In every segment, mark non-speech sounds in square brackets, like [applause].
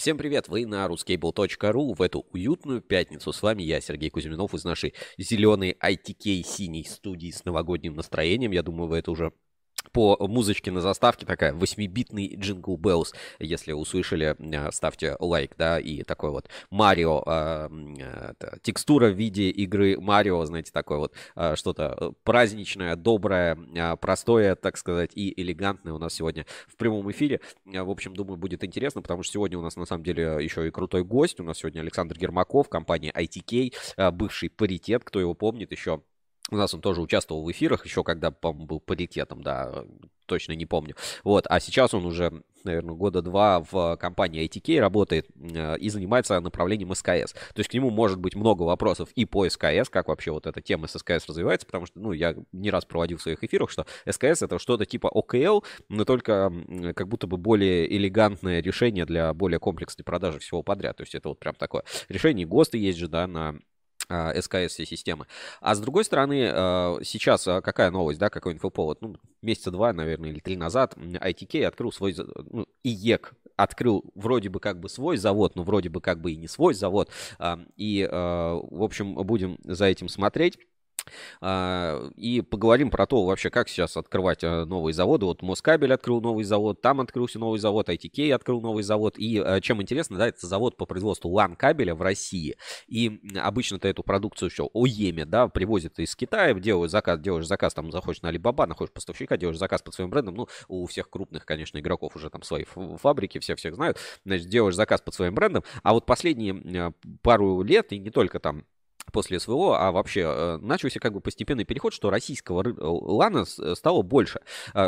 Всем привет! Вы на ruscable.ru в эту уютную пятницу. С вами я, Сергей Кузьминов, из нашей зеленой ITK синей студии с новогодним настроением. Я думаю, вы это уже по музычке на заставке такая 8-битный Jingle Bells. Если услышали, э, ставьте лайк, да, и такой вот Марио, э, текстура в виде игры Марио, знаете, такое вот э, что-то праздничное, доброе, простое, так сказать, и элегантное у нас сегодня в прямом эфире. В общем, думаю, будет интересно, потому что сегодня у нас на самом деле еще и крутой гость. У нас сегодня Александр Гермаков, компания ITK, бывший Паритет, кто его помнит еще у нас он тоже участвовал в эфирах, еще когда, по-моему, был паритетом, да, точно не помню. Вот, а сейчас он уже, наверное, года два в компании ITK работает э, и занимается направлением СКС. То есть к нему может быть много вопросов и по СКС, как вообще вот эта тема с СКС развивается, потому что, ну, я не раз проводил в своих эфирах, что СКС это что-то типа ОКЛ, но только как будто бы более элегантное решение для более комплексной продажи всего подряд. То есть это вот прям такое решение. ГОСТы есть же, да, на СКС а, все системы. А с другой стороны, а, сейчас а, какая новость, да, какой инфоповод? Ну, месяца два, наверное, или три назад ITK открыл свой, ну, IEK открыл вроде бы как бы свой завод, но вроде бы как бы и не свой завод. И, в общем, будем за этим смотреть. А, и поговорим про то вообще, как сейчас открывать э, новые заводы. Вот Москабель открыл новый завод, там открылся новый завод, ITK открыл новый завод. И э, чем интересно, да, это завод по производству LAN кабеля в России. И обычно-то эту продукцию все ОЕМе, да, привозят из Китая, делают заказ, делаешь заказ, там заходишь на Alibaba, находишь поставщика, делаешь заказ под своим брендом. Ну, у всех крупных, конечно, игроков уже там свои фабрики, все всех знают. Значит, делаешь заказ под своим брендом. А вот последние э, пару лет, и не только там после СВО, а вообще э, начался как бы постепенный переход, что российского э, лана э, стало больше.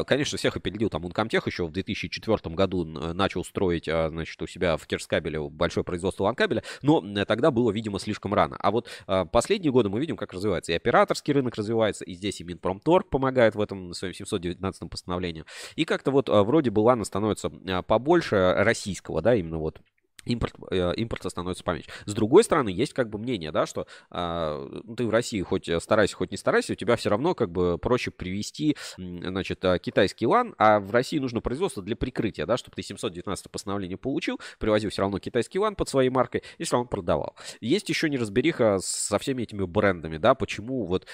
Конечно, всех опередил там Ункомтех еще в 2004 году начал строить, значит, у себя в Керскабеле большое производство ланкабеля, но тогда было, видимо, слишком рано. А вот последние годы мы видим, как развивается и операторский рынок развивается, и здесь и Минпромторг помогает в этом своем 719 постановлении. И как-то вот вроде бы LAN а становится побольше российского, да, именно вот импорт, э, импорта становится поменьше. С другой стороны, есть как бы мнение, да, что э, ты в России хоть старайся, хоть не старайся, у тебя все равно как бы проще привести, значит, а, китайский LAN, а в России нужно производство для прикрытия, да, чтобы ты 719 постановление получил, привозил все равно китайский LAN под своей маркой и все равно продавал. Есть еще неразбериха со всеми этими брендами, да, почему вот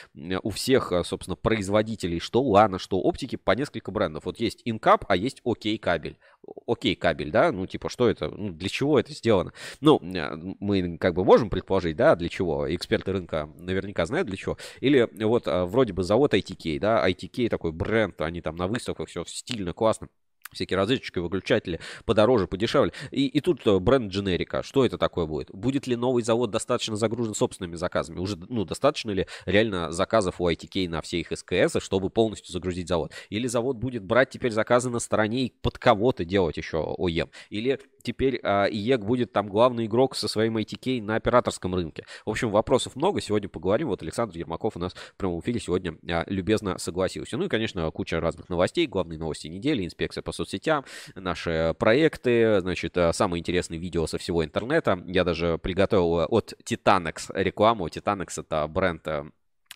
у всех, собственно, производителей, что лана, что оптики, по несколько брендов. Вот есть Инкап, а есть Окей кабель. Окей кабель, да, ну типа что это, ну, для чего это сделано. Ну, э, мы как бы можем предположить, да, для чего. Эксперты рынка наверняка знают для чего. Или вот э, вроде бы завод ITK, да, ITK такой бренд, они там на выставках все стильно, классно всякие разрядчики, выключатели подороже, подешевле. И, и тут э, бренд дженерика. Что это такое будет? Будет ли новый завод достаточно загружен собственными заказами? Уже, ну, достаточно ли реально заказов у ITK на все их СКС, чтобы полностью загрузить завод? Или завод будет брать теперь заказы на стороне и под кого-то делать еще ОЕМ? Или теперь а, будет там главный игрок со своим ITK на операторском рынке? В общем, вопросов много. Сегодня поговорим. Вот Александр Ермаков у нас в прямом эфире сегодня а, любезно согласился. Ну и, конечно, куча разных новостей. Главные новости недели, инспекция по соцсетям, наши проекты, значит, э, самые интересные видео со всего интернета. Я даже приготовил от Titanex рекламу. Titanex это бренд э,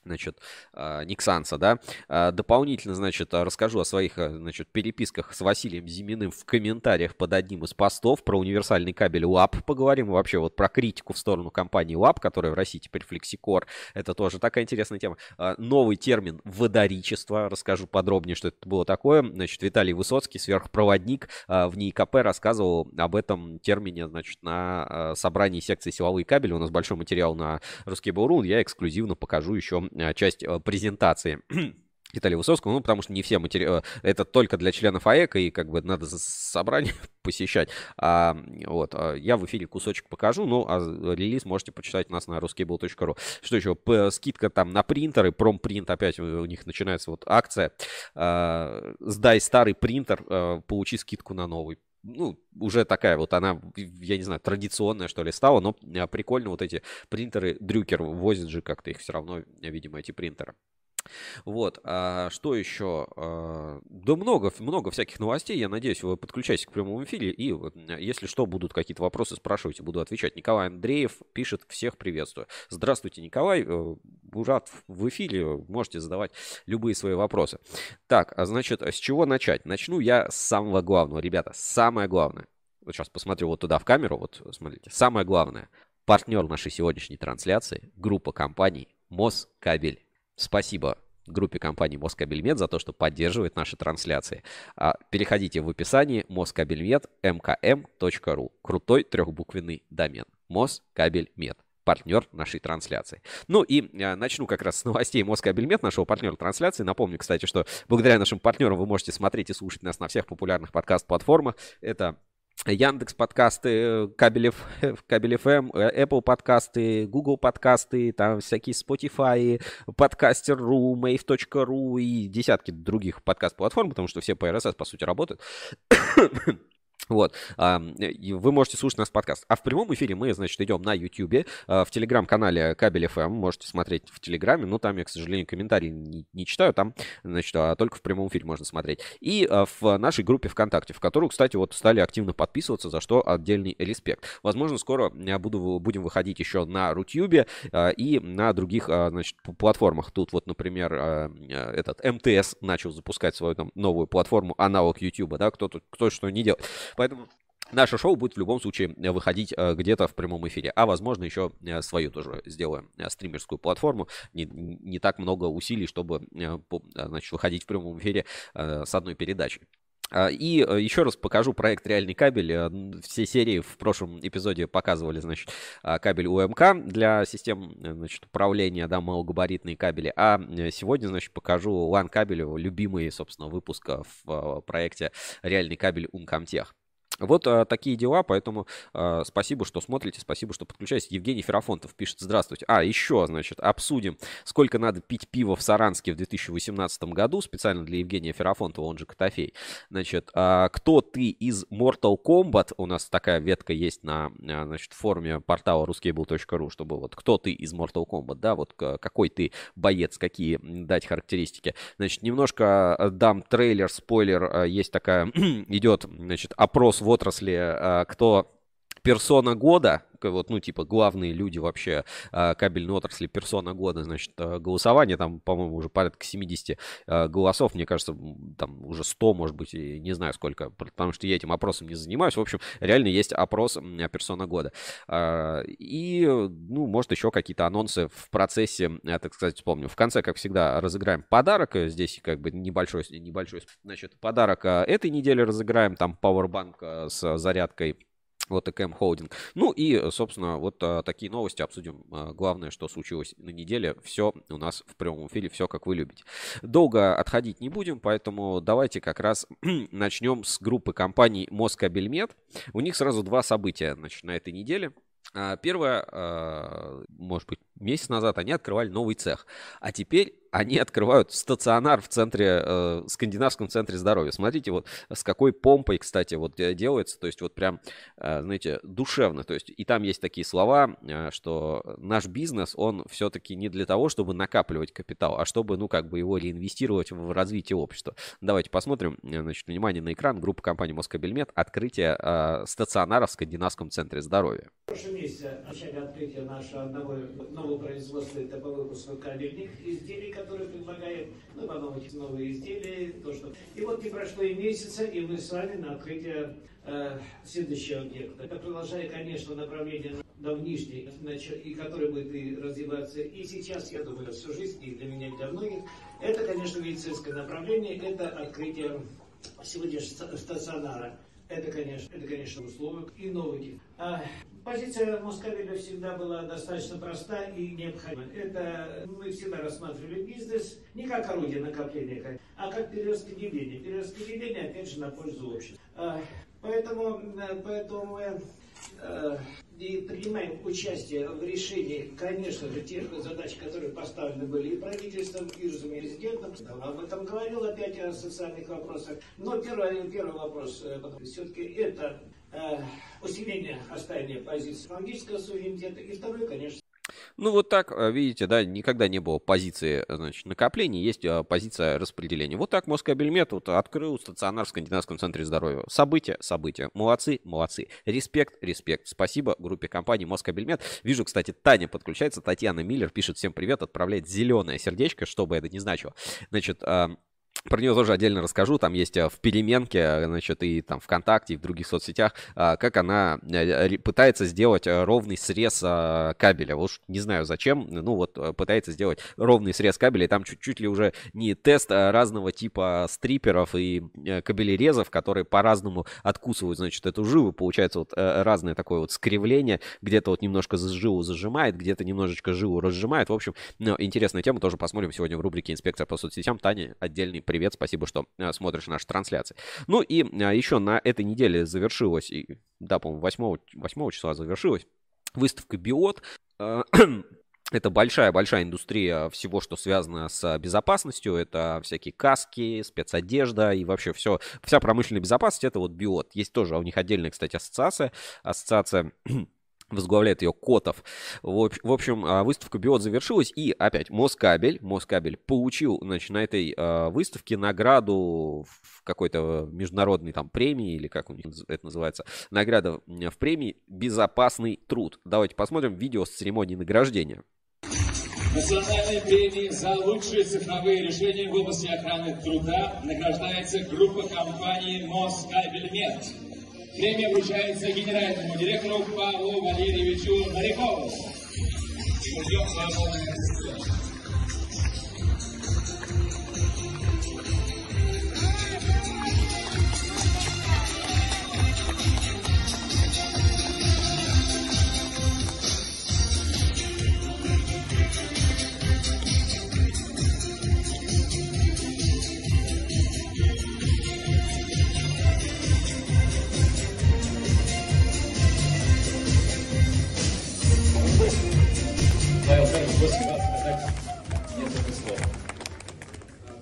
значит, а, Никсанса, да. А, дополнительно, значит, расскажу о своих, значит, переписках с Василием Зиминым в комментариях под одним из постов про универсальный кабель ЛАП поговорим, вообще вот про критику в сторону компании ЛАП, которая в России теперь Флексикор, это тоже такая интересная тема. А, новый термин водоричество, расскажу подробнее, что это было такое. Значит, Виталий Высоцкий, сверхпроводник, в НИИКП рассказывал об этом термине, значит, на собрании секции силовые кабели. У нас большой материал на русский Бурун, я эксклюзивно покажу еще часть э, презентации. [clears throat] Виталия Высоцкого, ну, потому что не все материалы, э, это только для членов АЭК, и как бы надо собрание [laughs] посещать. А, вот, а я в эфире кусочек покажу, ну, а релиз можете почитать у нас на ruskable.ru. Что еще? Скидка там на принтеры, промпринт, опять у них начинается вот акция. А, сдай старый принтер, а, получи скидку на новый ну, уже такая вот она, я не знаю, традиционная, что ли, стала, но а, прикольно вот эти принтеры, Дрюкер возит же как-то их все равно, видимо, эти принтеры. Вот, а что еще? А, да много, много всяких новостей, я надеюсь, вы подключаетесь к прямому эфире, и если что, будут какие-то вопросы, спрашивайте, буду отвечать. Николай Андреев пишет, всех приветствую. Здравствуйте, Николай, э, рад в эфире, можете задавать любые свои вопросы. Так, а значит, с чего начать? Начну я с самого главного, ребята, самое главное. вот сейчас посмотрю вот туда в камеру, вот смотрите, самое главное, партнер нашей сегодняшней трансляции, группа компаний Москабель. Спасибо группе компании Москабельмет за то, что поддерживает наши трансляции. А, переходите в описании москабельмет mkm.ru. Крутой трехбуквенный домен. Москабельмет партнер нашей трансляции. Ну и э, начну как раз с новостей Москабельмет, нашего партнера трансляции. Напомню, кстати, что благодаря нашим партнерам вы можете смотреть и слушать нас на всех популярных подкаст-платформах. Это Яндекс подкасты, кабель, [laughs] кабель FM, Apple подкасты, Google подкасты, там всякие Spotify, подкастер.ру, mave.ru и десятки других подкаст-платформ, потому что все по RSS, по сути, работают. Вот. Вы можете слушать нас подкаст. А в прямом эфире мы, значит, идем на YouTube, а, в телеграм-канале Кабель FM. Можете смотреть в телеграме. Ну, там я, к сожалению, комментарии не, не читаю. Там, значит, а только в прямом эфире можно смотреть. И а, в нашей группе ВКонтакте, в которую, кстати, вот стали активно подписываться, за что отдельный респект. Возможно, скоро я буду, будем выходить еще на Рутюбе и на других, значит, платформах. Тут вот, например, этот МТС начал запускать свою там новую платформу, аналог YouTube, да, кто, кто что не делает. Поэтому Наше шоу будет в любом случае э, выходить э, где-то в прямом эфире. А возможно, еще э, свою тоже сделаем стримерскую платформу. Не, не так много усилий, чтобы значит, выходить в прямом эфире с одной передачей. А, и еще раз покажу проект «Реальный кабель». Все серии в прошлом эпизоде показывали, значит, кабель УМК для систем, значит, управления, да, малогабаритные кабели. А сегодня, значит, покажу LAN-кабель, любимый, собственно, выпуск в проекте «Реальный кабель Uncomtech». Вот а, такие дела, поэтому а, спасибо, что смотрите, спасибо, что подключаетесь. Евгений Ферафонтов пишет, здравствуйте. А, еще, значит, обсудим, сколько надо пить пива в Саранске в 2018 году, специально для Евгения Ферафонтова, он же Котофей. Значит, а, кто ты из Mortal Kombat? У нас такая ветка есть на, а, значит, форуме портала ruscable.ru, чтобы вот кто ты из Mortal Kombat, да, вот какой ты боец, какие дать характеристики. Значит, немножко дам трейлер, спойлер, есть такая, [clears throat] идет, значит, опрос в отрасли, а, кто персона года, вот, ну, типа, главные люди вообще а, кабельной отрасли, персона года, значит, а, голосование, там, по-моему, уже порядка 70 голосов, мне кажется, там уже 100, может быть, не знаю сколько, потому что я этим опросом не занимаюсь. В общем, реально есть опрос персона года. И, ну, может, еще какие-то анонсы в процессе, я, так сказать, вспомню. В конце, как всегда, разыграем подарок. Здесь, как бы, небольшой, небольшой, значит, подарок этой недели разыграем, там, Powerbank с зарядкой вот и Кэм Холдинг. Ну и, собственно, вот а, такие новости обсудим. А, главное, что случилось на неделе. Все у нас в прямом эфире, все как вы любите. Долго отходить не будем, поэтому давайте как раз [clears throat] начнем с группы компаний Москабельмет. У них сразу два события значит, на этой неделе. А, первое, может быть, месяц назад они открывали новый цех, а теперь они открывают стационар в центре, э, скандинавском центре здоровья. Смотрите, вот с какой помпой, кстати, вот э, делается, то есть вот прям, э, знаете, душевно. То есть и там есть такие слова, э, что наш бизнес, он все-таки не для того, чтобы накапливать капитал, а чтобы, ну, как бы его реинвестировать в развитие общества. Давайте посмотрим, э, значит, внимание на экран, группа компании Москабельмет, открытие э, стационара в скандинавском центре здоровья. В прошлом месяце начали открытие нашего одного нового производства, это по выпуску изделий, которые предлагает, ну, потом эти новые изделия, то, что... И вот не прошло и месяца, и мы с вами на открытие э, следующего объекта. Продолжая, конечно, направление давнишней, значит, и который будет и развиваться и сейчас, я думаю, всю жизнь, и для меня, и для многих. Это, конечно, медицинское направление, это открытие сегодняшнего стационара. Это, конечно, это, конечно, условия и новые. А, позиция Москабеля всегда была достаточно проста и необходима. Это мы всегда рассматривали бизнес не как орудие накопления, а как перераспределение. Перераспределение, опять же, на пользу общества. А, поэтому, поэтому э, и принимаем участие в решении, конечно же, тех задач, которые поставлены были и правительством, и, президентом. Об этом говорил опять о социальных вопросах. Но первый, первый вопрос, э, все-таки это э, усиление оставления позиции технологического суверенитета. И второй, конечно, ну, вот так, э, видите, да, никогда не было позиции, значит, накопления, есть э, позиция распределения. Вот так Москабельмет вот открыл стационар в Скандинавском центре здоровья. События, события. Молодцы, молодцы. Респект, респект. Спасибо группе компании Москабельмет. Вижу, кстати, Таня подключается. Татьяна Миллер пишет всем привет, отправляет зеленое сердечко, что бы это ни значило. Значит, про нее тоже отдельно расскажу. Там есть в переменке, значит, и там ВКонтакте, и в других соцсетях, как она пытается сделать ровный срез кабеля. Вот не знаю зачем, ну вот пытается сделать ровный срез кабеля. И там чуть-чуть ли уже не тест разного типа стриперов и кабелерезов, которые по-разному откусывают, значит, эту живу. Получается вот разное такое вот скривление. Где-то вот немножко живу зажимает, где-то немножечко живу разжимает. В общем, ну, интересная тема. Тоже посмотрим сегодня в рубрике «Инспекция по соцсетям». Таня, отдельный привет. Спасибо, что э, смотришь наши трансляции. Ну и э, еще на этой неделе завершилась, да, по-моему, 8, 8 числа завершилась выставка «Биот». Э, [clears throat] это большая-большая индустрия всего, что связано с безопасностью. Это всякие каски, спецодежда и вообще все. Вся промышленная безопасность — это вот биот. Есть тоже у них отдельная, кстати, ассоциация. Ассоциация возглавляет ее Котов. В общем, а, выставка Биот завершилась, и опять Москабель, Москабель получил, значит, на этой а, выставке награду в какой-то международной там премии, или как у них это называется, награда в премии «Безопасный труд». Давайте посмотрим видео с церемонии награждения. Национальной премией за лучшие цифровые решения в области охраны труда награждается группа компаний «Москабельмет». Премия вручается генеральному директору Павлу Валерьевичу Морякову. Ждем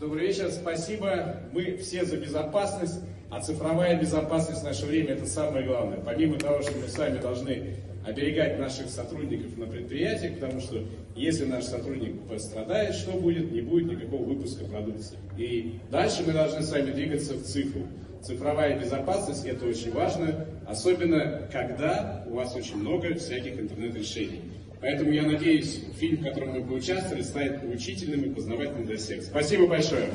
Добрый вечер, спасибо. Мы все за безопасность, а цифровая безопасность в наше время это самое главное. Помимо того, что мы сами должны оберегать наших сотрудников на предприятиях, потому что если наш сотрудник пострадает, что будет? Не будет никакого выпуска продукции. И дальше мы должны с вами двигаться в цифру. Цифровая безопасность – это очень важно, особенно когда у вас очень много всяких интернет-решений. Поэтому я надеюсь, фильм, в котором вы поучаствовали, станет поучительным и познавательным для всех. Спасибо большое.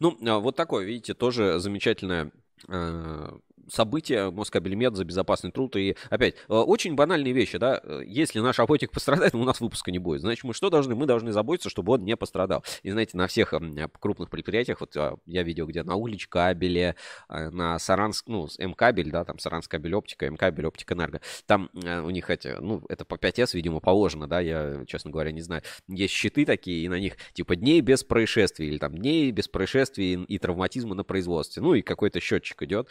Ну, а вот такое, видите, тоже замечательное э, события Москабельмет за безопасный труд. И опять, э, очень банальные вещи, да, если наш работник пострадает, [laughs] у нас выпуска не будет. Значит, мы что должны? Мы должны заботиться, чтобы он не пострадал. И знаете, на всех крупных предприятиях, вот я видел, где на Улич кабеле, на Саранск, ну, М-кабель, да, там Саранск кабель оптика, М-кабель оптика энерго, там э, у них эти, ну, это по 5С, видимо, положено, да, я, честно говоря, не знаю. Есть щиты такие, и на них, типа, дней без происшествий, или там дней без происшествий и травматизма на производстве. Ну, и какой-то счетчик идет.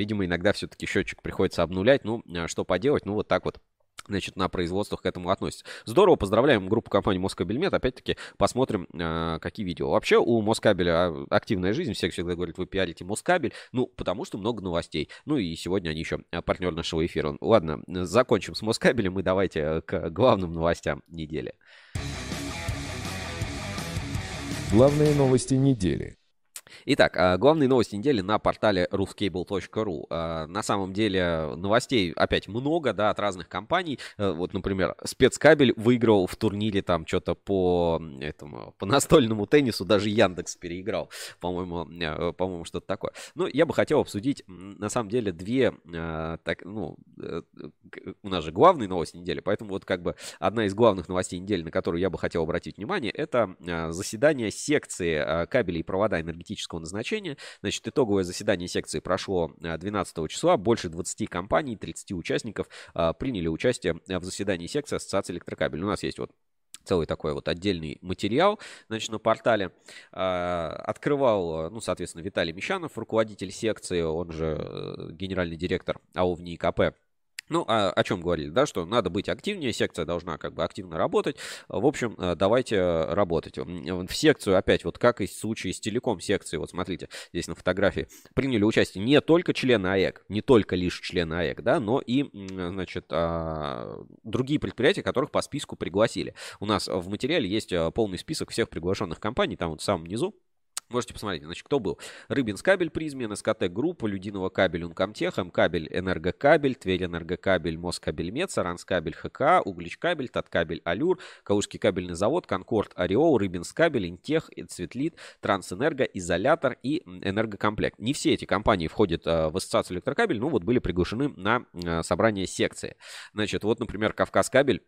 А, видимо, иногда все-таки счетчик приходится обнулять. Ну, а, что поделать, ну, вот так вот значит, на производствах к этому относятся. Здорово, поздравляем группу компании Москабельмет. Опять-таки, посмотрим, э, какие видео. Вообще, у Москабеля активная жизнь. Все всегда говорят, вы пиарите Москабель. Ну, потому что много новостей. Ну, и сегодня они еще партнер нашего эфира. Ладно, закончим с Москабелем и давайте к главным новостям недели. Главные новости недели. Итак, а, главные новости недели на портале ruscable.ru. А, на самом деле новостей опять много, да, от разных компаний. Э, вот, например, спецкабель выиграл в турнире там что-то по этому, по настольному теннису, даже Яндекс переиграл, по-моему, э, по-моему, что-то такое. Ну, я бы хотел обсудить, на самом деле, две, э, так, ну, у нас же главные новости недели, поэтому вот как бы одна из главных новостей недели, на которую я бы хотел обратить внимание, это заседание секции кабелей и провода энергетического политического назначения. Значит, итоговое заседание секции прошло 12 э, числа. Больше 20 компаний, 30 участников э, приняли участие в заседании секции Ассоциации электрокабель. У нас есть вот целый такой вот отдельный материал, значит, на портале. Э, открывал, ну, соответственно, Виталий Мещанов, руководитель секции, он же генеральный директор АО в НИИКП ну, а, о чем говорили, да, что надо быть активнее, секция должна как бы активно работать. В общем, э, давайте работать. В секцию, опять, вот как и в случае с телеком секцией, вот смотрите, здесь на фотографии, приняли участие не только члены АЭК, не только лишь члены АЭК, да, но и, значит, а, другие предприятия, которых по списку пригласили. У нас в материале есть э, полный список всех приглашенных компаний, там вот в самом низу Можете посмотреть, значит, кто был. Рыбинс кабель Призме, СКТ группа, Людиного кабель Ункомтех, Мкабель Энергокабель, Тверь Энергокабель, Москабель Мед, Саранскабель ХК, Углич кабель, Таткабель Алюр, Калужский кабельный завод, Конкорд Ореол, Рыбинс кабель, Интех, Цветлит, Трансэнерго, Изолятор и Энергокомплект. Не все эти компании входят э, в ассоциацию электрокабель, но вот были приглашены на э, собрание секции. Значит, вот, например, Кавказ кабель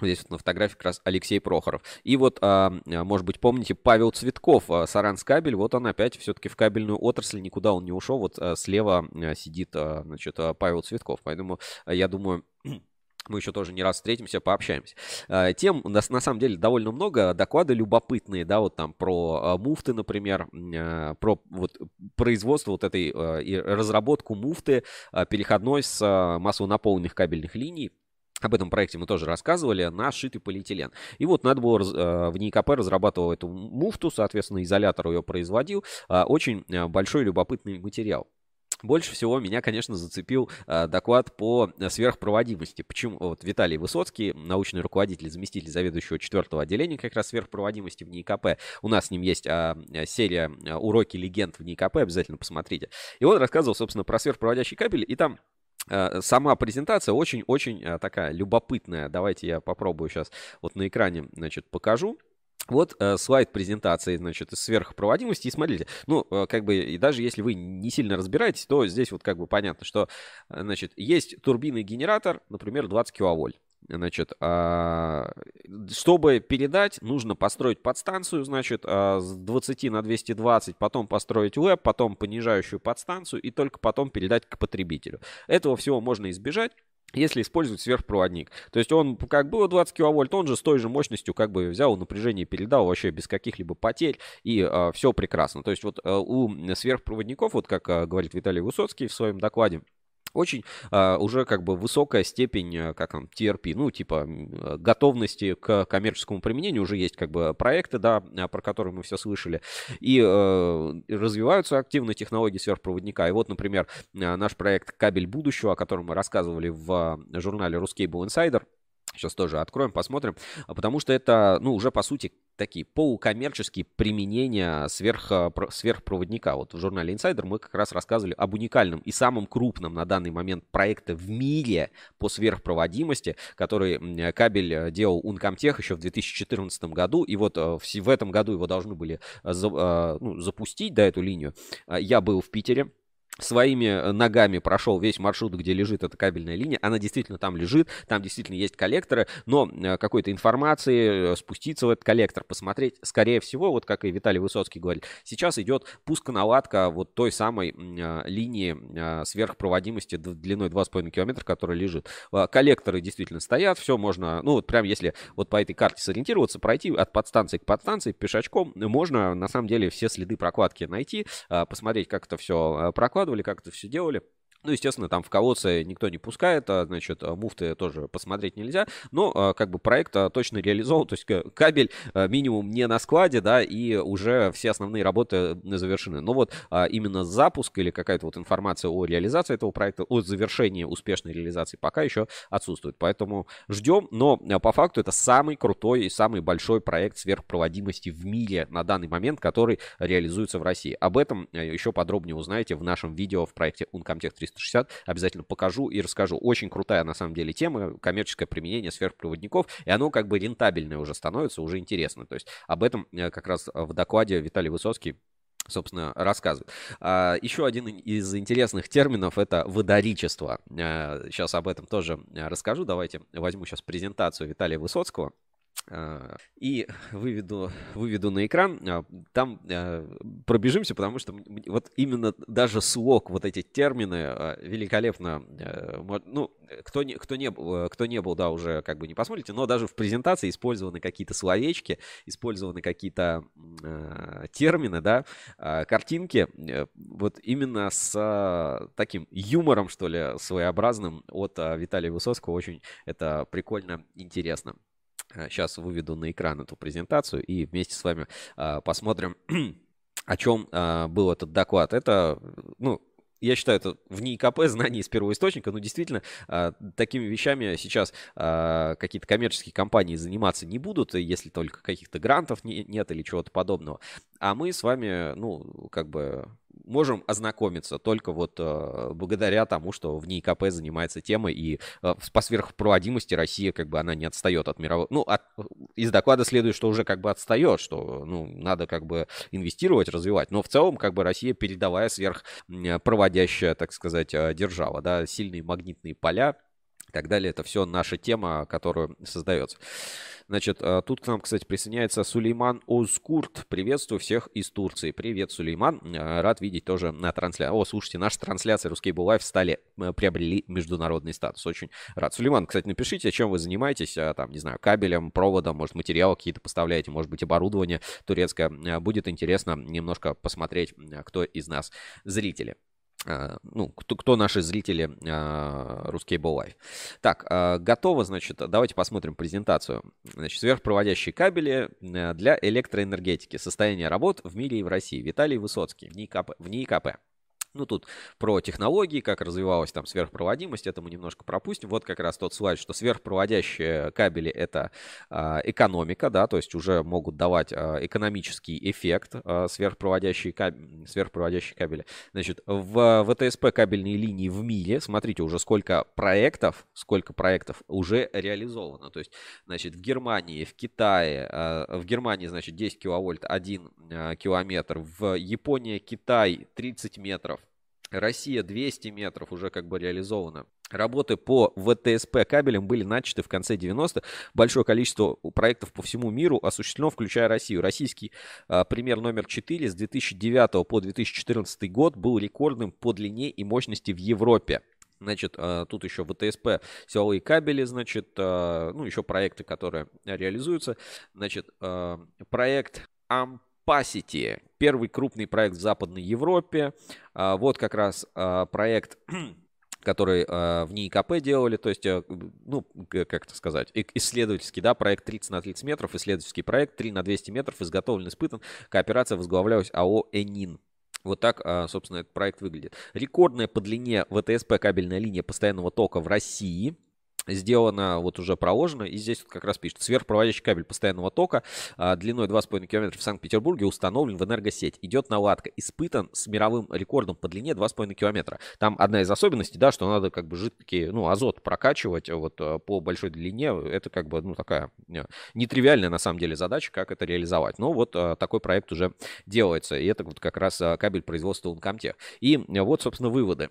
Здесь вот на фотографии как раз Алексей Прохоров. И вот, а, а, может быть, помните, Павел Цветков, а, Саранскабель, вот он опять все-таки в кабельную отрасль, никуда он не ушел. Вот слева сидит, значит, Павел Цветков. Поэтому я думаю, [clears throat] мы еще тоже не раз встретимся, пообщаемся. Тем, на, на самом деле, довольно много. Доклады любопытные, да, вот там про муфты, например, про вот производство вот этой и разработку муфты переходной с массово наполненных кабельных линий об этом проекте мы тоже рассказывали, на шитый полиэтилен. И вот надо было, э, в НИКП разрабатывал эту муфту, соответственно, изолятор ее производил. А, очень э, большой любопытный материал. Больше всего меня, конечно, зацепил э, доклад по сверхпроводимости. Почему вот Виталий Высоцкий, научный руководитель, заместитель заведующего четвертого отделения как раз сверхпроводимости в НИКП. У нас с ним есть а, серия уроки легенд в НИКП, обязательно посмотрите. И он рассказывал, собственно, про сверхпроводящий кабель, и там Э, сама презентация очень-очень э, такая любопытная. Давайте я попробую сейчас вот на экране, значит, покажу. Вот э, слайд презентации, значит, сверхпроводимости. И смотрите, ну, э, как бы, и даже если вы не сильно разбираетесь, то здесь вот как бы понятно, что, значит, есть турбинный генератор, например, 20 киловольт. Значит, а, чтобы передать, нужно построить подстанцию, значит, а, с 20 на 220, потом построить лэп, потом понижающую подстанцию и только потом передать к потребителю. Этого всего можно избежать если использовать сверхпроводник. То есть он как было 20 киловольт, он же с той же мощностью как бы взял напряжение и передал вообще без каких-либо потерь, и э, все прекрасно. То есть вот э, у сверхпроводников, вот как э, говорит Виталий Высоцкий в своем докладе, очень а, уже как бы высокая степень, а, как там, TRP, ну, типа готовности к коммерческому применению. Уже есть как бы проекты, да, а, про которые мы все слышали. И э, развиваются активно технологии сверхпроводника. И вот, например, наш проект «Кабель будущего», о котором мы рассказывали в журнале «Ruscable Insider», Сейчас тоже откроем, посмотрим. Потому что это, ну, уже по сути такие полукоммерческие применения сверх, сверхпроводника. Вот в журнале Insider мы как раз рассказывали об уникальном и самом крупном на данный момент проекте в мире по сверхпроводимости, который кабель делал Uncomtech еще в 2014 году. И вот э, в этом году его должны были э, э, ну, запустить, да, эту линию. Я был в Питере своими э, ногами прошел весь маршрут, где лежит эта кабельная линия. Она действительно там лежит, там действительно есть коллекторы, но э, какой-то информации э, спуститься в этот коллектор, посмотреть, скорее всего, вот как и Виталий Высоцкий говорит, сейчас идет пусконаладка вот той самой линии сверхпроводимости длиной 2,5 километра, которая лежит. Коллекторы действительно стоят, все можно, ну вот прям если вот по этой карте сориентироваться, пройти от подстанции к подстанции пешочком, можно на самом деле все следы прокладки найти, посмотреть, как это все прокладывается, выкладывали, как это все делали. Ну, естественно, там в колодце никто не пускает, а, значит, а, муфты тоже посмотреть нельзя, но а, как бы проект точно реализован, то есть кабель минимум не на складе, да, и уже все основные работы завершены. Но вот именно запуск или какая-то вот информация о реализации этого проекта, о завершении успешной реализации пока еще отсутствует. Поэтому ждем, но по факту это самый крутой и самый большой проект сверхпроводимости в мире на данный момент, который реализуется в России. Об этом еще подробнее узнаете в нашем видео в проекте Uncomtech 300 360 обязательно покажу и расскажу. Очень крутая на самом деле тема, коммерческое применение сверхпроводников, и оно как бы рентабельное уже становится, уже интересно. То есть об этом э, как раз в докладе Виталий Высоцкий собственно, рассказывает. А, еще один из интересных терминов – это водоричество. Сейчас об этом тоже расскажу. Давайте возьму сейчас презентацию Виталия Высоцкого. А, и [laughs] выведу, выведу на экран. А, там а, пробежимся, потому что вот именно даже слог, вот эти термины великолепно, ну, кто не, кто не, кто не был, да, уже как бы не посмотрите, но даже в презентации использованы какие-то словечки, использованы какие-то термины, да, картинки, э, вот именно с таким юмором, что ли, своеобразным от Виталия Высоцкого. Очень это прикольно, интересно. Сейчас выведу на экран эту презентацию и вместе с вами а, посмотрим, [clears throat] о чем а, был этот доклад. Это, ну, я считаю, это в НИИКП знание из первого источника, но действительно а, такими вещами сейчас какие-то коммерческие компании заниматься не будут, если только каких-то грантов нет или чего-то подобного. А мы с вами, ну, как бы можем ознакомиться только вот э, благодаря тому, что в НИИКП занимается темой, и э, по сверхпроводимости Россия как бы она не отстает от мировой... Ну, от, из доклада следует, что уже как бы отстает, что, ну, надо как бы инвестировать, развивать, но в целом как бы Россия передовая сверхпроводящая, так сказать, э, держава, да, сильные магнитные поля, так далее. Это все наша тема, которую создается. Значит, а, тут к нам, кстати, присоединяется Сулейман Озкурт. Приветствую всех из Турции. Привет, Сулейман. А, рад видеть тоже на трансляции. О, слушайте, наши трансляции Русский Live стали, приобрели международный статус. Очень рад. Сулейман, кстати, напишите, чем вы занимаетесь. Там, не знаю, кабелем, проводом, может, материалы какие-то поставляете, может быть, оборудование турецкое. Будет интересно немножко посмотреть, кто из нас зрители. А, ну, кто, кто наши зрители uh, Ruscable Live. Так, uh, готово, значит, давайте посмотрим презентацию. Значит, сверхпроводящие кабели для электроэнергетики. Состояние работ в мире и в России. Виталий Высоцкий в НИИКП. В НИИКП. Ну, тут про технологии, как развивалась там сверхпроводимость, это мы немножко пропустим. Вот как раз тот слайд, что сверхпроводящие кабели — это э, экономика, да, то есть уже могут давать э, экономический эффект э, сверхпроводящие, кабели, сверхпроводящие кабели. Значит, в ВТСП кабельные линии в мире, смотрите, уже сколько проектов, сколько проектов уже реализовано. То есть, значит, в Германии, в Китае, в Германии, значит, 10 киловольт 1 э, километр, в Японии, Китай 30 метров, Россия 200 метров уже как бы реализована. Работы по ВТСП кабелям были начаты в конце 90-х. Большое количество проектов по всему миру осуществлено, включая Россию. Российский а, пример номер 4 с 2009 по 2014 год был рекордным по длине и мощности в Европе. Значит, а, тут еще ВТСП, силовые кабели, значит, а, ну, еще проекты, которые реализуются. Значит, а, проект АМП Capacity. Первый крупный проект в Западной Европе. А, вот как раз а, проект [clears throat] который э, в НИИКП делали, то есть, э, ну, как это сказать, исследовательский, да, проект 30 на 30 метров, исследовательский проект 3 на 200 метров, изготовлен, испытан, кооперация возглавлялась АО «Энин». Вот так, собственно, этот проект выглядит. Рекордная по длине ВТСП кабельная линия постоянного тока в России – сделано, вот уже проложено, и здесь вот как раз пишет, сверхпроводящий кабель постоянного тока а, длиной 2,5 км в Санкт-Петербурге установлен в энергосеть. Идет наладка, испытан с мировым рекордом по длине 2,5 км. Там одна из особенностей, да, что надо как бы жидкий, ну, азот прокачивать вот а, по большой длине, это как бы, ну, такая нетривиальная на самом деле задача, как это реализовать. Но вот а, такой проект уже делается, и это вот как раз кабель производства Uncomtech. И вот, собственно, выводы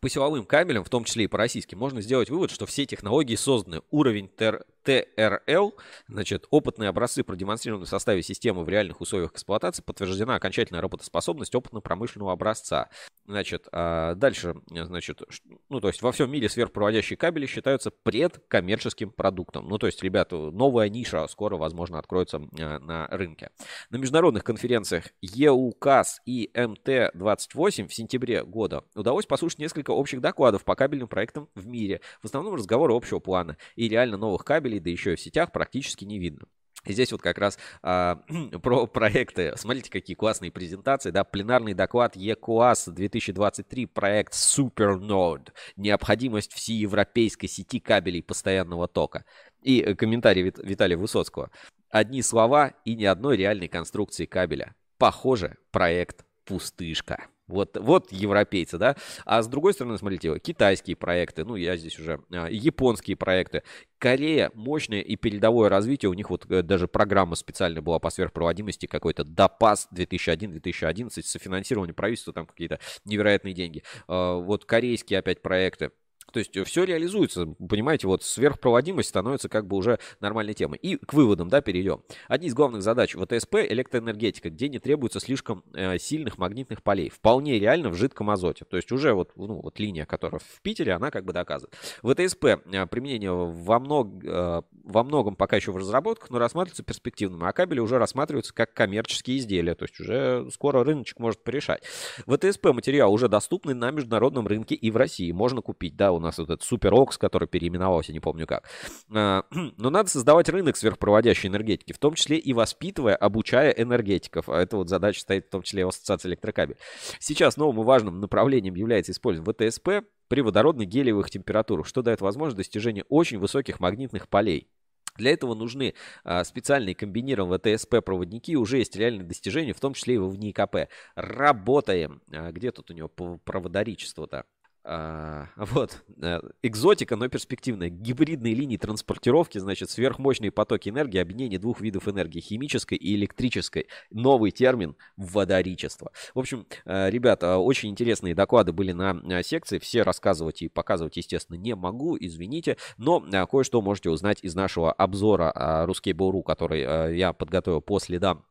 по силовым кабелям, в том числе и по российским, можно сделать вывод, что все технологии созданы. Уровень ТРЛ, значит, опытные образцы продемонстрированы в составе системы в реальных условиях эксплуатации, подтверждена окончательная работоспособность опытно-промышленного образца. Значит, а дальше, значит, ну, то есть во всем мире сверхпроводящие кабели считаются предкоммерческим продуктом. Ну, то есть, ребята, новая ниша скоро, возможно, откроется а, на рынке. На международных конференциях ЕУКАС и МТ-28 в сентябре года удалось послушать несколько общих докладов по кабельным проектам в мире. В основном разговоры общего плана и реально новых кабелей, да еще и в сетях практически не видно. И здесь вот как раз а, [clears throat] про проекты. Смотрите, какие классные презентации. Да, пленарный доклад ЕКУАС 2023, проект SuperNode. Необходимость всеевропейской сети кабелей постоянного тока. И э, комментарий Вит, Виталия Высоцкого. Одни слова и ни одной реальной конструкции кабеля. Похоже, проект пустышка. Вот, вот европейцы, да. А с другой стороны, смотрите, китайские проекты, ну, я здесь уже, а, японские проекты. Корея, мощное и передовое развитие. У них вот э, даже программа специальная была по сверхпроводимости, какой-то ДОПАС 2001-2011, софинансирование правительства, там какие-то невероятные деньги. А, вот корейские опять проекты. То есть э, все реализуется, понимаете, вот сверхпроводимость становится как бы уже нормальной темой. И к выводам, да, перейдем. Одни из главных задач ВТСП – электроэнергетика, где не требуется слишком э, сильных магнитных полей. Вполне реально в жидком азоте. То есть уже вот, ну, вот линия, которая в Питере, она как бы доказывает. ВТСП э, применение во, мног, э, во многом пока еще в разработках, но рассматривается перспективным. А кабели уже рассматриваются как коммерческие изделия. То есть уже скоро рыночек может порешать. ВТСП материал уже доступный на международном рынке и в России. Можно купить, да, у нас вот этот Суперокс, который переименовался, не помню как. А, [clears throat] но надо создавать рынок сверхпроводящей энергетики, в том числе и воспитывая, обучая энергетиков. А эта вот задача стоит в том числе и в Ассоциации электрокабель. Сейчас новым и важным направлением является использование ВТСП при водородных гелиевых температурах, что дает возможность достижения очень высоких магнитных полей. Для этого нужны а, специальные комбинированные ТСП-проводники. Уже есть реальные достижения, в том числе и в ВНИКП. Работаем. А, где тут у него проводоричество-то? А, [laughs] вот, э, экзотика, но перспективная. Гибридные линии транспортировки, значит, сверхмощные потоки энергии, объединение двух видов энергии, химической и электрической. Новый термин – водоричество. В общем, э, ребята, очень интересные доклады были на э, секции. Все рассказывать и показывать, естественно, не могу, извините. Но кое-что можете узнать из нашего обзора Ruskable.ru, который я подготовил по следам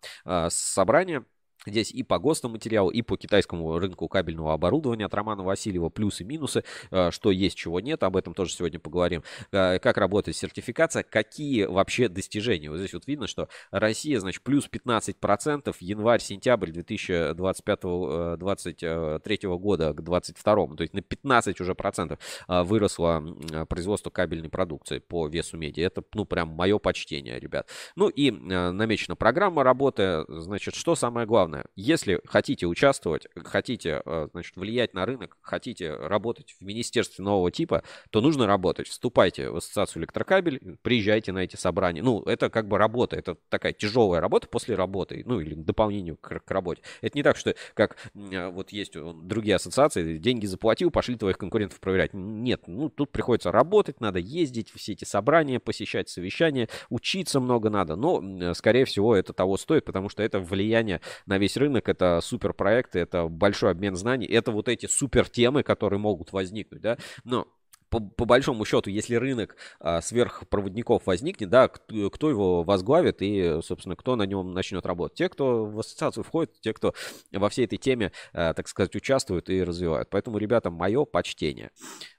собрания. Здесь и по ГОСТу материалу, и по китайскому рынку кабельного оборудования от Романа Васильева плюсы и минусы, э, что есть, чего нет, об этом тоже сегодня поговорим. Э, как работает сертификация, какие вообще достижения. Вот здесь вот видно, что Россия, значит, плюс 15% январь-сентябрь 2025-2023 э, года к 2022, то есть на 15 уже процентов выросло производство кабельной продукции по весу меди. Это, ну, прям мое почтение, ребят. Ну и намечена программа работы, значит, что самое главное? Главное, если хотите участвовать, хотите, э, значит, влиять на рынок, хотите работать в министерстве нового типа, то нужно работать. Вступайте в ассоциацию электрокабель, приезжайте на эти собрания. Ну, это как бы работа, это такая тяжелая работа после работы, ну, или дополнению к, к работе. Это не так, что как э, вот есть другие ассоциации, деньги заплатил, пошли твоих конкурентов проверять. Нет, ну, тут приходится работать, надо ездить, все эти собрания, посещать совещания, учиться много надо, но, скорее всего, это того стоит, потому что это влияние на весь рынок, это супер проекты, это большой обмен знаний, это вот эти супер темы, которые могут возникнуть, да, но по, по большому счету, если рынок а, сверхпроводников возникнет, да, кто, кто его возглавит и, собственно, кто на нем начнет работать? Те, кто в ассоциацию входит, те, кто во всей этой теме, а, так сказать, участвуют и развивают. Поэтому, ребята, мое почтение.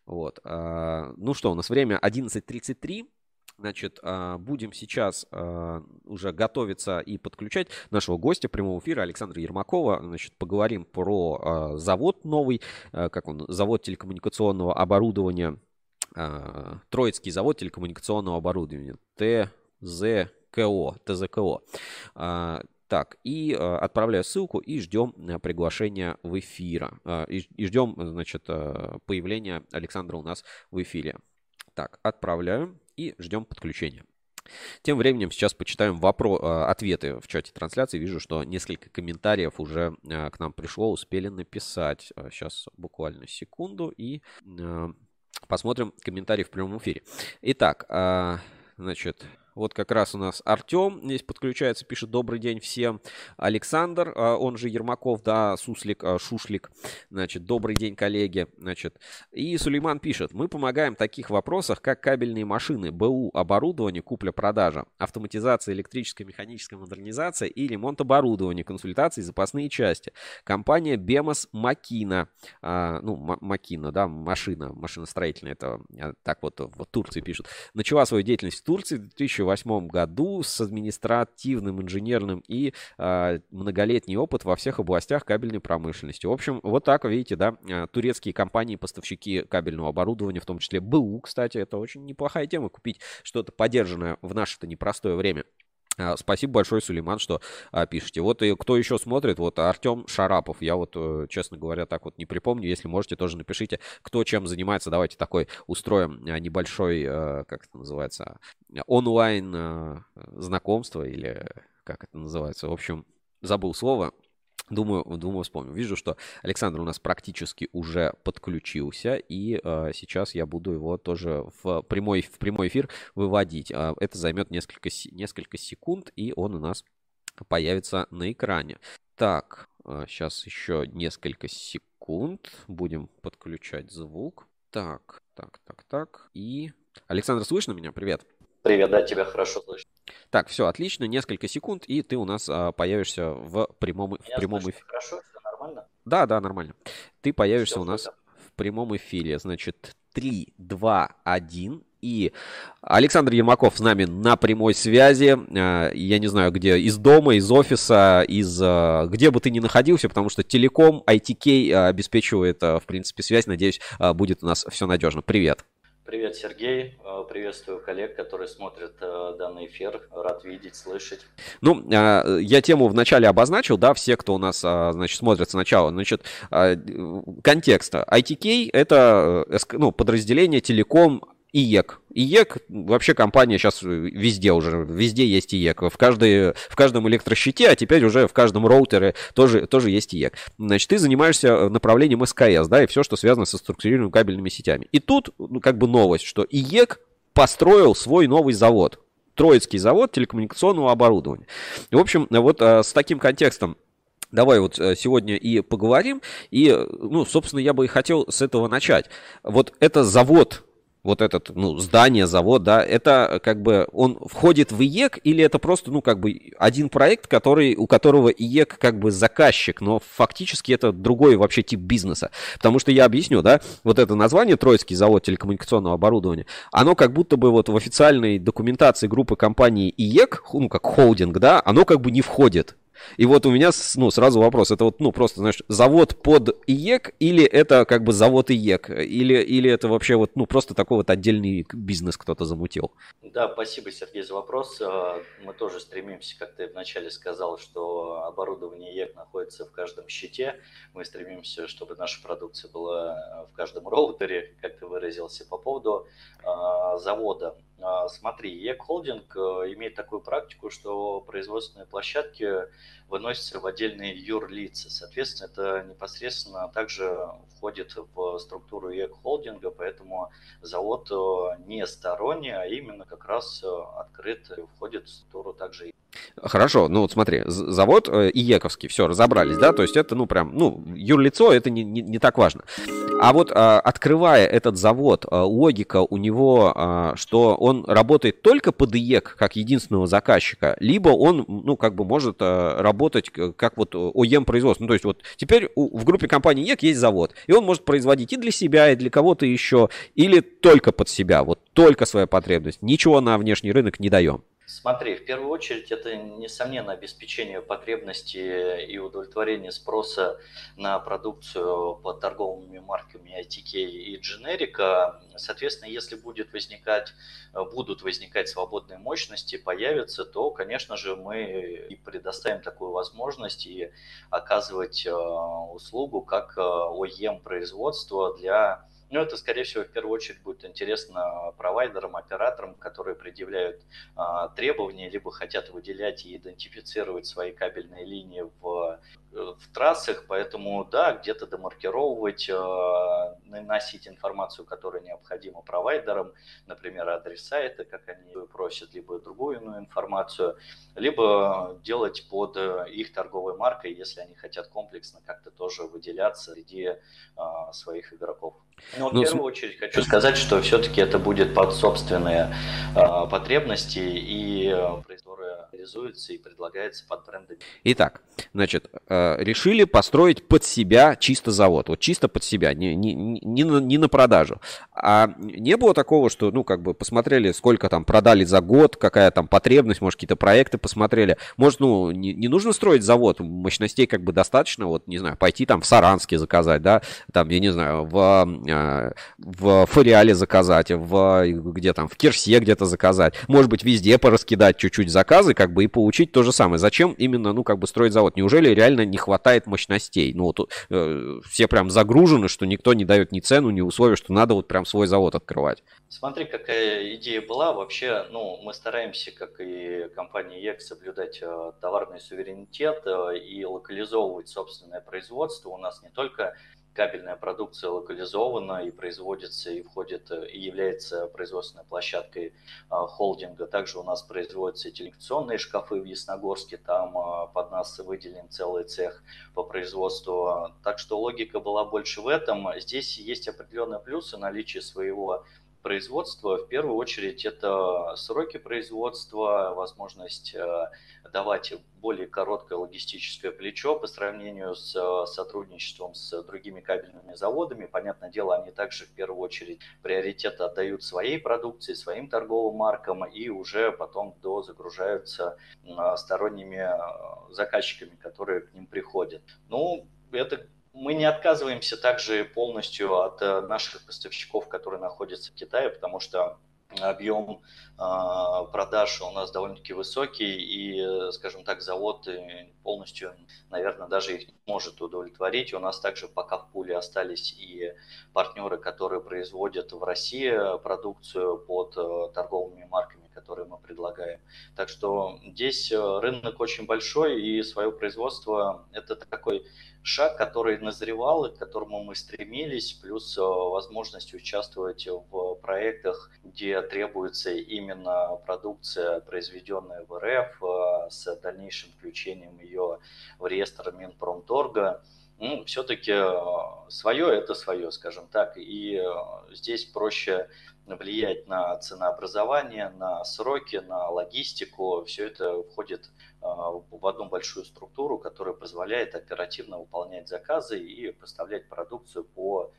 Вот. А, ну что, у нас время 11.33. Значит, а, будем сейчас а, уже готовиться и подключать нашего гостя прямого эфира Александра Ермакова. Значит, поговорим про а, завод новый, как он, завод телекоммуникационного оборудования, Троицкий завод телекоммуникационного оборудования, ТЗКО, ТЗКО. Так, и отправляю ссылку и ждем приглашения в эфир. Э, и, ждем, значит, появления Александра у нас в эфире. Так, отправляю и ждем подключения. Тем временем сейчас почитаем вопро- э, ответы в чате трансляции. Вижу, что несколько комментариев уже э, к нам пришло, успели написать. Сейчас э, буквально секунду и посмотрим комментарии в прямом эфире. Итак, значит, вот как раз у нас Артем здесь подключается, пишет «Добрый день всем». Александр, а, он же Ермаков, да, Суслик, а, Шушлик. Значит, «Добрый день, коллеги». Значит, и Сулейман пишет «Мы помогаем в таких вопросах, как кабельные машины, БУ, оборудование, купля-продажа, автоматизация, электрическая, механическая модернизация и ремонт оборудования, консультации, запасные части. Компания Бемос Макина». А, ну, Макина, да, машина, машиностроительная, это так вот в Турции пишут. Начала свою деятельность в Турции в 2000 2008 году с административным, инженерным и э, многолетний опыт во всех областях кабельной промышленности. В общем, вот так, видите, да, а, турецкие компании, поставщики кабельного оборудования, в том числе БУ, кстати, это очень неплохая тема, купить что-то поддержанное в наше-то непростое время. А, спасибо большое, Сулейман, что а, пишете. Вот и кто еще смотрит, вот Артем Шарапов. Я вот, э, честно говоря, так вот не припомню. Если можете, тоже напишите, кто чем занимается. Давайте такой устроим а, небольшой, э, как это называется, онлайн э, знакомство или как это называется. В общем, забыл слово. Думаю, думаю, вспомню. Вижу, что Александр у нас практически уже подключился, и э, сейчас я буду его тоже в прямой, в прямой эфир выводить. Э, это займет несколько, несколько секунд, и он у нас появится на экране. Так, э, сейчас еще несколько секунд. Будем подключать звук. Так, так, так, так. И... Александр, слышно меня? Привет. Привет, да, тебя хорошо слышно. Так, все, отлично, несколько секунд, и ты у нас а, появишься в прямом, в прямом эфире. Хорошо, все нормально? Да, да, нормально. Ты появишься все, у нас в прямом эфире. Значит, 3, 2, 1. И Александр Ермаков с нами на прямой связи. Э, я не знаю, где, из дома, из офиса, из э, где бы ты ни находился, потому что телеком, ITK обеспечивает, в принципе, связь. Надеюсь, будет у нас все надежно. Привет. Привет, Сергей. Приветствую коллег, которые смотрят данный эфир. Рад видеть, слышать. Ну, я тему вначале обозначил, да, все, кто у нас, значит, смотрит сначала. Значит, контекста. ITK – это ну, подразделение телеком IEK. IEK, вообще компания сейчас везде уже, везде есть IEK. В, каждой, в каждом электрощите, а теперь уже в каждом роутере тоже, тоже есть IEK. Значит, ты занимаешься направлением СКС, да, и все, что связано со структурированными кабельными сетями. И тут, ну, как бы новость, что IEK построил свой новый завод. Троицкий завод телекоммуникационного оборудования. В общем, вот а, с таким контекстом Давай вот э, сегодня и поговорим. И, ну, собственно, я бы и хотел с этого начать. Вот это завод вот этот, ну, здание, завод, да, это как бы он входит в IEK или это просто, ну, как бы один проект, который, у которого IEK как бы заказчик, но фактически это другой вообще тип бизнеса. Потому что я объясню, да, вот это название Троицкий завод телекоммуникационного оборудования, оно как будто бы вот в официальной документации группы компании IEK, ну, как холдинг, да, оно как бы не входит. И вот у меня ну, сразу вопрос. Это вот, ну, просто, знаешь, завод под IEK или это как бы завод IEK? Или, или это вообще вот, ну, просто такой вот отдельный бизнес кто-то замутил? Да, спасибо, Сергей, за вопрос. А, мы тоже стремимся, как ты вначале сказал, что оборудование IEK находится в каждом щите. Мы стремимся, чтобы наша продукция была в каждом роутере, как ты выразился, по поводу а, завода. А, смотри, IEK Холдинг э, имеет такую практику, что производственные площадки выносятся в отдельные юрлицы. Соответственно, это непосредственно также входит в структуру IEK Холдинга, поэтому завод э, не сторонний, а именно как раз э, открыт, входит в структуру также Хорошо, ну вот смотри, завод э, Иековский, все, разобрались, да, то есть это, ну, прям, ну, юрлицо, это не, не, не так важно. А вот а, открывая этот завод, а, логика у него, а, что он работает только под IEK, как единственного заказчика, либо он, ну, как бы может а, работать как вот OEM производство. Ну, то есть вот теперь в группе компании IEK есть завод, и он может производить и для себя, и для кого-то еще, или только под себя, вот только своя потребность, ничего на внешний рынок не даем. Смотри, в первую очередь это, несомненно, обеспечение потребности и удовлетворение спроса на продукцию под торговыми марками ITK и Generic. Соответственно, если будет возникать, будут возникать свободные мощности, появятся, то, конечно же, мы и предоставим такую возможность и оказывать э, услугу как OEM э, производства для ну, это, скорее всего, в первую очередь будет интересно провайдерам, операторам, которые предъявляют а, требования, либо хотят выделять и идентифицировать свои кабельные линии в в трассах, поэтому да, где-то демаркировывать, э, наносить информацию, которая необходима провайдерам, например, адрес сайта, как они просят, либо другую иную информацию, либо делать под их торговой маркой, если они хотят комплексно как-то тоже выделяться среди э, своих игроков. Ну, в первую очередь хочу сказать, что все-таки это будет под собственные э, потребности и которые реализуются и предлагается под брендами. Итак, значит, Э, решили построить под себя чисто завод, вот чисто под себя, не, не, не, на, не на продажу. А не было такого, что, ну, как бы посмотрели, сколько там продали за год, какая там потребность, может, какие-то проекты посмотрели. Может, ну, не, не нужно строить завод, мощностей как бы достаточно, вот, не знаю, пойти там в Саранске заказать, да, там, я не знаю, в, э, в Фориале заказать, в, где там, в Кирсе где-то заказать. Может быть, везде пораскидать чуть-чуть заказы, как бы, и получить то же самое. Зачем именно, ну, как бы строить завод? Неужели реально не хватает мощностей. Ну, вот э, все прям загружены, что никто не дает ни цену, ни условия, что надо вот прям свой завод открывать. Смотри, какая идея была. Вообще, ну, мы стараемся, как и компания ЕК, соблюдать э, товарный суверенитет э, и локализовывать собственное производство. У нас не только кабельная продукция локализована и производится, и входит, и является производственной площадкой а, холдинга. Также у нас производятся телекционные шкафы в Ясногорске, там а, под нас выделен целый цех по производству. Так что логика была больше в этом. Здесь есть определенные плюсы наличия своего производства. В первую очередь это сроки производства, возможность э, давать более короткое логистическое плечо по сравнению с э, сотрудничеством с другими кабельными заводами. Понятное дело, они также в первую очередь приоритет отдают своей продукции, своим торговым маркам и уже потом дозагружаются сторонними заказчиками, которые к ним приходят. Ну, это мы не отказываемся также полностью от наших поставщиков, которые находятся в Китае, потому что объем а, продаж у нас довольно-таки высокий, и, скажем так, завод полностью, наверное, даже их не может удовлетворить. У нас также пока в пуле остались и партнеры, которые производят в России продукцию под э, торговыми марками, которые мы предлагаем. Так что здесь э, рынок очень большой, и свое производство – это такой шаг, который назревал и к которому мы стремились, плюс э, возможность участвовать в проектах, где требуется именно продукция, произведенная в РФ, э, с дальнейшим включением ее в реестр Минпромторга. Ну, все-таки э, свое это свое, скажем так, и здесь проще влиять на ценообразование, на сроки, на логистику. Все это входит а, в одну большую структуру, которая позволяет оперативно выполнять заказы и поставлять продукцию по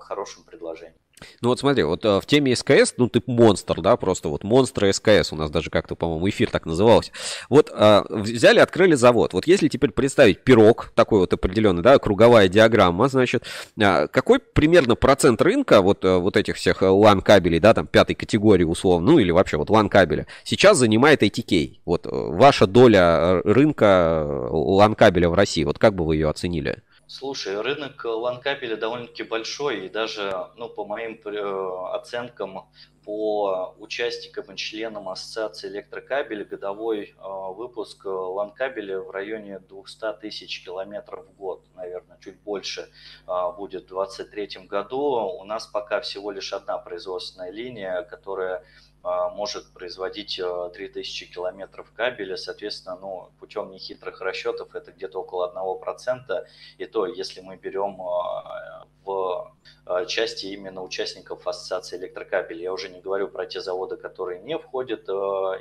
хорошим предложениям. Ну вот смотри, вот э, в теме СКС, ну ты монстр, да, просто вот монстр СКС, у нас даже как-то, по-моему, эфир так назывался. Вот а, взяли, открыли завод. Вот если теперь представить пирог, такой вот определенный, да, круговая диаграмма, значит, какой примерно процент рынка вот, э, вот этих всех LAN кабелей, да, там пятой категории условно, ну или вообще вот LAN кабеля, сейчас занимает ATK? Вот ваша доля рынка LAN кабеля в России, вот как бы вы ее оценили? Слушай, рынок ланкабеля довольно-таки большой, и даже, ну, по моим э, оценкам, по участникам и членам Ассоциации электрокабеля годовой э, выпуск ланкабеля в районе 200 тысяч километров в год, наверное, чуть больше э, будет в 2023 году. У нас пока всего лишь одна производственная линия, которая может производить 3000 а, километров кабеля, соответственно, ну, путем нехитрых расчетов это где-то около 1%, и то, если мы берем а, в части именно участников Ассоциации электрокабелей. Я уже не говорю про те заводы, которые не входят,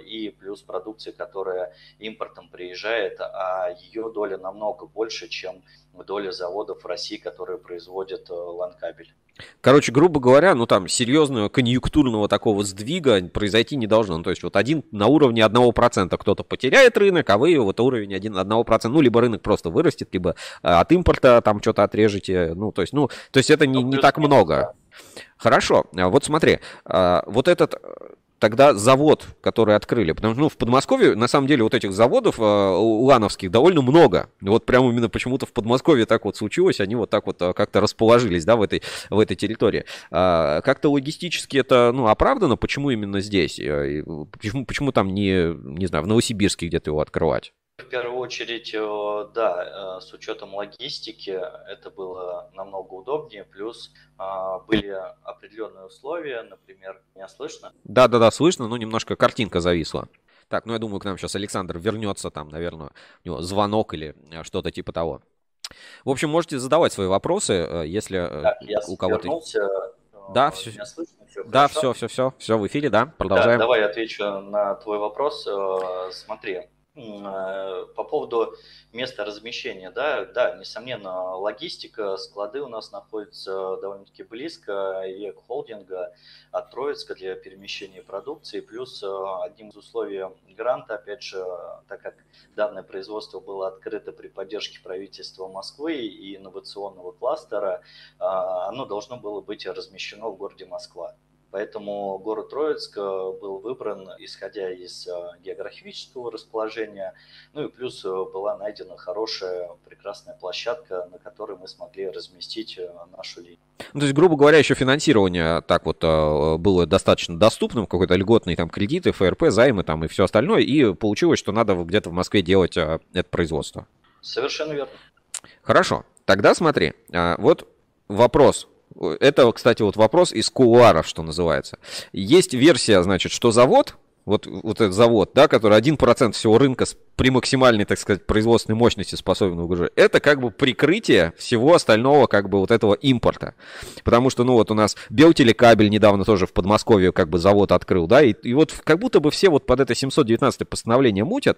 и плюс продукции, которая импортом приезжает, а ее доля намного больше, чем доля заводов в России, которые производят ланкабель. Короче, грубо говоря, ну там серьезного конъюнктурного такого сдвига произойти не должно. Ну, то есть вот один на уровне 1% кто-то потеряет рынок, а вы вот уровень 1, 1%, ну, либо рынок просто вырастет, либо а, от импорта там что-то отрежете. Ну, то есть, ну, то есть это не, не так много. Хорошо, вот смотри, вот этот тогда завод, который открыли. Потому что ну, в Подмосковье, на самом деле, вот этих заводов э, лановских довольно много. Вот прямо именно почему-то в Подмосковье так вот случилось, они вот так вот э, как-то расположились, да, в этой, в этой территории. А, как-то логистически это, ну, оправдано, почему именно здесь? Э, почему, почему там не, не знаю, в Новосибирске где-то его открывать? В первую очередь, э, да, э, с учетом логистики это было намного удобнее, плюс а, были определенные условия, например, меня слышно? Да, да, да, слышно, но немножко картинка зависла. Так, ну я думаю, к нам сейчас Александр вернется, там, наверное, у него звонок или э, что-то типа того. В общем, можете задавать свои вопросы, если я у кого-то... Да, все. Слышно, все да, все, все, все, все в эфире, да, продолжаем. Да, давай я отвечу на твой вопрос. Смотри, Э, по поводу места размещения, да, да, несомненно, логистика, склады у нас находятся довольно-таки близко и к холдинга от Троицка для перемещения продукции, плюс э, одним из условий гранта, опять же, так как данное производство было открыто при поддержке правительства Москвы и инновационного кластера, э, оно должно было быть размещено в городе Москва. Поэтому город Троицк э, был выбран, исходя из э, географического расположения. Ну и плюс э, была найдена хорошая, прекрасная площадка, на которой мы смогли разместить нашу линию. Ну, то есть, грубо говоря, еще финансирование так вот было достаточно доступным, какой-то льготный там кредиты, ФРП, займы там и все остальное, и получилось, что надо где-то в Москве делать это производство. Совершенно верно. Хорошо, тогда смотри, вот вопрос, это, кстати, вот вопрос из кулуаров, что называется. Есть версия, значит, что завод вот, вот этот завод, да, который 1% всего рынка при максимальной, так сказать, производственной мощности способен выгружать, это как бы прикрытие всего остального как бы вот этого импорта. Потому что, ну вот у нас Белтелекабель недавно тоже в Подмосковье как бы завод открыл, да, и, и вот как будто бы все вот под это 719 постановление мутят,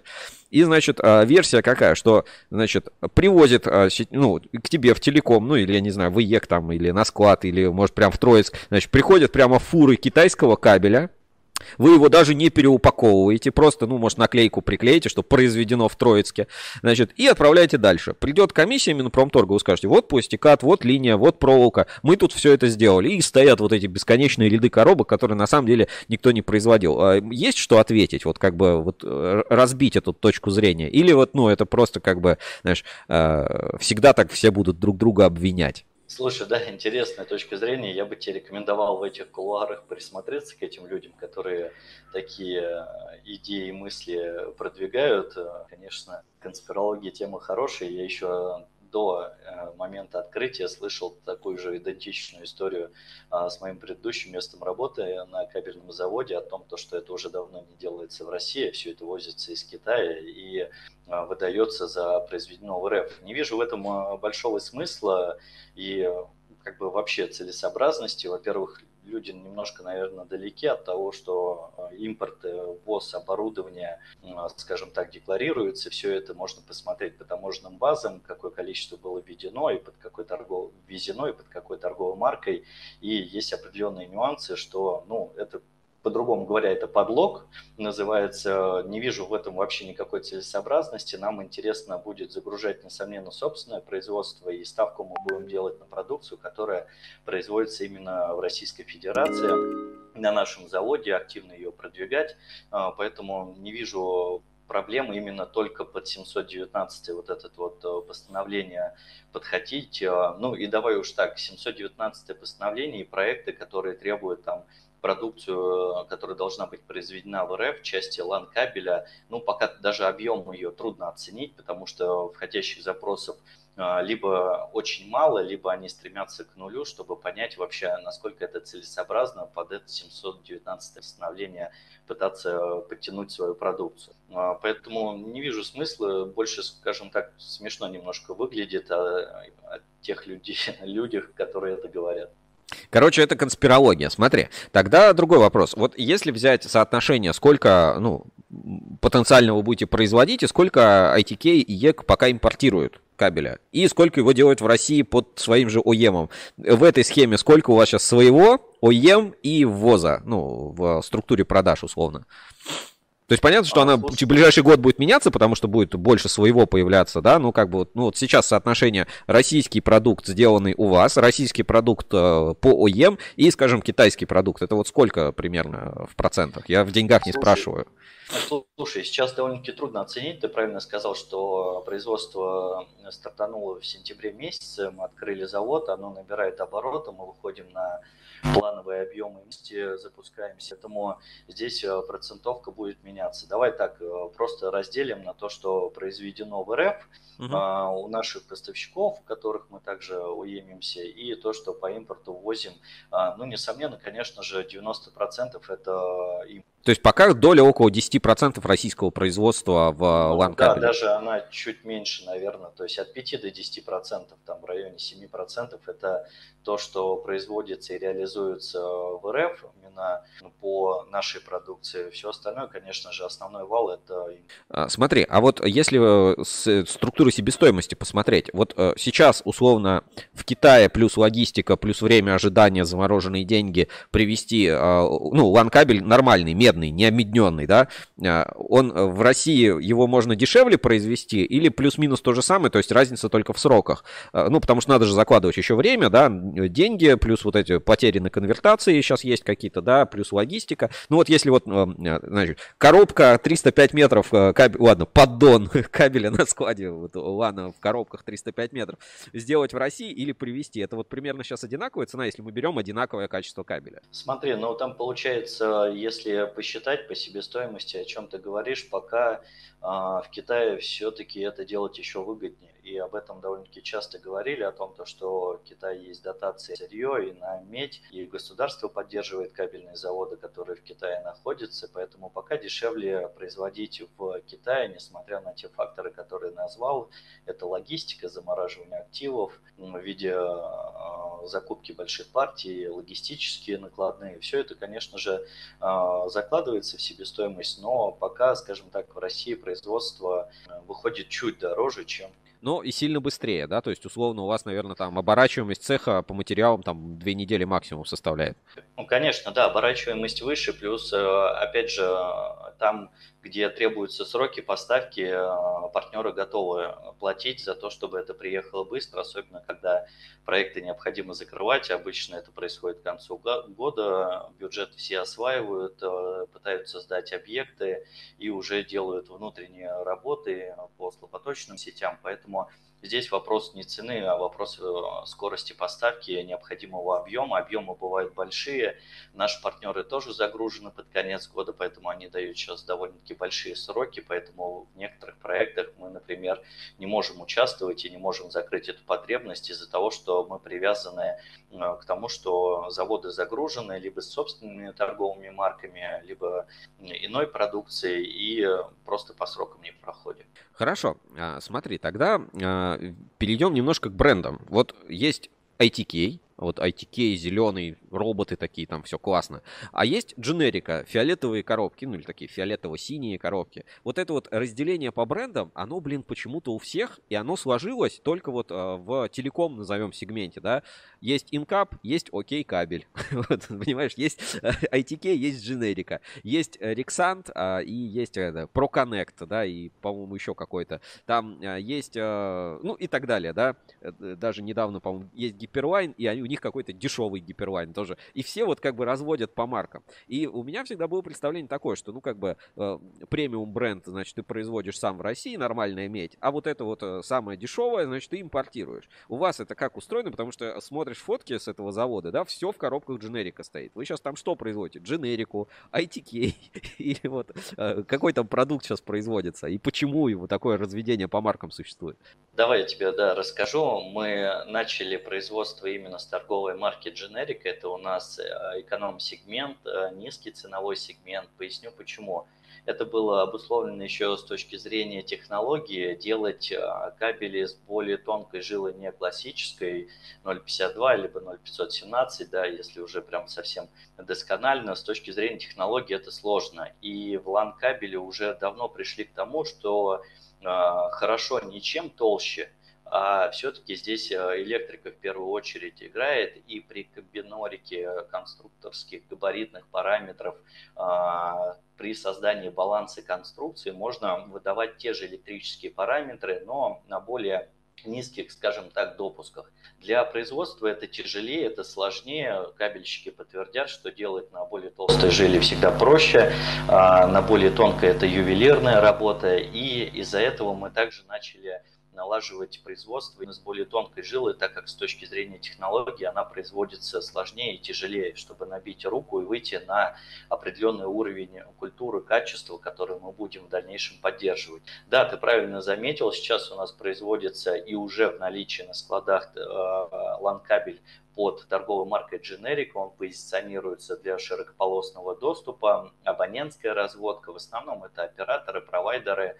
и, значит, а, версия какая, что, значит, привозит, а, ну, к тебе в телеком, ну, или, я не знаю, в IEK там, или на склад, или, может, прям в Троицк, значит, приходят прямо фуры китайского кабеля, вы его даже не переупаковываете, просто, ну, может, наклейку приклеите, что произведено в Троицке, значит, и отправляете дальше. Придет комиссия Минпромторга, вы скажете, вот пластикат, вот линия, вот проволока, мы тут все это сделали. И стоят вот эти бесконечные ряды коробок, которые на самом деле никто не производил. А есть что ответить, вот как бы вот э, разбить эту точку зрения? Или вот, ну, это просто как бы, знаешь, э, всегда так все будут друг друга обвинять? Слушай, да, интересная точка зрения. Я бы тебе рекомендовал в этих кулуарах присмотреться к этим людям, которые такие э, идеи и мысли продвигают. Конечно, конспирология тема хорошая. Я еще до э, момента открытия слышал такую же идентичную историю а, с моим предыдущим местом работы на кабельном заводе о том, что это уже давно не делается в России, все это возится из Китая и а, выдается за произведено в РФ. Не вижу в этом большого смысла и как бы вообще целесообразности. Во-первых, люди немножко, наверное, далеки от того, что э, импорт, э, ввоз оборудования, э, скажем так, декларируется. Все это можно посмотреть по таможенным базам, какое количество было введено и под какой торгов... ввезено и под какой торговой маркой. И есть определенные нюансы, что ну, это по-другому говоря, это подлог, называется. Не вижу в этом вообще никакой целесообразности. Нам интересно будет загружать, несомненно, собственное производство, и ставку мы будем делать на продукцию, которая производится именно в Российской Федерации, на нашем заводе, активно ее продвигать. А, поэтому не вижу проблемы именно только под 719 вот это вот э, постановление подходить. А, ну и давай уж так, 719 постановление и проекты, которые требуют там продукцию, которая должна быть произведена в РФ части LAN-кабеля, ну, пока даже объем ее трудно оценить, потому что входящих запросов а, либо очень мало, либо они стремятся к нулю, чтобы понять вообще, насколько это целесообразно под это 719 постановление пытаться подтянуть свою продукцию. А, поэтому не вижу смысла, больше, скажем так, смешно немножко выглядит о, о тех людей, [laughs] людях, которые это говорят. Короче, это конспирология. Смотри, тогда другой вопрос. Вот если взять соотношение, сколько ну, потенциально вы будете производить и сколько ITK и EEC пока импортируют кабеля, и сколько его делают в России под своим же OEM. В этой схеме сколько у вас сейчас своего OEM и ввоза, ну, в структуре продаж условно? То есть понятно, что а, она слушай, в ближайший год будет меняться, потому что будет больше своего появляться, да, ну как бы вот, ну вот сейчас соотношение российский продукт, сделанный у вас, российский продукт э, по ОЕМ и, скажем, китайский продукт, это вот сколько примерно в процентах? Я в деньгах не спрашиваю. Слушай, сейчас довольно-таки трудно оценить. Ты правильно сказал, что производство стартануло в сентябре месяце. Мы открыли завод, оно набирает обороты, мы выходим на плановые объемы запускаемся. Поэтому здесь э, процентовка будет меняться. Давай так, э, просто разделим на то, что произведено в РФ угу. у наших поставщиков, которых мы также уемимся, и то, что по импорту возим. А, ну, несомненно, конечно же, 90% это импорт. То есть пока доля около 10% российского производства в ну, лан Да, даже она чуть меньше, наверное. То есть от 5 до 10%, там в районе 7% это то, что производится и реализуется в РФ именно по нашей продукции. Все остальное, конечно же, основной вал это... А, смотри, а вот если э, с структуры себестоимости посмотреть, вот э, сейчас условно в Китае плюс логистика, плюс время ожидания, замороженные деньги привести, э, ну, лан-кабель нормальный, медный, не обмедненный, да, он в России, его можно дешевле произвести или плюс-минус то же самое, то есть разница только в сроках. Ну, потому что надо же закладывать еще время, да, деньги, плюс вот эти потери на конвертации сейчас есть какие-то, да, плюс логистика. Ну вот если вот, э, значит, коробка 305 метров, э, кабель, ладно, поддон [laughs] кабеля на складе, вот, ладно, в коробках 305 метров, сделать в России или привезти, это вот примерно сейчас одинаковая цена, если мы берем одинаковое качество кабеля? Смотри, ну там получается, если посчитать по себестоимости, о чем ты говоришь, пока а, в Китае все-таки это делать еще выгоднее и об этом довольно-таки часто говорили, о том, что в Китае есть дотации сырье и на медь, и государство поддерживает кабельные заводы, которые в Китае находятся, поэтому пока дешевле производить в Китае, несмотря на те факторы, которые назвал, это логистика, замораживание активов в виде а, закупки больших партий, логистические накладные, все это, конечно же, а, закладывается в себестоимость, но пока, скажем так, в России производство выходит чуть дороже, чем но и сильно быстрее, да, то есть условно у вас, наверное, там оборачиваемость цеха по материалам там две недели максимум составляет. Ну, конечно, да, оборачиваемость выше, плюс, э, опять же, там, где требуются сроки поставки, э, партнеры готовы платить за то, чтобы это приехало быстро, особенно когда проекты необходимо закрывать. Обычно это происходит к концу года, бюджет все осваивают, э, пытаются сдать объекты и уже делают внутренние работы по слаботочным сетям, поэтому Здесь вопрос не цены, а вопрос э, скорости поставки необходимого объема. Объемы бывают большие. Наши партнеры тоже загружены под конец года, поэтому они дают сейчас довольно-таки большие сроки. Поэтому в некоторых проектах мы, например, не можем участвовать и не можем закрыть эту потребность из-за того, что мы привязаны к тому, что заводы загружены либо с собственными торговыми марками, либо иной продукцией и просто по срокам не проходим. Хорошо, а, смотри, тогда а, перейдем немножко к брендам. Вот есть ITK, вот ITK, зеленый, роботы такие, там все классно. А есть дженерика, фиолетовые коробки, ну или такие фиолетово-синие коробки. Вот это вот разделение по брендам, оно, блин, почему-то у всех, и оно сложилось только вот э, в телеком, назовем, сегменте, да. Есть инкап, есть окей кабель. [laughs] вот, понимаешь, есть ITK, есть дженерика. Есть э, и есть э, ProConnect, да, и, по-моему, еще какой-то. Там э, есть, э, ну и так далее, да. Э, даже недавно, по-моему, есть Гиперлайн, и они них какой-то дешевый гиперлайн тоже. И все вот как бы разводят по маркам. И у меня всегда было представление такое, что, ну, как бы э, премиум бренд, значит, ты производишь сам в России, нормальная медь, а вот это вот э, самое дешевое, значит, ты импортируешь. У вас это как устроено? Потому что смотришь фотки с этого завода, да, все в коробках дженерика стоит. Вы сейчас там что производите? Дженерику, ITK [laughs] или вот э, какой там продукт сейчас производится? И почему его такое разведение по маркам существует? Давай я тебе, да, расскажу. Мы начали производство именно с торговой марки Generic. Это у нас э, эконом-сегмент, э, низкий ценовой сегмент. Поясню почему. Это было обусловлено еще с точки зрения технологии, делать э, кабели с более тонкой жилой, не классической 0,52 либо 0,517, да, если уже прям совсем досконально, с точки зрения технологии это сложно. И в LAN кабеле уже давно пришли к тому, что хорошо не чем толще, а все-таки здесь э, электрика в первую очередь играет, и при комбинорике конструкторских габаритных параметров а, при создании баланса конструкции можно выдавать те же электрические параметры, но на более низких, скажем так, допусках. Для производства это тяжелее, это сложнее. Кабельщики подтвердят, что делать на более толстой жиле всегда проще, а на более тонкой это ювелирная работа, и из-за этого мы также начали налаживать производство с более тонкой жилы, так как с точки зрения технологии она производится сложнее и тяжелее, чтобы набить руку и выйти на определенный уровень культуры, качества, который мы будем в дальнейшем поддерживать. Да, ты правильно заметил, сейчас у нас производится и уже в наличии на складах э, ланкабель под торговой маркой Generic, он позиционируется для широкополосного доступа, абонентская разводка, в основном это операторы, провайдеры,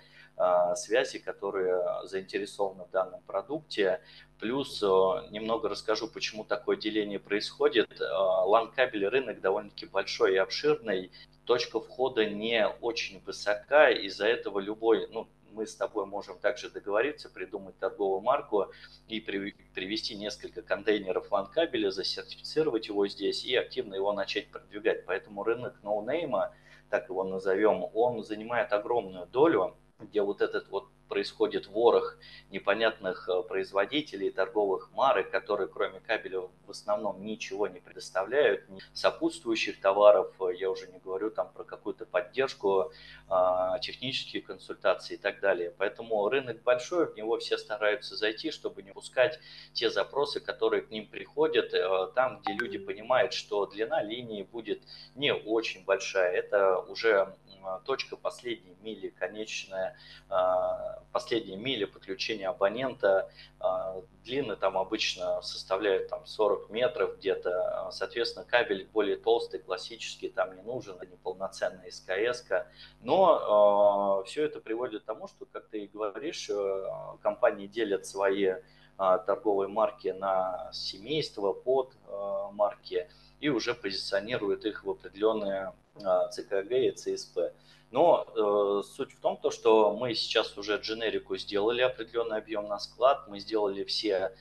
связи, которые заинтересованы в данном продукте. Плюс э, немного расскажу, почему такое деление происходит. LAN-кабель а, рынок довольно-таки большой и обширный. Точка входа не очень высока, из-за этого любой, ну, мы с тобой можем также договориться, придумать торговую марку и привести несколько контейнеров лан-кабеля, засертифицировать его здесь и активно его начать продвигать. Поэтому рынок ноунейма, так его назовем, он занимает огромную долю где вот этот вот происходит ворох непонятных э, производителей, торговых марок, которые кроме кабеля в основном ничего не предоставляют, сопутствующих товаров, э, я уже не говорю там про какую-то поддержку, а, технические консультации и так далее. Поэтому рынок большой, в него все стараются зайти, чтобы не пускать те запросы, которые к ним приходят, э, там, где люди понимают, что длина линии будет не очень большая, это уже точка последней мили, конечная а, последние мили подключения абонента. Длины там обычно составляют там 40 метров где-то. Соответственно, кабель более толстый, классический, там не нужен, а не полноценная СКС. -ка. Но все это приводит к тому, что, как ты и говоришь, компании делят свои торговые марки на семейство, под марки и уже позиционируют их в определенные ЦКГ и ЦСП. Но э, суть в том, то, что мы сейчас уже дженерику сделали определенный объем на склад, мы сделали все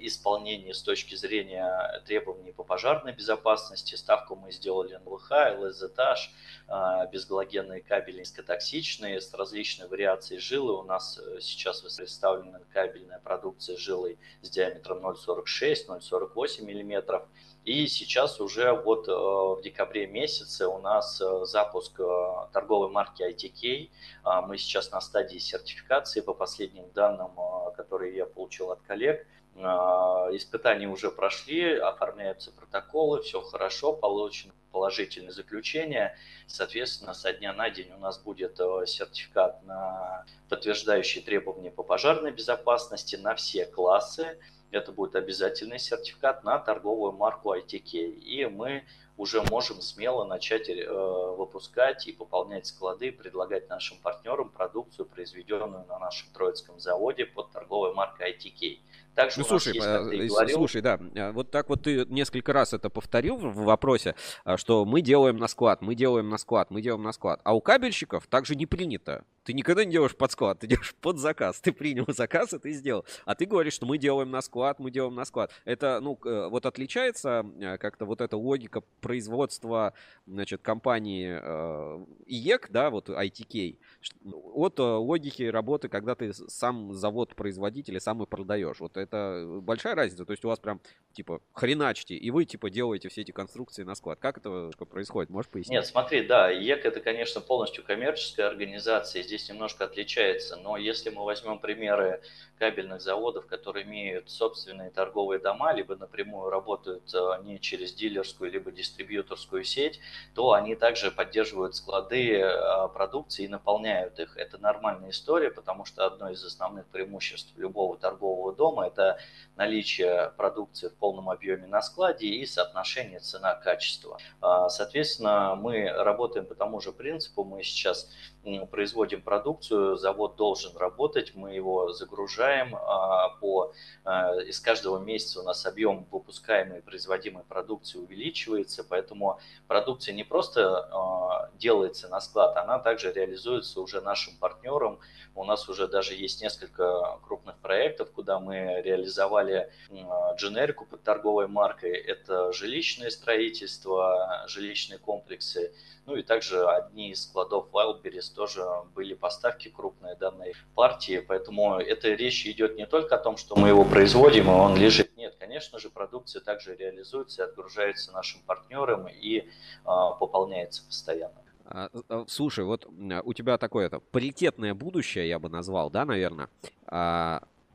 исполнения с точки зрения требований по пожарной безопасности, ставку мы сделали на ЛХ, ЛЗТАЖ, э, безгалогенные кабели низкотоксичные с различной вариацией жилы. У нас э, сейчас представлена кабельная продукция жилой с диаметром 0,46-0,48 мм и сейчас уже вот э, в декабре месяце у нас э, запуск э, торговой марки ITK. А, мы сейчас на стадии сертификации по последним данным, которые я получил от коллег. А, испытания уже прошли, оформляются протоколы, все хорошо, получено положительное заключение. Соответственно, со дня на день у нас будет сертификат на подтверждающий требования по пожарной безопасности на все классы это будет обязательный сертификат на торговую марку ITK. И мы уже можем смело начать э, выпускать и пополнять склады, предлагать нашим партнерам продукцию, произведенную на нашем Троицком заводе под торговой маркой ITK. Также ну, слушай, есть, э, говорил... слушай, да, э, вот так вот ты несколько раз это повторил в вопросе, э, что мы делаем на склад, мы делаем на склад, мы делаем на склад. А у кабельщиков также не принято. Ты никогда не делаешь под склад, ты делаешь под заказ. Ты принял [laughs] заказ, и ты сделал. А ты говоришь, что мы делаем на склад, мы делаем на склад. Это, ну, вот отличается как-то вот эта логика производства, значит, компании э, IEK, да, вот ITK, от логики работы, когда ты сам завод производителя, сам и продаешь. Вот это большая разница. То есть у вас прям, типа, хреначьте, и вы, типа, делаете все эти конструкции на склад. Как это происходит? Можешь пояснить? Нет, смотри, да, IEK это, конечно, полностью коммерческая организация, здесь немножко отличается, но если мы возьмем примеры кабельных заводов, которые имеют собственные торговые дома, либо напрямую работают э, не через дилерскую, либо дистрибьюторскую сеть, то они также поддерживают склады э, продукции и наполняют их. Это нормальная история, потому что одно из основных преимуществ любого торгового дома – наличие продукции в полном объеме на складе и соотношение цена-качество. А, соответственно, мы работаем по тому же принципу. Мы сейчас производим продукцию, завод должен работать, мы его загружаем. А, по, а, из каждого месяца у нас объем выпускаемой и производимой продукции увеличивается, поэтому продукция не просто делается на склад, она также реализуется уже нашим партнерам. У нас уже даже есть несколько крупных проектов, куда мы реализовали дженерику под торговой маркой. Это жилищное строительство, жилищные комплексы, ну и также одни из складов Wildberries тоже были поставки крупные данной партии, поэтому эта речь идет не только о том, что мы его производим, и он лежит. Нет, конечно же, продукция также реализуется, отгружается нашим партнерам и а, пополняется постоянно. А, а, слушай, вот у тебя такое это паритетное будущее, я бы назвал, да, наверное.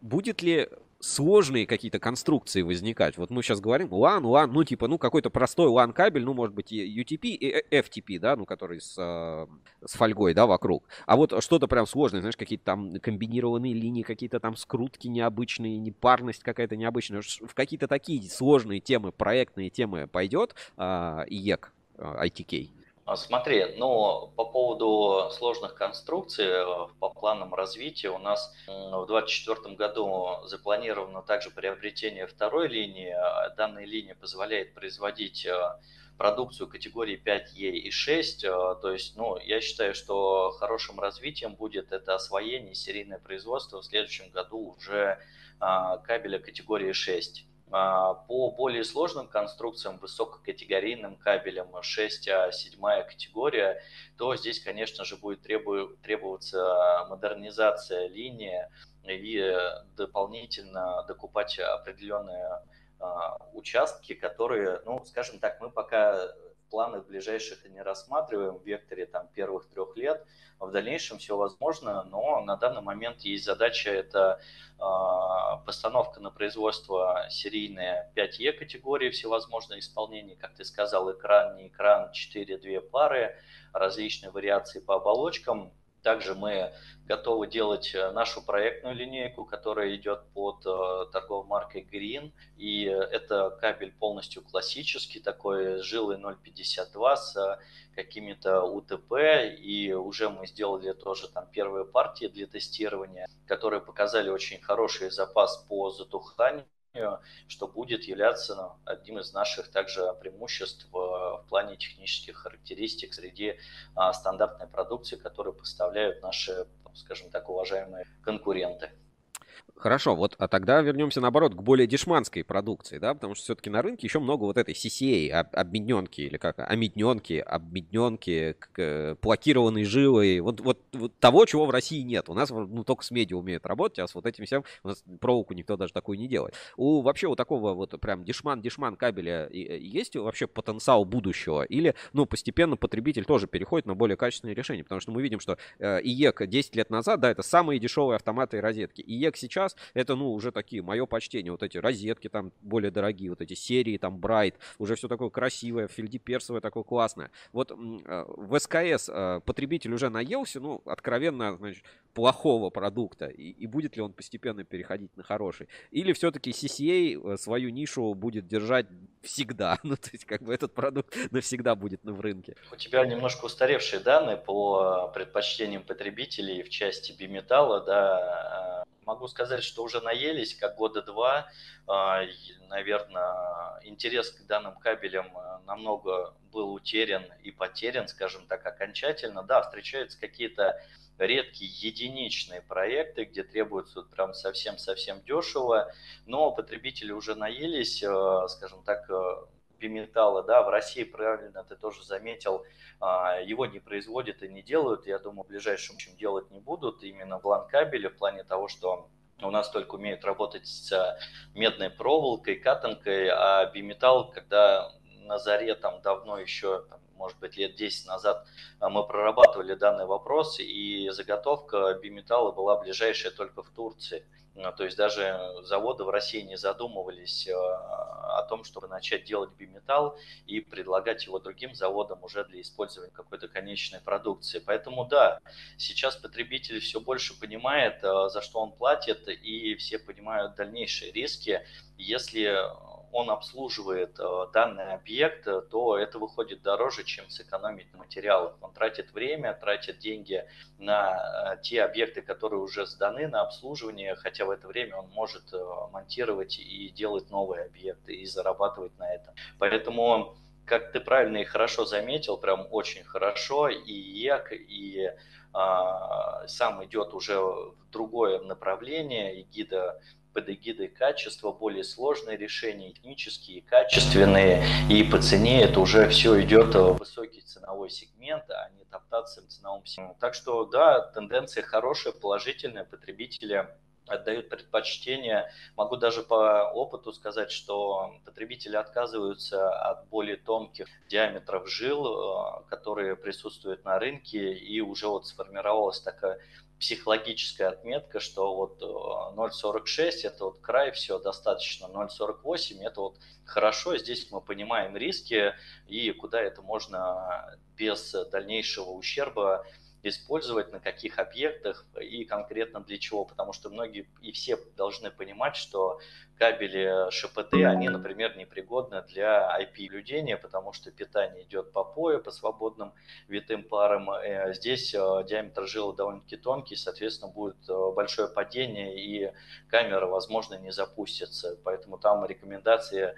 Будет ли сложные какие-то конструкции возникать. Вот мы сейчас говорим LAN, LAN, ну типа, ну какой-то простой LAN кабель, ну может быть UTP и FTP, да, ну который с, э, с фольгой, да, вокруг. А вот что-то прям сложное, знаешь, какие-то там комбинированные линии, какие-то там скрутки необычные, непарность какая-то необычная. В какие-то такие сложные темы, проектные темы пойдет э, IEC, э, ITK? А, смотри, ну, по поводу сложных конструкций, э, по планам развития у нас в 2024 году запланировано также приобретение второй линии. А, данная линия позволяет производить э, продукцию категории 5Е и 6. Э, то есть, ну, я считаю, что хорошим развитием будет это освоение серийное производство в следующем году уже а, кабеля категории 6. А, по более сложным конструкциям, высококатегорийным кабелям 6А, 7 категория, то здесь, конечно же, будет требоваться модернизация линии и дополнительно докупать определенные а, участки, которые, ну, скажем так, мы пока планы ближайших не рассматриваем в векторе там, первых трех лет. В дальнейшем все возможно, но на данный момент есть задача это э, постановка на производство серийные 5Е категории, всевозможные исполнения, как ты сказал, экран, не экран, 4-2 пары, различные вариации по оболочкам. Также мы готовы делать э, нашу проектную линейку, которая идет под э, торговой маркой Green. И это кабель полностью классический, такой жилый 0,52 с какими-то УТП. И уже мы сделали тоже там первые партии для тестирования, которые показали очень хороший запас по затуханию что будет являться ну, одним из наших также преимуществ в плане технических характеристик среди а, стандартной продукции, которую поставляют наши, скажем так, уважаемые конкуренты. Хорошо, вот а тогда вернемся наоборот к более дешманской продукции, да, потому что все-таки на рынке еще много вот этой CCA, об, обмедненки или как, омедненки, обмедненки, э, плакированной жилой, вот, вот, вот того, чего в России нет. У нас ну, только с медью умеют работать, а с вот этим всем у нас проволоку никто даже такую не делает. У вообще у такого вот прям дешман-дешман кабеля есть вообще потенциал будущего? Или, ну, постепенно потребитель тоже переходит на более качественные решения? Потому что мы видим, что э, IEK 10 лет назад, да, это самые дешевые автоматы и розетки. IEK сейчас сейчас это, ну, уже такие, мое почтение, вот эти розетки там более дорогие, вот эти серии там Bright, уже все такое красивое, фельдеперсовое такое классное. Вот э, в СКС э, потребитель уже наелся, ну, откровенно, значит, плохого продукта, и, и будет ли он постепенно переходить на хороший? Или все-таки CCA э, свою нишу будет держать всегда? [laughs] Ну, то есть, как бы этот продукт навсегда будет на в рынке. У тебя немножко устаревшие данные по предпочтениям потребителей в части биметалла, да, могу сказать, что уже наелись, как года два. А, Наверное, интерес к данным кабелям э, намного был утерян и потерян, скажем так, окончательно. Да, встречаются какие-то редкие единичные проекты, где требуется прям совсем-совсем дешево, но потребители уже наелись, э, скажем так, э, биметалла, да, в России, правильно ты тоже заметил, а, его не производят и не делают. Я думаю, в ближайшем чем делать не будут именно в лан-кабеле в плане того, что у нас только умеют работать с медной проволокой, катанкой, а биметалл, когда на заре там давно еще, там, может быть, лет 10 назад а, мы прорабатывали данный вопрос, и заготовка биметалла была ближайшая только в Турции. Ну, то есть даже заводы в России не задумывались э, о том, чтобы начать делать биметалл и предлагать его другим заводам уже для использования какой-то конечной продукции. Поэтому да, сейчас потребитель все больше понимает, э, за что он платит, и все понимают дальнейшие риски. Если он обслуживает э, данный объект, э, то это выходит дороже, чем сэкономить на материалах. Он тратит время, тратит деньги на э, те объекты, которые уже сданы на обслуживание, хотя в это время он может монтировать и делать новые объекты и зарабатывать на этом. Поэтому как ты правильно и хорошо заметил, прям очень хорошо, и ЕК, и а, сам идет уже в другое направление, и гида под эгидой качества, более сложные решения, технические, качественные, и по цене это уже все идет в высокий ценовой сегмент, а не топтаться в ценовом сегменте. Так что да, тенденция хорошая, положительная, потребители отдают предпочтение. Могу даже по опыту сказать, что потребители отказываются от более тонких диаметров жил, э, которые присутствуют на рынке, и уже вот сформировалась такая психологическая отметка, что вот 0.46 э, это вот край, все достаточно, 0.48 это вот хорошо, здесь мы понимаем риски и куда это можно без дальнейшего ущерба использовать, на каких объектах и конкретно для чего, потому что многие и все должны понимать, что кабели ШПТ, они, например, непригодны для IP-наблюдения, потому что питание идет по пою, по свободным витым парам. Э, здесь э, диаметр жила довольно-таки тонкий, соответственно, будет э, большое падение, и камера, возможно, не запустится. Поэтому там рекомендации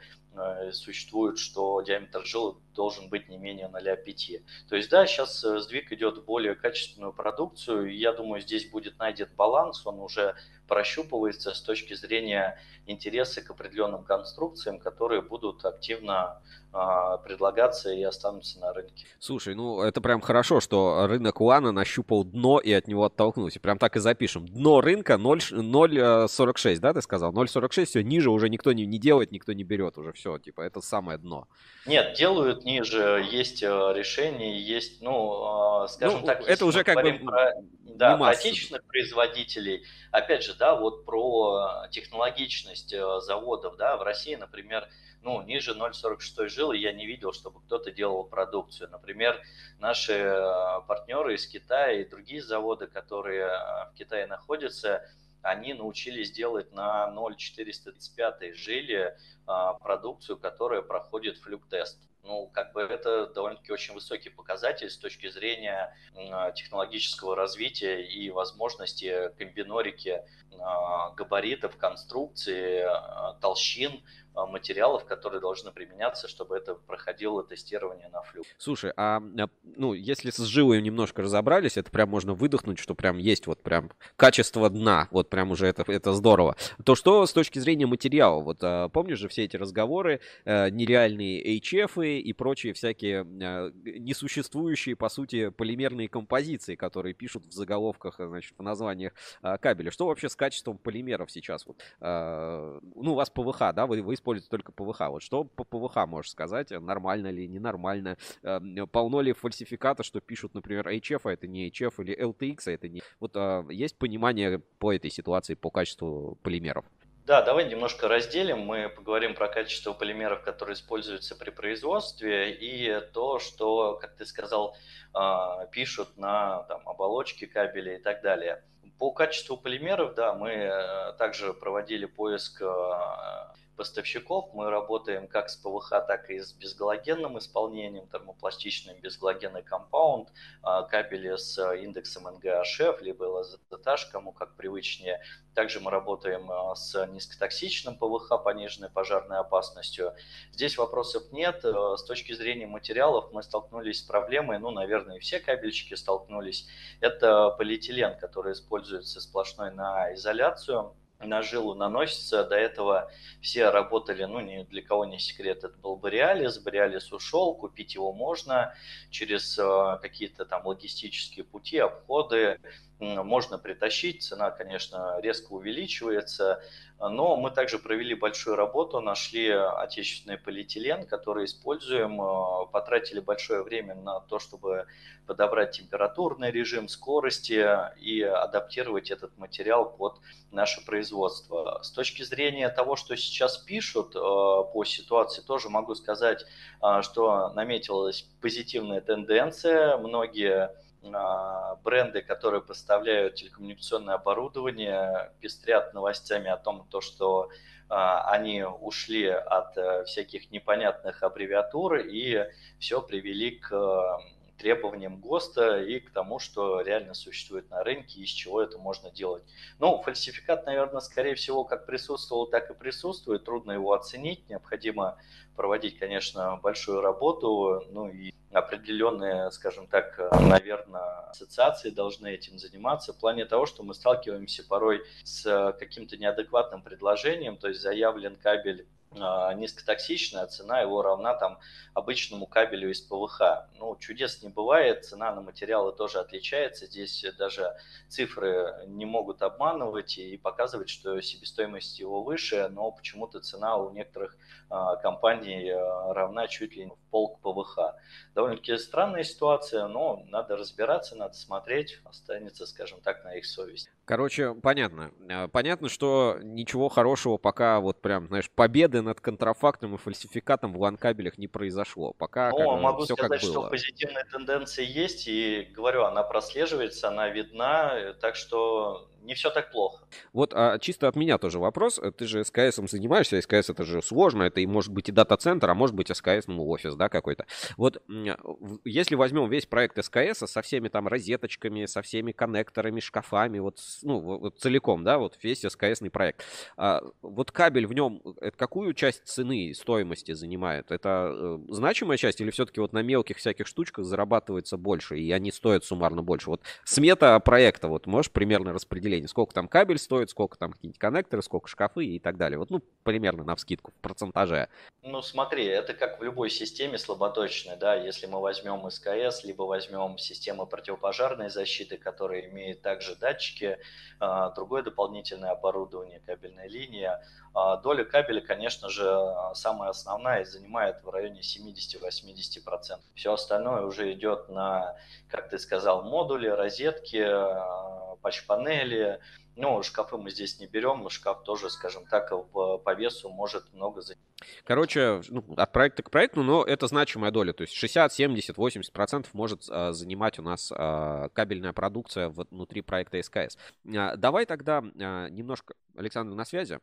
существуют, что диаметр жил должен быть не менее 0,5. То есть, да, сейчас сдвиг идет в более качественную продукцию. Я думаю, здесь будет найден баланс, он уже прощупывается с точки зрения интереса к определенным конструкциям, которые будут активно а, предлагаться и останутся на рынке. Слушай, ну это прям хорошо, что рынок Лана нащупал дно и от него оттолкнулся. Прям так и запишем. Дно рынка 0,46, да, ты сказал? 0,46, все, ниже уже никто не, не делает, никто не берет уже, все, типа, это самое дно. Нет, делают ниже, есть э, решения, есть, ну, а, скажем ну, так, это уже как бы про, да, про отечественных производителей, опять же, да, вот про технологичность э, заводов, да, в России, например, ну, ниже 0,46 жилы я не видел, чтобы кто-то делал продукцию. Например, наши э, партнеры из Китая и другие заводы, которые э, в Китае находятся, они научились делать на 0,435 жиле а, продукцию, которая проходит флюк-тест. Ну, как бы это довольно-таки очень высокий показатель с точки зрения технологического развития и возможности комбинорики а, габаритов, конструкции, а, толщин материалов, которые должны применяться, чтобы это проходило тестирование на флюк. Слушай, а ну, если с жилой немножко разобрались, это прям можно выдохнуть, что прям есть вот прям качество дна, вот прям уже это, это здорово. То что с точки зрения материала? Вот помнишь же все эти разговоры, э, нереальные HF и прочие всякие несуществующие, по сути, полимерные композиции, которые пишут в заголовках, значит, в названиях кабеля. Что вообще с качеством полимеров сейчас? Вот, ну, у вас ПВХ, да, вы, вы используете только ПВХ. Вот что по ПВХ можешь сказать? Нормально ли, ненормально? Эм, полно ли фальсификата, что пишут, например, HF, а это не HF, или LTX, а это не... Вот а, есть понимание по этой ситуации, по качеству полимеров? Да, давай немножко разделим. Мы поговорим про качество полимеров, которые используются при производстве, и то, что, как ты сказал, а, пишут на там, оболочке кабеля и так далее. По качеству полимеров, да, мы э, также проводили поиск э, поставщиков. Мы работаем как с ПВХ, так и с безгалогенным исполнением, термопластичным безгалогенный компаунд, а, кабели с индексом NGHF, либо LZH, кому как привычнее. Также мы работаем а, с низкотоксичным ПВХ, пониженной пожарной опасностью. Здесь вопросов нет. С точки зрения материалов мы столкнулись с проблемой, ну, наверное, все кабельщики столкнулись. Это полиэтилен, который используется сплошной на изоляцию на жилу наносится. До этого все работали, ну, ни для кого не секрет, это был Бориалис. Бориалис ушел, купить его можно через э, какие-то там логистические пути, обходы. Можно притащить, цена, конечно, резко увеличивается. Но мы также провели большую работу, нашли отечественный полиэтилен, который используем, э, потратили большое время на то, чтобы подобрать температурный режим, скорости и адаптировать этот материал под наше производство. С точки зрения того, что сейчас пишут э, по ситуации, тоже могу сказать, э, что наметилась позитивная тенденция. Многие бренды, которые поставляют телекоммуникационное оборудование, пестрят новостями о том, то, что а, они ушли от э, всяких непонятных аббревиатур и все привели к требованиям ГОСТа и к тому, что реально существует на рынке и из чего это можно делать. Ну, фальсификат, наверное, скорее всего, как присутствовал, так и присутствует. Трудно его оценить. Необходимо проводить, конечно, большую работу, ну и определенные, скажем так, наверное, ассоциации должны этим заниматься в плане того, что мы сталкиваемся порой с каким-то неадекватным предложением, то есть заявлен кабель а, низкотоксичная, цена его равна там обычному кабелю из ПВХ. Ну, чудес не бывает, цена на материалы тоже отличается. Здесь даже цифры не могут обманывать и показывать, что себестоимость его выше, но почему-то цена у некоторых а, компаний а, равна чуть ли не в полк ПВХ. Довольно-таки странная ситуация, но надо разбираться, надо смотреть, останется, скажем так, на их совесть. Короче, понятно. Понятно, что ничего хорошего пока вот прям, знаешь, победы над контрафактом и фальсификатом в ланкабелях не произошло. Пока ну, как, могу все сказать, как было. что позитивная тенденция есть, и говорю, она прослеживается, она видна, так что не все так плохо. Вот а, чисто от меня тоже вопрос. Ты же СКС занимаешься, СКС это же сложно, это и может быть и дата-центр, а может быть СКС, ну, офис, да, какой-то. Вот если возьмем весь проект СКС со всеми там розеточками, со всеми коннекторами, шкафами, вот, ну, вот целиком, да, вот весь СКСный проект. А, вот кабель в нем, это какую часть цены, стоимости занимает? Это э, значимая часть или все-таки вот на мелких всяких штучках зарабатывается больше, и они стоят суммарно больше? Вот смета проекта, вот можешь примерно распределить определение, сколько там кабель стоит, сколько там какие-нибудь коннекторы, сколько шкафы и так далее. Вот, ну, примерно на вскидку, в процентаже. Ну, смотри, это как в любой системе слаботочной, да, если мы возьмем СКС, либо возьмем систему противопожарной защиты, которая имеет также датчики, а, другое дополнительное оборудование, кабельная линия, а, доля кабеля, конечно же, самая основная и занимает в районе 70-80%. Все остальное уже идет на, как ты сказал, модули, розетки, патч-панели, далее. Ну, шкафы мы здесь не берем, шкаф тоже, скажем так, по весу может много занимать. Короче, ну, от проекта к проекту, но это значимая доля. То есть 60, 70, 80 процентов может а, занимать у нас а, кабельная продукция внутри проекта СКС. А, давай тогда а, немножко, Александр, на связи.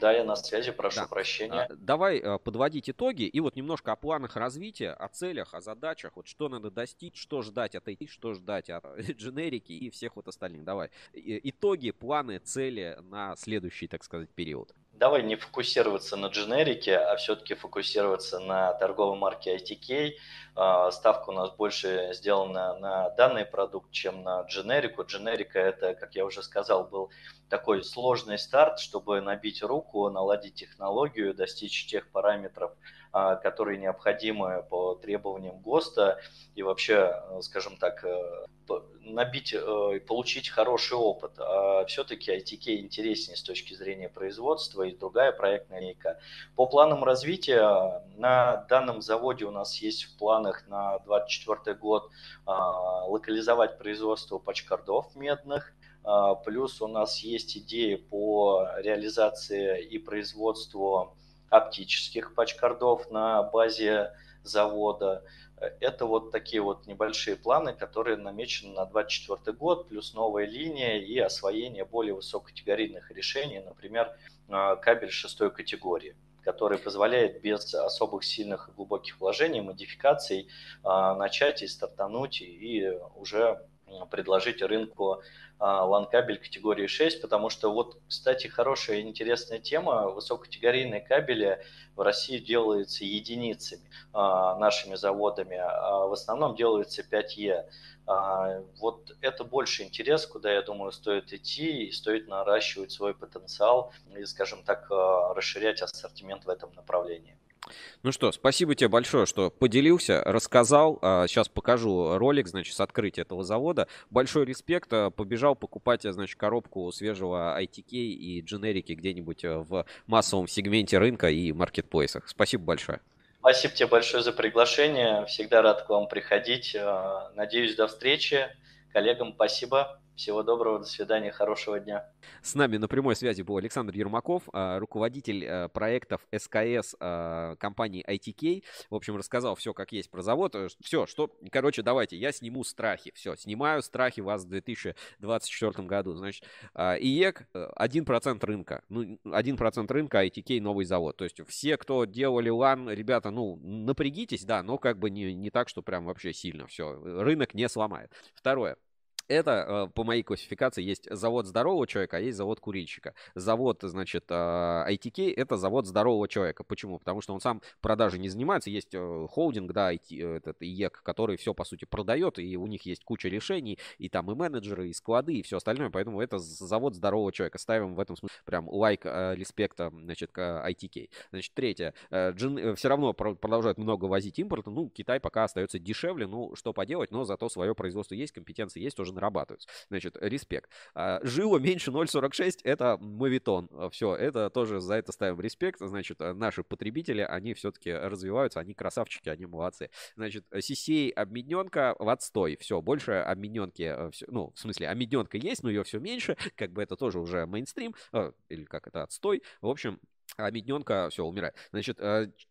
Да, я на связи, прошу да. прощения. А, давай а, подводить итоги и вот немножко о планах развития, о целях, о задачах, вот что надо достичь, что ждать от IT, что ждать от [laughs] дженерики и всех вот остальных. Давай. Итоги, планы, цели на следующий, так сказать, период давай не фокусироваться на дженерике, а все-таки фокусироваться на торговой марке ITK. А, ставка у нас больше сделана на данный продукт, чем на дженерику. Дженерика это, как я уже сказал, был такой сложный старт, чтобы набить руку, наладить технологию, достичь тех параметров, которые необходимы по требованиям ГОСТа и вообще, э, скажем так, э, набить э, и получить хороший опыт. А все-таки ITK интереснее с точки зрения производства и другая проектная линейка. По планам развития на данном заводе у нас есть в планах на 2024 год а, локализовать производство пачкардов медных, а, плюс у нас есть идеи по реализации и производству оптических пачкардов на базе завода. Это вот такие вот небольшие планы, которые намечены на 2024 год, плюс новая линия и освоение более высококатегорийных решений, например, а, кабель шестой категории который позволяет без особых сильных и глубоких вложений, модификаций а, начать и стартануть и уже предложить рынку LAN-кабель категории 6, потому что вот, кстати, хорошая и интересная тема, высококатегорийные кабели в России делаются единицами а, нашими заводами, а в основном делаются 5Е. А, вот это больше интерес, куда, я думаю, стоит идти и стоит наращивать свой потенциал и, скажем так, расширять ассортимент в этом направлении. Ну что, спасибо тебе большое, что поделился, рассказал. Сейчас а, покажу ролик, значит, с открытия этого завода. Большой респект. А, побежал покупать, значит, коробку свежего ITK и дженерики где-нибудь а, в массовом сегменте рынка и маркетплейсах. Спасибо большое. Спасибо тебе большое за приглашение. Всегда рад к вам приходить. Надеюсь, до встречи. Коллегам спасибо. Всего доброго, до свидания, хорошего дня. С нами на прямой связи был Александр Ермаков, а, руководитель э, проектов СКС а, компании ITK. В общем, рассказал все, как есть про завод. Э, все, что, короче, давайте, я сниму страхи. Все, снимаю страхи вас в 2024 году. Значит, а, IEK 1% э, рынка. Ну, 1% рынка ITK новый завод. То есть все, кто делали LAN, ребята, ну, напрягитесь, да, но как бы не, не так, что прям вообще сильно все. Рынок не сломает. Второе. Это, э, по моей классификации, есть завод здорового человека, а есть завод курильщика. Завод, значит, ITK — это завод здорового человека. Почему? Потому что он сам продажей не занимается. Есть э, холдинг, да, IT, э, этот IEK, который все, по сути, продает, и у них есть куча решений, и там и менеджеры, и склады, и все остальное. Поэтому это завод здорового человека. Ставим в этом смысле прям лайк респекта, значит, к ITK. Значит, третье. Все равно продолжают много возить импорта. Ну, Китай пока остается дешевле. Ну, что поделать, но зато свое производство есть, компетенции есть, тоже нарабатываются. Значит, респект. А, жило меньше 0,46 это мавитон. Все, это тоже за это ставим респект. Значит, наши потребители, они все-таки развиваются, они красавчики, они молодцы. Значит, CCA обмененка в отстой. Все, больше обмененки, ну, в смысле, обмененка есть, но ее все меньше. Как бы это тоже уже мейнстрим, или как это, отстой. В общем, а все умирает. Значит,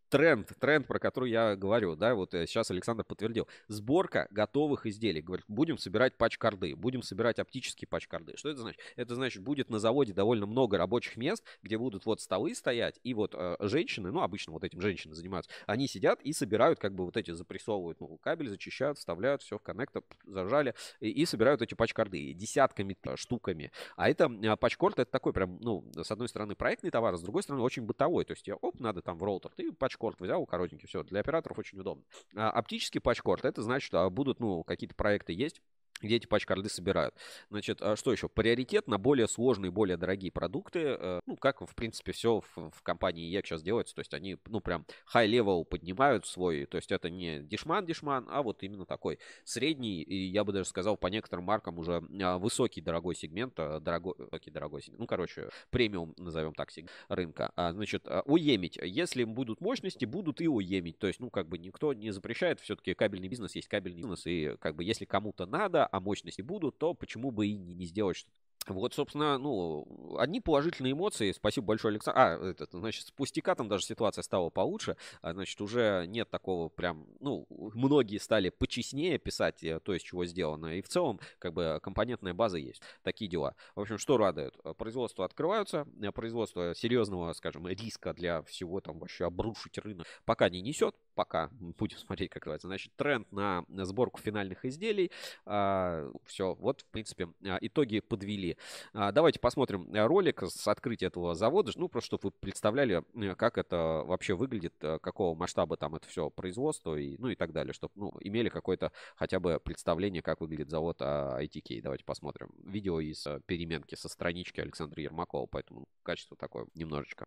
тренд, тренд, про который я говорю, да, вот э, сейчас Александр подтвердил. Сборка готовых изделий. Говорит, будем собирать пач-карды, будем собирать оптические пач-карды. Что это значит? Это значит, будет на заводе довольно много рабочих мест, где будут вот столы стоять, и вот э, женщины, ну, обычно вот этим женщины занимаются, они сидят и собирают, как бы вот эти запрессовывают, ну, кабель зачищают, вставляют, все в коннектор, зажали, и, и собирают эти пач-карды десятками, штуками. А это э, пач-корд, это такой прям, ну, с одной стороны проектный товар, а с другой стороны очень бытовой. То есть оп, надо там в роутер, ты пач патчкорд взял, коротенький, все, для операторов очень удобно. А, оптический патчкорд, это значит, что будут, ну, какие-то проекты есть, где эти патч-карды собирают. Значит, а что еще? Приоритет на более сложные, более дорогие продукты. Э, ну, как, в принципе, все в, в компании ЕК сейчас делается. То есть они, ну, прям high-level поднимают свой. То есть это не дешман-дешман, а вот именно такой средний, и я бы даже сказал, по некоторым маркам уже а, высокий дорогой сегмент, а, дорогой, высокий дорогой сегмент. Ну, короче, премиум, назовем так, рынка. Значит, уемить. Если будут мощности, будут и уемить. То есть, ну, как бы никто не запрещает. Все-таки кабельный бизнес есть кабельный бизнес. И как бы если кому-то надо, а мощности будут, то почему бы и не, сделать что-то Вот, собственно, ну, одни положительные эмоции. Спасибо большое, Александр. А, это, значит, с пустяка там даже ситуация стала получше. А, значит, уже нет такого прям, ну, многие стали почестнее писать э, то, из чего сделано. И в целом, как бы, компонентная база есть. Такие дела. В общем, что радует? Производства открываются. Э, производство серьезного, скажем, риска для всего там вообще обрушить рынок пока не несет. Пока. Будем [laughs] смотреть, как называется. Значит, тренд на сборку финальных изделий. А, все. Вот, в принципе, а, итоги подвели. А, давайте посмотрим э, ролик с открытия этого завода, ну, просто чтобы вы представляли, э, как это вообще выглядит, э, какого масштаба там это все производство, и, ну и так далее, чтобы, ну, имели какое-то хотя бы представление, как выглядит завод ITK. Давайте посмотрим видео из переменки со странички Александра Ермакова, поэтому качество такое немножечко.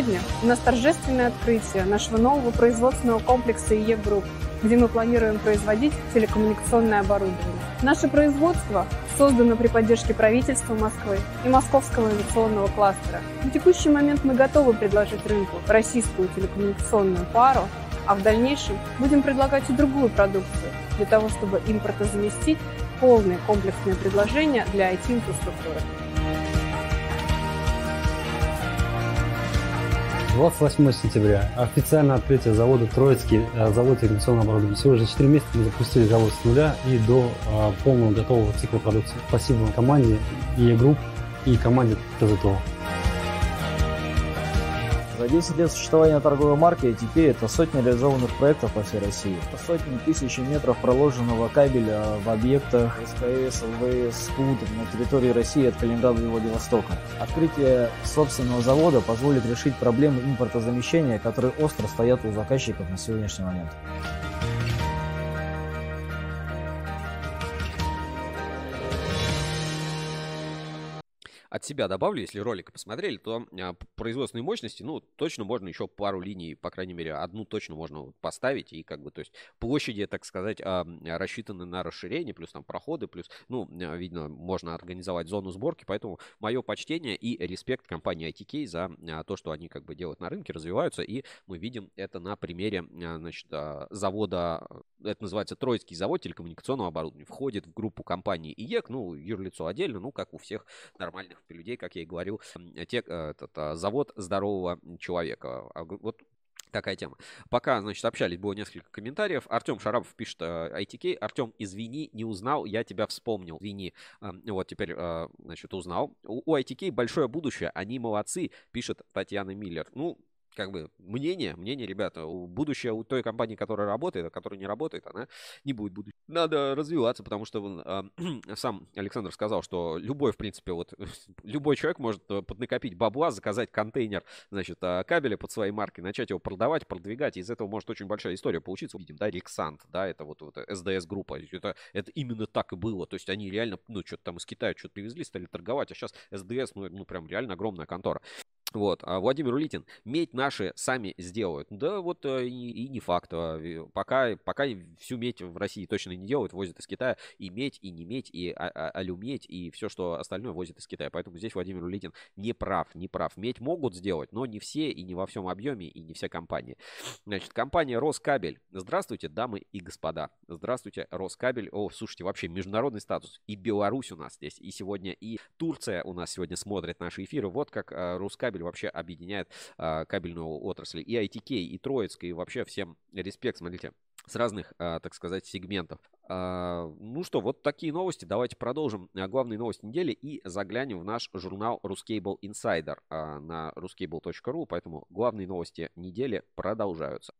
Сегодня у нас торжественное открытие нашего нового производственного комплекса IEK Group, где мы планируем производить телекоммуникационное оборудование. Наше производство создано при поддержке правительства Москвы и Московского инновационного кластера. На текущий момент мы готовы предложить рынку российскую телекоммуникационную пару, а в дальнейшем будем предлагать и другую продукцию для того, чтобы импортозаместить полное комплексное предложение для IT-инфраструктуры. 28 сентября. Официальное открытие завода Троицкий, э, завод ирригационного оборудования. Всего за 4 месяца мы запустили завод с нуля и до э, полного готового цикла продукции. Спасибо команде и групп и команде ТЗТО. За 10 лет существования торговой марки ATK это сотни реализованных проектов по всей России. Это сотни тысяч метров проложенного кабеля в объектах СКС, ЛВС, СКУД на территории России от Калининграда и Владивостока. Открытие собственного завода позволит решить проблемы импортозамещения, которые остро стоят у заказчиков на сегодняшний момент. От себя добавлю, если ролик посмотрели, то а, производственной мощности, ну, точно можно еще пару линий, по крайней мере, одну точно можно поставить, и как бы, то есть площади, так сказать, а, рассчитаны на расширение, плюс там проходы, плюс, ну, а, видно, можно организовать зону сборки, поэтому мое почтение и респект компании ITK за то, что они как бы делают на рынке, развиваются, и мы видим это на примере, значит, завода, это называется Троицкий завод телекоммуникационного оборудования, входит в группу компании IEK, ну, юрлицо отдельно, ну, как у всех нормальных людей, как я и говорил, те, э, этот, а, завод здорового человека. А вот Такая тема. Пока, значит, общались, было несколько комментариев. Артем Шарапов пишет ITK. Э, Артем, извини, не узнал, я тебя вспомнил. Извини. Вот теперь, э, значит, узнал. У ITK большое будущее, они молодцы, пишет Татьяна Миллер. Ну, как бы мнение, мнение, ребята, будущее у той компании, которая работает, а которая не работает, она не будет будущего. Надо развиваться, потому что э, [clears throat] сам Александр сказал, что любой, в принципе, вот [laughs] любой человек может э, поднакопить бабла, заказать контейнер, значит, э, кабеля под своей маркой, начать его продавать, продвигать, и из этого может очень большая история получиться. Видим, да, Рексант, да, это вот, вот СДС-группа, это, это именно так и было, то есть они реально, ну, что-то там из Китая что-то привезли, стали торговать, а сейчас СДС, ну, ну, прям реально огромная контора. Вот, а Владимир Улитин, медь наши сами сделают. Да вот э, и, и не факт. А, пока, пока всю медь в России точно не делают, возят из Китая и медь, и не медь, и а, а, и все, что остальное возят из Китая. Поэтому здесь Владимир Улитин не прав, не прав. Медь могут сделать, но не все, и не во всем объеме, и не все компании. Значит, компания Роскабель. Здравствуйте, дамы и господа. Здравствуйте, Роскабель. О, слушайте, вообще международный статус. И Беларусь у нас здесь, и сегодня, и Турция у нас сегодня смотрит наши эфиры. Вот как Роскабель кабель вообще объединяет а, кабельную отрасль. И ITK, и Троицкая, и вообще всем респект, смотрите, с разных, а, так сказать, сегментов. А, ну что, вот такие новости. Давайте продолжим а, главные новости недели и заглянем в наш журнал Ruscable Insider а, на ruscable.ru. Поэтому главные новости недели продолжаются.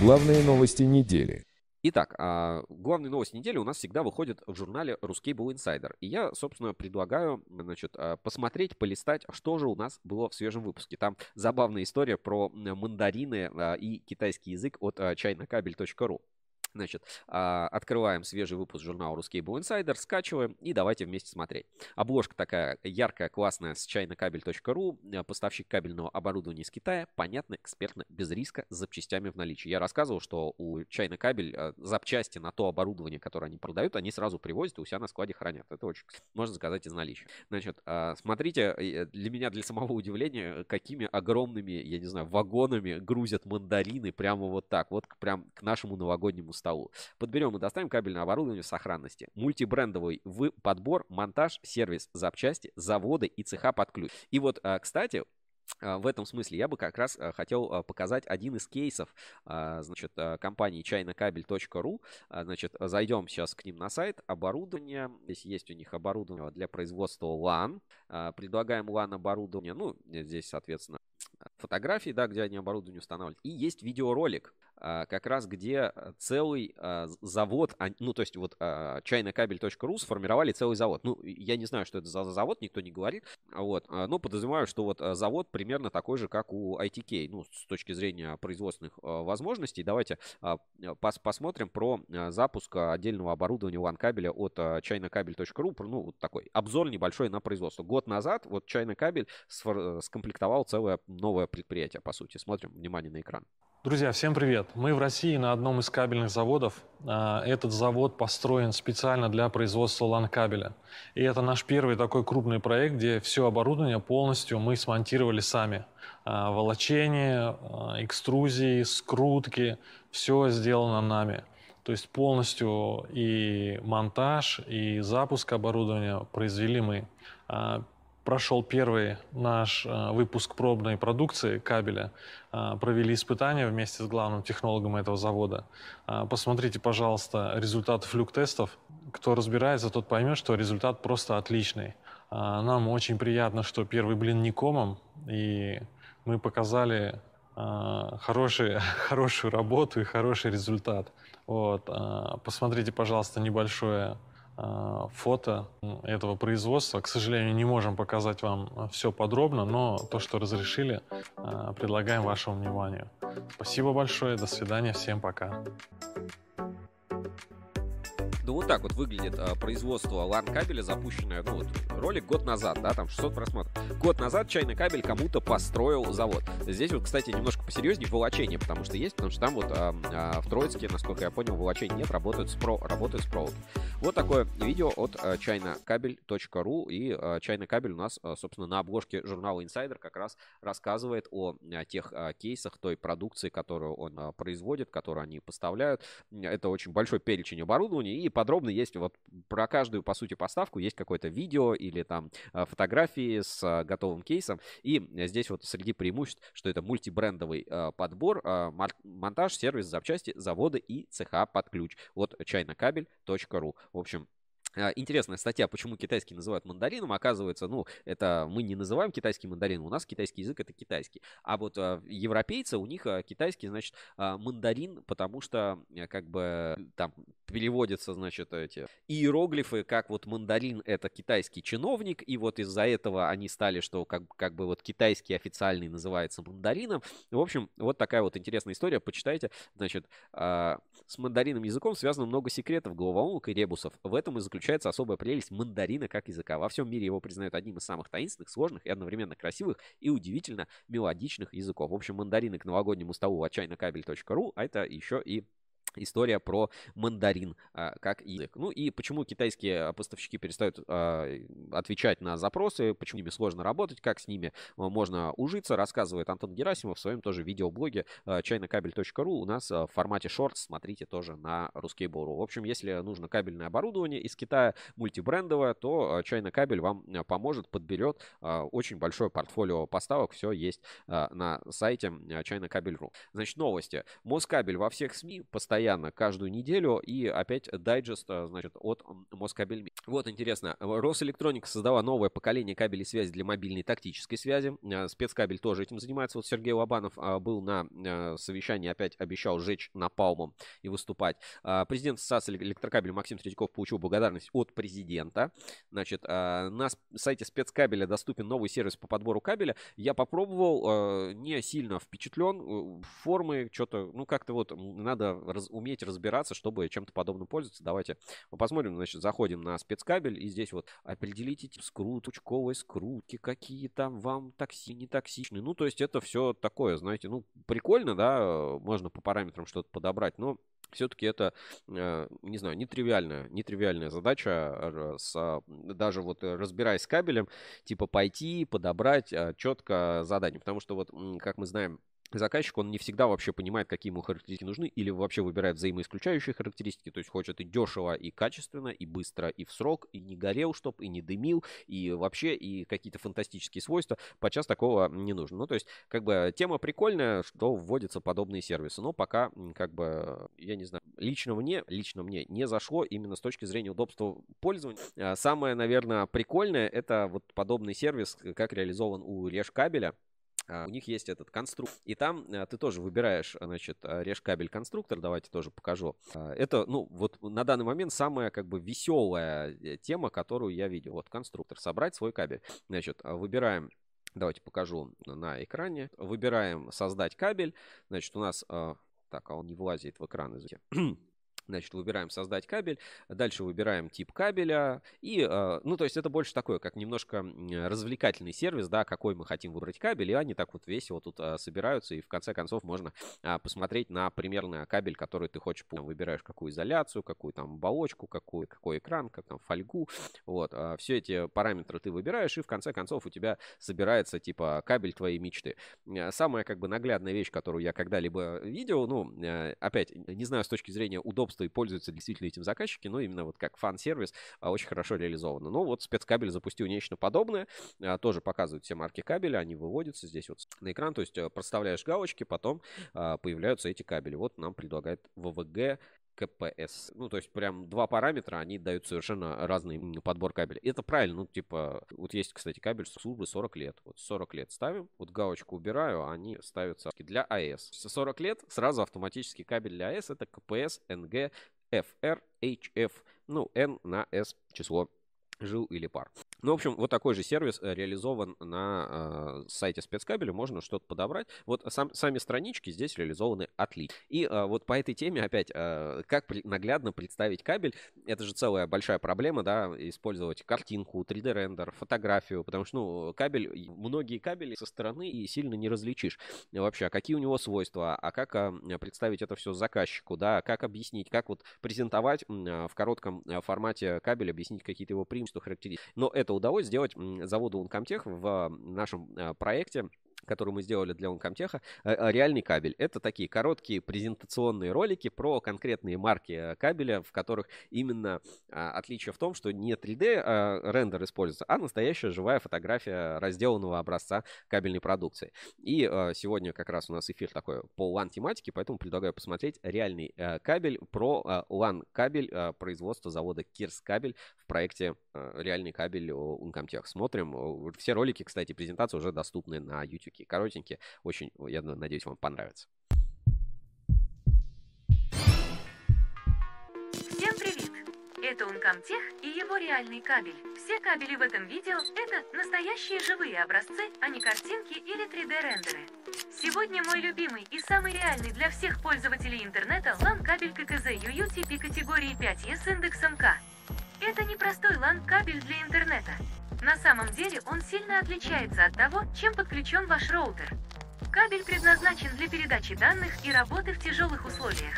Главные новости недели. Итак, а, главные новости недели у нас всегда выходят в журнале Ruscable Insider. И я, собственно, предлагаю, значит, а, посмотреть, полистать, что же у нас было в свежем выпуске. Там забавная история про мандарины а, и китайский язык от chinacabel.ru. Значит, открываем свежий выпуск журнала Ruscable Insider, скачиваем и давайте вместе смотреть. Обложка такая яркая, классная с чайнокабель.ру, поставщик кабельного оборудования из Китая, понятно, экспертно, без риска, с запчастями в наличии. Я рассказывал, что у чайнокабель запчасти на то оборудование, которое они продают, они сразу привозят и у себя на складе хранят. Это очень можно заказать из наличия. Значит, смотрите, для меня, для самого удивления, какими огромными, я не знаю, вагонами грузят мандарины прямо вот так, вот прям к нашему новогоднему столу. Подберем и доставим кабельное оборудование в сохранности. Мультибрендовый вы подбор, монтаж, сервис, запчасти, заводы и цеха под ключ. И вот, а, кстати, а, в этом смысле я бы как раз а, хотел показать один из кейсов значит, компании chinacabel.ru. Значит, зайдем сейчас к ним на сайт. Оборудование. Здесь есть у них оборудование для производства LAN. Предлагаем LAN оборудование. Ну, здесь, соответственно, фотографии, да, где они оборудование устанавливают. И есть видеоролик, а, как раз где э, целый а, завод, ну, то есть вот а, чайнокабель.ру сформировали целый завод. Ну, я не знаю, что это за завод, никто не говорит, вот, но подразумеваю, что вот завод примерно такой же, как у ITK, ну, с точки зрения производственных возможностей. Давайте пос посмотрим про запуск отдельного оборудования LAN-кабеля от чайнокабель.ру, ну, вот такой обзор небольшой на производство. Год назад вот чайнокабель скомплектовал целое новое предприятие, по сути. Смотрим, внимание на экран. Друзья, всем привет! Мы в России на одном из кабельных заводов. А, этот завод построен специально для производства лан-кабеля. И это наш первый такой крупный проект, где все оборудование полностью мы смонтировали сами. А, волочение, а, экструзии, скрутки, все сделано нами. То есть полностью и монтаж, и запуск оборудования произвели мы прошел первый наш э, выпуск пробной продукции кабеля. Э, провели испытания вместе с главным технологом этого завода. Э, посмотрите, пожалуйста, результаты флюк-тестов. Кто разбирается, тот поймет, что результат просто отличный. Нам очень приятно, что первый блин не комом, и мы показали хороший, [laughs] хорошую работу и хороший результат. Вот. Посмотрите, пожалуйста, небольшое фото этого производства. К сожалению, не можем показать вам все подробно, но то, что разрешили, э, предлагаем вашему вниманию. Спасибо большое, до свидания, всем пока. Ну, вот так вот выглядит а, производство LAN-кабеля, запущенное, ну, вот, ролик год назад, да, там 600 просмотров. Год назад чайный кабель кому-то построил завод. Здесь вот, кстати, немножко посерьезнее волочение, потому что есть, потому что там вот а, а, в Троицке, насколько я понял, волочения нет, работают с, про, работают с проволокой. Вот такое видео от а, chinacabel.ru и а, чайный кабель у нас, а, собственно, на обложке журнала Insider как раз рассказывает о а, тех а, кейсах той продукции, которую он а, производит, которую они поставляют. Это очень большой перечень оборудования и подробно есть вот про каждую, по сути, поставку есть какое-то видео или там а, фотографии с а, готовым кейсом. И здесь вот среди преимуществ, что это мультибрендовый а, подбор, монтаж, сервис, запчасти, заводы и цеха под ключ от чайнокабель.ру. В общем, интересная статья, почему китайский называют мандарином. Оказывается, ну, это мы не называем китайский мандарин, у нас китайский язык это китайский. А вот а, европейцы, у них а, китайский, значит, а, мандарин, потому что а, как бы там переводятся, значит, эти иероглифы, как вот мандарин это китайский чиновник, и вот из-за этого они стали, что как, как бы вот китайский официальный называется мандарином. В общем, вот такая вот интересная история, почитайте. Значит, а, с мандарином языком связано много секретов, головоломок и ребусов. В этом и заключается заключается особая прелесть мандарина как языка. Во всем мире его признают одним из самых таинственных, сложных и одновременно красивых и удивительно мелодичных языков. В общем, мандарины к новогоднему столу отчаяннокабель.ру, а это еще и история про мандарин а, как язык. Ну и почему китайские поставщики перестают а, отвечать на запросы, почему с ними сложно работать, как с ними а, можно ужиться, рассказывает Антон Герасимов в своем тоже видеоблоге чайнокабель.ру. У нас в формате шорт смотрите тоже на Ruskable.ru. В общем, если нужно кабельное оборудование из Китая, мультибрендовое, то чайный кабель вам поможет, подберет очень большое портфолио поставок. Все есть на сайте чайнокабель.ру. Значит, новости. Москабель во всех СМИ постоянно постоянно, каждую неделю, и опять дайджест, а, значит, от Москабель. Вот интересно, Росэлектроника создала новое поколение кабелей связи для мобильной тактической связи. А, спецкабель тоже этим занимается. Вот Сергей Лобанов а, был на совещании, опять обещал сжечь напалмом и выступать. Президент САС Электрокабель Максим Третьяков получил благодарность от президента. Значит, на сайте спецкабеля доступен новый сервис по подбору кабеля. Я попробовал, не сильно впечатлен. Формы, что-то, ну как-то вот надо уметь разбираться, чтобы чем-то подобным пользоваться. Давайте посмотрим, значит, заходим на спецкабель, и здесь вот определите тип скрут, пучковой скрутки, какие там вам такси, не токсичные. Ну, то есть это все такое, знаете, ну, прикольно, да, можно по параметрам что-то подобрать, но все-таки это, э, не знаю, нетривиальная, нетривиальная задача, с, даже вот разбираясь с кабелем, типа пойти, подобрать э, четко задание. Потому что вот, как мы знаем, заказчик, он не всегда вообще понимает, какие ему характеристики нужны, или вообще выбирает взаимоисключающие характеристики, то есть хочет и дешево, и качественно, и быстро, и в срок, и не горел, чтоб, и не дымил, и вообще, и какие-то фантастические свойства. Подчас такого не нужно. Ну, то есть, как бы, тема прикольная, что вводятся подобные сервисы, но пока, как бы, я не знаю, лично мне, лично мне не зашло именно с точки зрения удобства пользования. А самое, наверное, прикольное, это вот подобный сервис, как реализован у Решкабеля, а, у них есть этот конструктор. И там а, ты тоже выбираешь, значит, а, режь кабель конструктор. Давайте тоже покажу. Это, ну, вот на данный момент самая как бы веселая э, тема, которую я видел. Вот конструктор. Собрать свой кабель. Значит, выбираем Давайте покажу на экране. Выбираем создать кабель. Значит, у нас... Так, а он не влазит в экран, извините. [clears throat] Значит, выбираем создать кабель, дальше выбираем тип кабеля и, э, ну, то есть это больше такое, как немножко развлекательный сервис, да, какой мы хотим выбрать кабель, и они так вот весело тут э, собираются, и в конце концов можно э, посмотреть на примерный кабель, который ты хочешь, выбираешь какую изоляцию, какую там оболочку, какой, какой экран, как там фольгу, вот, все эти параметры ты выбираешь, и в конце концов у тебя собирается, типа, кабель твоей мечты. Самая, как бы, наглядная вещь, которую я когда-либо видел, ну, опять, не знаю, с точки зрения удобства удобство и пользуются действительно этим заказчики, но именно вот как фан-сервис а, очень хорошо реализовано. Ну вот спецкабель запустил нечто подобное, а, тоже показывают все марки кабеля, они выводятся здесь вот на экран, то есть э, проставляешь галочки, потом а, появляются эти кабели. Вот нам предлагает ВВГ КПС. Ну, то есть прям два параметра, они дают совершенно разный подбор кабеля. Это правильно, ну, типа, вот есть, кстати, кабель службы 40 лет. Вот 40 лет ставим, вот галочку убираю, они ставятся для АЭС. 40 лет сразу автоматически кабель для АЭС это КПС, НГ, FR, HF, ну, N на S число жил или пар. Ну, в общем, вот такой же сервис э, реализован на э, сайте спецкабеля. Можно что-то подобрать. Вот сам, сами странички здесь реализованы отлично. И э, вот по этой теме опять, э, как при, наглядно представить кабель, это же целая большая проблема, да, использовать картинку, 3D-рендер, фотографию, потому что, ну, кабель, многие кабели со стороны и сильно не различишь вообще, а какие у него свойства, а как э, представить это все заказчику, да, как объяснить, как вот презентовать э, в коротком э, формате кабель, объяснить какие-то его преимущества, характеристики. Но это это удалось сделать заводу Uncomtech в нашем а, проекте который мы сделали для Uncomtech, э, э, реальный кабель. Это такие короткие презентационные ролики про конкретные марки э, кабеля, в которых именно а, отличие в том, что не 3D а, рендер используется, а настоящая живая фотография разделанного образца кабельной продукции. И сегодня как раз у нас эфир такой по LAN тематике, поэтому предлагаю посмотреть реальный кабель про LAN кабель производства завода Кирс кабель в проекте реальный кабель Uncomtech. Смотрим. Все ролики, кстати, презентации уже доступны на YouTube такие коротенькие. Очень, я надеюсь, вам понравится. Всем привет! Это Uncomtech и его реальный кабель. Все кабели в этом видео – это настоящие живые образцы, а не картинки или 3D-рендеры. Сегодня мой любимый и самый реальный для всех пользователей интернета LAN-кабель ККЗ UUTP категории 5E с индексом К. Это не простой LAN-кабель для интернета. На самом деле он сильно отличается от того, чем подключен ваш роутер. Кабель предназначен для передачи данных и работы в тяжелых условиях.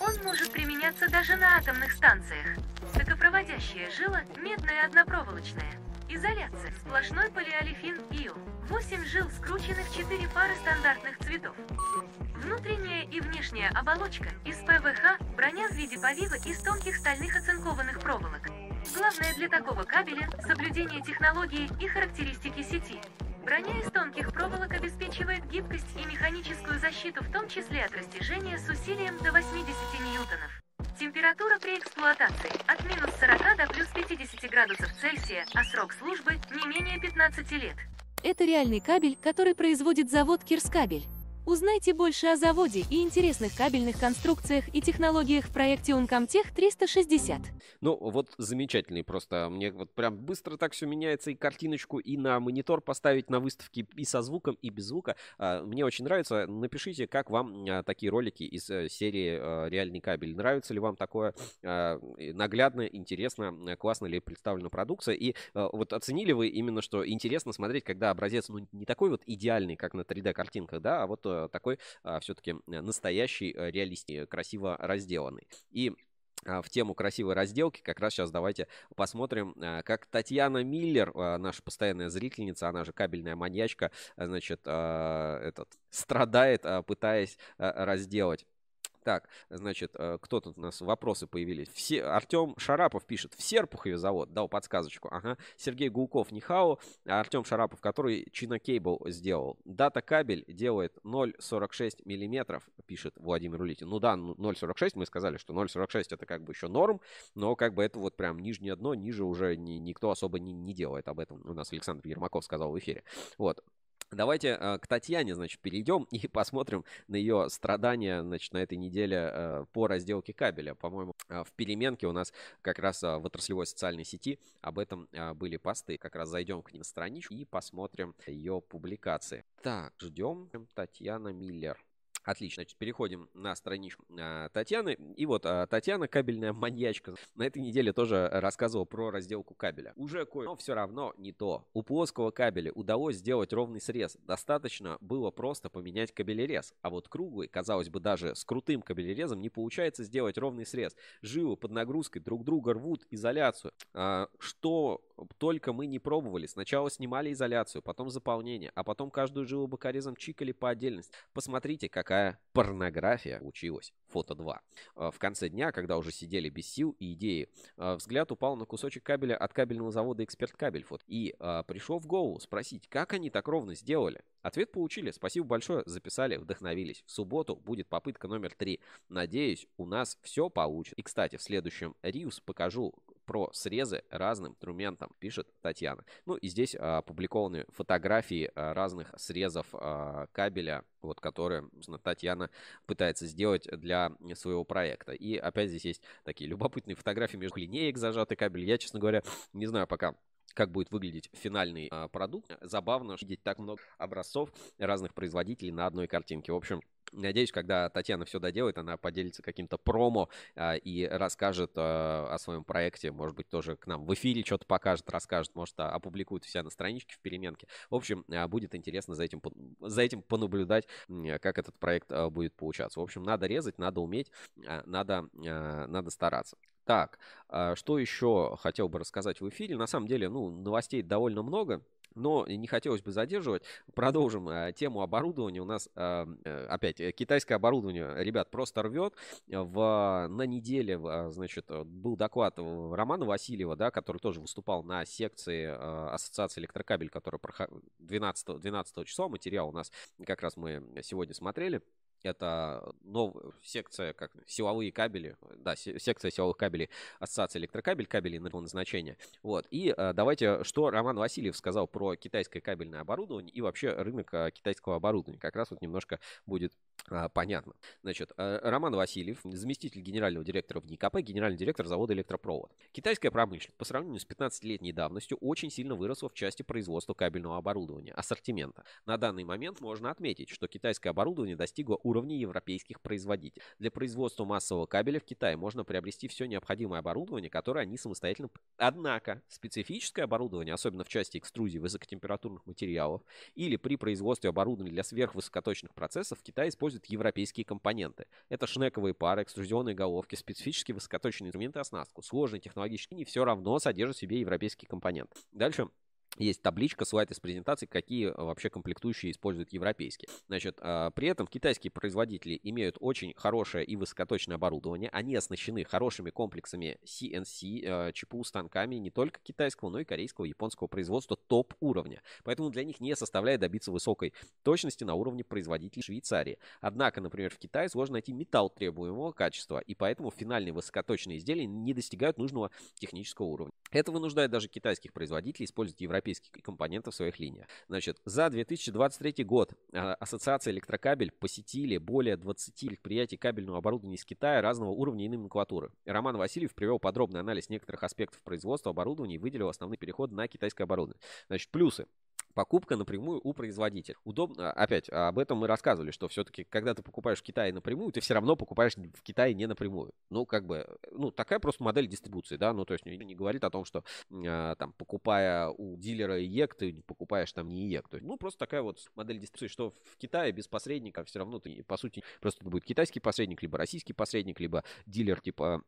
Он может применяться даже на атомных станциях. Токопроводящая жила медная однопроволочная. Изоляция. Сплошной полиолефин ИО. 8 жил скручены в 4 пары стандартных цветов. Внутренняя и внешняя оболочка из ПВХ, броня в виде повива из тонких стальных оцинкованных проволок. Главное для такого кабеля – соблюдение технологии и характеристики сети. Броня из тонких проволок обеспечивает гибкость и механическую защиту, в том числе от растяжения с усилием до 80 ньютонов. Температура при эксплуатации от минус 40 до плюс 50 градусов Цельсия, а срок службы не менее 15 лет. Это реальный кабель, который производит завод Кирскабель. Узнайте больше о заводе и интересных кабельных конструкциях и технологиях в проекте Uncomtech 360. Ну, вот замечательный просто. Мне вот прям быстро так все меняется, и картиночку, и на монитор поставить на выставке, и со звуком, и без звука. А, мне очень нравится. Напишите, как вам а, такие ролики из э, серии а, «Реальный кабель». Нравится ли вам такое наглядно, интересно, классно ли представлена продукция? И вот оценили вы именно, что интересно смотреть, когда образец, ну, не такой вот идеальный, как на 3D-картинках, да, а вот Э, такой а, все-таки настоящий, э, реалистичный, красиво разделанный. И а, в тему красивой разделки как раз сейчас давайте посмотрим, а, как Татьяна Миллер, наша постоянная зрительница, она же кабельная маньячка, значит, этот, страдает, пытаясь разделать так, значит, э, кто тут у нас? Вопросы появились. Все... Артем Шарапов пишет. В Серпухове завод. Дал подсказочку. Ага. Сергей Гулков Нихао. А Артем Шарапов, который Чина Кейбл сделал. Дата кабель делает 0,46 миллиметров, пишет Владимир Улитин. Ну да, 0,46. Мы сказали, что 0,46 это как бы еще норм. Но как бы это вот прям нижнее дно. Ниже уже ни, никто особо не, не делает об этом. У нас Александр Ермаков сказал в эфире. Вот. Давайте э, к Татьяне, значит, перейдем и посмотрим на ее страдания, значит, на этой неделе э, по разделке кабеля. По-моему, э, в переменке у нас как раз в отраслевой социальной сети об этом были посты. Как раз зайдем к ним на страничку и посмотрим ее публикации. Так, ждем Татьяна Миллер. Отлично, значит, переходим на страничку а, Татьяны. И вот а, Татьяна, кабельная маньячка, на этой неделе тоже рассказывала про разделку кабеля. Уже кое, но все равно не то. У плоского кабеля удалось сделать ровный срез. Достаточно было просто поменять кабелерез. А вот круглый, казалось бы, даже с крутым кабелерезом не получается сделать ровный срез. Жилы под нагрузкой друг друга рвут изоляцию. А, что только мы не пробовали. Сначала снимали изоляцию, потом заполнение, а потом каждую жилу бокорезом чикали по отдельности. Посмотрите, какая порнография училась. Фото 2. А, в конце дня, когда уже сидели без сил и идеи, а, взгляд упал на кусочек кабеля от кабельного завода «Эксперт Кабель». Фото. И а, пришел в голову спросить, как они так ровно сделали. Ответ получили. Спасибо большое. Записали, вдохновились. В субботу будет попытка номер три. Надеюсь, у нас все получится. И, кстати, в следующем Риус покажу про срезы разным инструментам, пишет Татьяна. Ну и здесь а, опубликованы фотографии а, разных срезов а, кабеля, вот, которые Татьяна пытается сделать для своего проекта. И опять здесь есть такие любопытные фотографии между линеек зажатый кабель. Я, честно говоря, не знаю пока, как будет выглядеть финальный а, продукт. Забавно видеть так много образцов разных производителей на одной картинке. В общем, Надеюсь, когда Татьяна все доделает, она поделится каким-то промо а, и расскажет а, о своем проекте. Может быть, тоже к нам в эфире что-то покажет, расскажет, может, опубликует вся на страничке в переменке. В общем, а, будет интересно за этим, за этим понаблюдать, как этот проект а, будет получаться. В общем, надо резать, надо уметь, а, надо, а, надо стараться. Так, а, что еще хотел бы рассказать в эфире? На самом деле, ну, новостей довольно много. Но не хотелось бы задерживать. Продолжим э, тему оборудования. У нас э, э опять э, китайское оборудование, ребят, просто рвет. В, на неделе, значит, был доклад Романа Васильева, да, который тоже выступал на секции э, Ассоциации электрокабель, которая 12, 12 числа. Материал у нас как раз мы сегодня смотрели. Это новая секция, как силовые кабели, да, секция силовых кабелей Ассоциации электрокабель, кабели иного назначения. Вот. И э, давайте, что Роман Васильев сказал про китайское кабельное оборудование и вообще рынок э, китайского оборудования. Как раз вот немножко будет э, понятно. Значит, э, Роман Васильев, заместитель генерального директора в НИКП, генеральный директор завода электропровод. Китайская промышленность по сравнению с 15-летней давностью очень сильно выросла в части производства кабельного оборудования, ассортимента. На данный момент можно отметить, что китайское оборудование достигло уровне европейских производителей. Для производства массового кабеля в Китае можно приобрести все необходимое оборудование, которое они самостоятельно... Однако специфическое оборудование, особенно в части экструзии высокотемпературных материалов или при производстве оборудования для сверхвысокоточных процессов, в Китае используют европейские компоненты. Это шнековые пары, экструзионные головки, специфические высокоточные инструменты оснастку. Сложные технологические не все равно содержат в себе европейский компонент. Дальше есть табличка, слайд из презентации, какие э, вообще комплектующие используют европейские. Значит, а, при этом китайские производители имеют очень хорошее и высокоточное оборудование. Они оснащены хорошими комплексами CNC, ЧПУ станками не только китайского, но и корейского, японского производства топ уровня. Поэтому для них не составляет добиться высокой точности на уровне производителей Швейцарии. Однако, например, в Китае сложно найти металл требуемого качества, и поэтому финальные высокоточные изделия не достигают нужного технического уровня. Это вынуждает даже китайских производителей использовать европейские европейские компоненты в своих линиях. Значит, за 2023 год Ассоциация электрокабель посетили более 20 предприятий кабельного оборудования из Китая разного уровня и номенклатуры. Роман Васильев привел подробный анализ некоторых аспектов производства оборудования и выделил основные переходы на китайское оборудование. Значит, плюсы покупка напрямую у производителя. Удобно, опять, об этом мы рассказывали, что все-таки, когда ты покупаешь в Китае напрямую, ты все равно покупаешь в Китае не напрямую. Ну, как бы, ну, такая просто модель дистрибуции, да, ну, то есть не, говорит о том, что э, там, покупая у дилера ИЕК, ты покупаешь там не ИЕК. То есть, ну, просто такая вот модель дистрибуции, что в Китае без посредника все равно ты, по сути, просто будет китайский посредник, либо российский посредник, либо дилер типа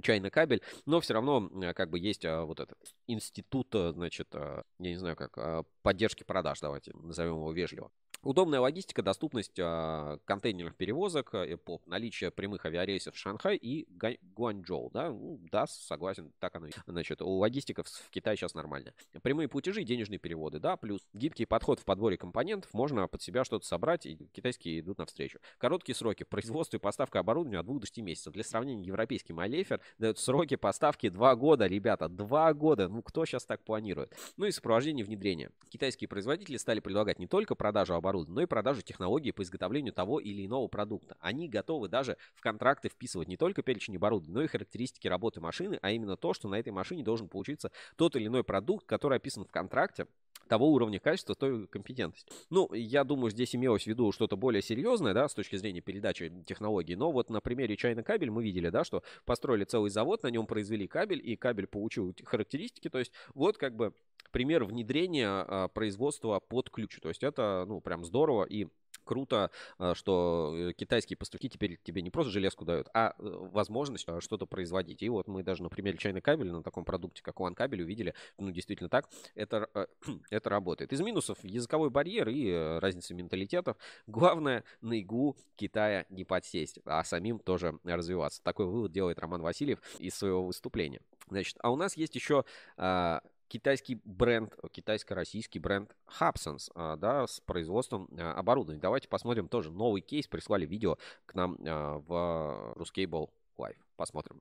чайный кабель, но все равно как бы есть а, вот этот институт, э, значит, а, я не знаю как, а, поддержки продаж, давайте назовем его вежливо. Удобная логистика, доступность э, контейнерных перевозок, э, ПОП, наличие прямых авиарейсов в Шанхай и Гуанчжоу. Да, ну, да, согласен, так оно. Значит, у логистиков в Китае сейчас нормально. Прямые платежи, денежные переводы, да, плюс гибкий подход в подборе компонентов, можно под себя что-то собрать, и китайские идут навстречу. Короткие сроки производства и поставка оборудования от 2 до 6 месяцев. Для сравнения, европейский Малефер дает сроки поставки 2 года, ребята, 2 года. Ну, кто сейчас так планирует? Ну и сопровождение внедрения. Китайские производители стали предлагать не только продажу оборудования, оборудования, но и продажу технологий по изготовлению того или иного продукта. Они готовы даже в контракты вписывать не только перечень оборудования, но и характеристики работы машины, а именно то, что на этой машине должен получиться тот или иной продукт, который описан в контракте, того уровня качества, той компетентности. Ну, я думаю, здесь имелось в виду что-то более серьезное, да, с точки зрения передачи технологий. Но вот на примере чайный кабель мы видели, да, что построили целый завод, на нем произвели кабель, и кабель получил характеристики. То есть вот как бы пример внедрения а, производства под ключ. То есть это, ну, прям здорово и круто, а, что э, китайские поставщики теперь тебе не просто железку дают, а э, возможность а, что-то производить. И вот мы даже на примере чайный кабель на таком продукте, как One кабель, увидели, ну, действительно так, это, э, [clears throat] это работает. Из минусов языковой барьер и разница менталитетов. Главное, на игу Китая не подсесть, а самим тоже развиваться. Такой вывод делает Роман Васильев из своего выступления. Значит, а у нас есть еще китайский бренд, китайско-российский бренд Hubsons, а, да, с производством а, оборудования. Давайте посмотрим тоже новый кейс. Прислали видео к нам а, в Ruscable Live. Посмотрим.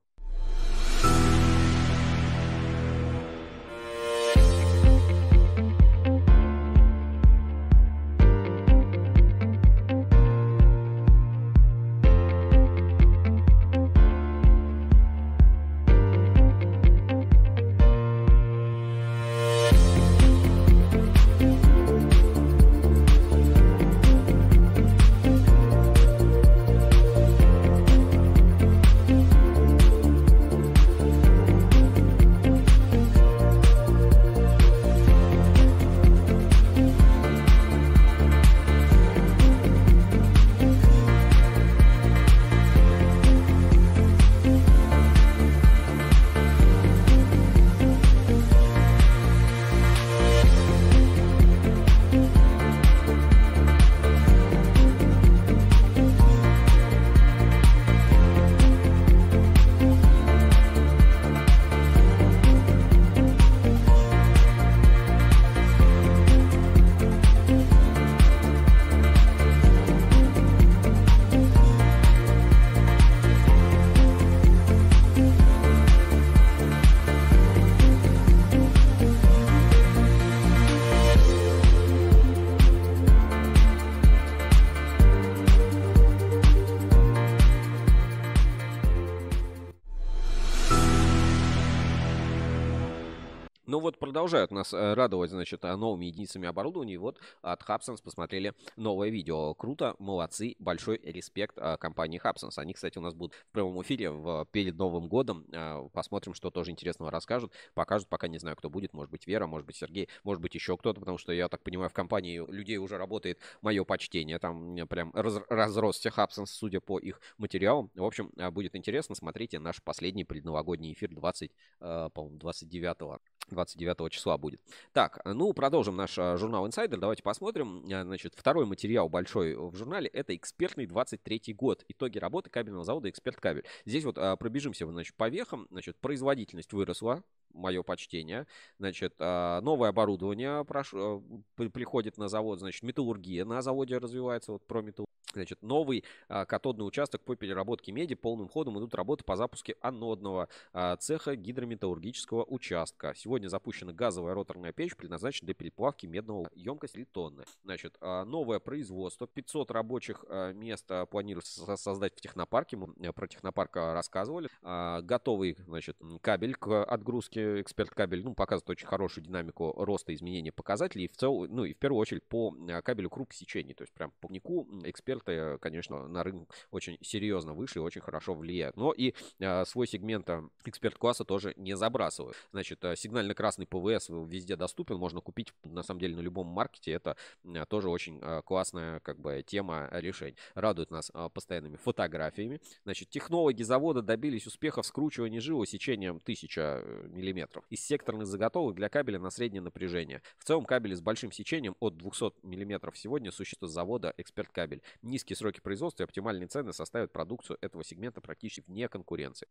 Продолжают нас э, радовать, значит, э, новыми единицами оборудования. И вот от Hubsons посмотрели новое видео. Круто, молодцы, большой респект э, компании Hubsons. Они, кстати, у нас будут в прямом эфире в, перед Новым годом. Посмотрим, что тоже интересного расскажут. Покажут, пока не знаю, кто будет. Может быть, Вера, может быть, Сергей, может быть, еще кто-то, потому что, я так понимаю, в компании людей уже работает мое почтение. Там прям раз, разросся Hubsons, судя по их материалам. В общем, будет интересно. Смотрите наш последний предновогодний эфир 20, по-моему, 29 29 числа будет. Так, ну, продолжим наш а, журнал Insider. Давайте посмотрим. А, значит, второй материал большой в журнале – это экспертный 23 год. Итоги работы кабельного завода «Эксперт Кабель». Здесь вот а, пробежимся значит, по вехам. Значит, производительность выросла мое почтение. Значит, новое оборудование прошло, приходит на завод, значит, металлургия на заводе развивается, вот про металлургию. Значит, новый а, катодный участок по переработке меди. Полным ходом идут работы по запуске анодного а, цеха гидрометаллургического участка. Сегодня запущена газовая роторная печь, предназначенная для переплавки медного емкость 3 тонны. Значит, а, новое производство. 500 рабочих а, мест а, планируется создать в технопарке. Мы а, про технопарк а, рассказывали. А, готовый, значит, кабель к отгрузке. Эксперт кабель, ну, показывает очень хорошую динамику роста изменения показателей. В целом, ну, и в первую очередь по а, кабелю круг сечений. То есть прям по нику эксперт эксперты, конечно, на рынок очень серьезно вышли очень хорошо влияют. Но и э, свой сегмент э, эксперт-класса тоже не забрасывают. Значит, э, сигнально-красный ПВС везде доступен, можно купить, на самом деле, на любом маркете. Это э, тоже очень э, классная, как бы, тема решений. Радует нас э, постоянными фотографиями. Значит, технологи завода добились успеха в скручивании жила сечением 1000 мм из секторных заготовок для кабеля на среднее напряжение. В целом, кабели с большим сечением от 200 мм сегодня существует завода эксперт кабель. Низкие сроки производства и оптимальные цены составят продукцию этого сегмента практически вне конкуренции.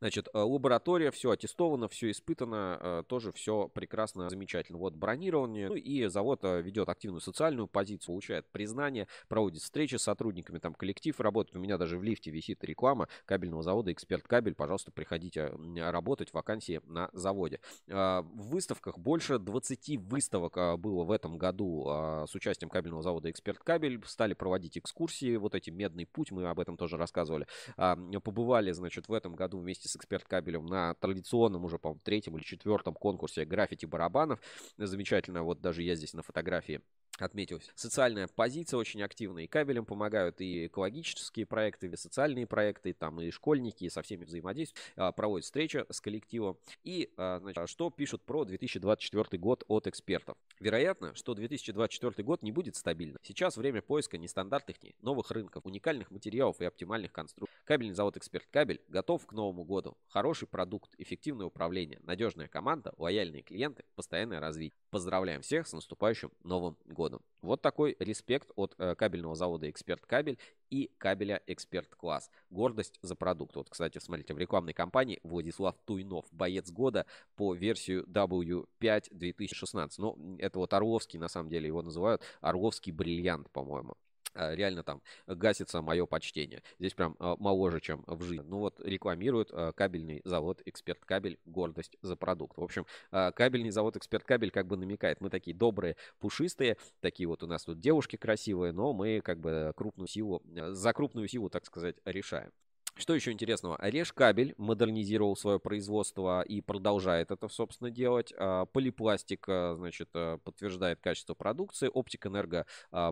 Значит, э, лаборатория, все аттестовано, все испытано, э, тоже все прекрасно, замечательно. Вот бронирование, ну и завод э, ведет активную социальную позицию, получает признание, проводит встречи с сотрудниками, там коллектив работает. У меня даже в лифте висит реклама кабельного завода «Эксперт Кабель». Пожалуйста, приходите работать, вакансии на заводе. В выставках больше 20 выставок было в этом году с участием кабельного завода «Эксперт Кабель». Стали проводить экскурсии, вот эти «Медный путь», мы об этом тоже рассказывали. А, побывали, значит, в этом году вместе с «Эксперт Кабелем» на традиционном уже, по-моему, третьем или четвертом конкурсе граффити барабанов. Замечательно, вот даже я здесь на фотографии отметилось. Социальная позиция очень активная. И кабелем помогают и экологические проекты, и социальные проекты, и там и школьники, и со всеми взаимодействуют. А, проводят встречи с коллективом. И а, значит, что пишут про 2024 год от экспертов? Вероятно, что 2024 год не будет стабильным. Сейчас время поиска нестандартных новых рынков, уникальных материалов и оптимальных конструкций. Кабельный завод «Эксперт Кабель» готов к Новому году. Хороший продукт, эффективное управление, надежная команда, лояльные клиенты, постоянное развитие. Поздравляем всех с наступающим Новым годом. Вот такой респект от э, кабельного завода «Эксперт Кабель» и кабеля «Эксперт Класс». Гордость за продукт. Вот, кстати, смотрите, в рекламной кампании Владислав Туйнов, боец года по версию W5 2016. Ну, это вот Орловский, на самом деле, его называют. Орловский бриллиант, по-моему. А, реально там гасится мое почтение. Здесь прям а, моложе, чем в жизни. Ну вот рекламирует а, кабельный завод Эксперт Кабель гордость за продукт. В общем, кабельный завод Эксперт Кабель как бы намекает, мы такие добрые, пушистые, такие вот у нас тут девушки красивые, но мы как бы крупную силу, за крупную силу, так сказать, решаем. Что еще интересного? Решкабель модернизировал свое производство и продолжает это, собственно, делать. А, Полипластик, а, значит, а, подтверждает качество продукции. Оптик Энерго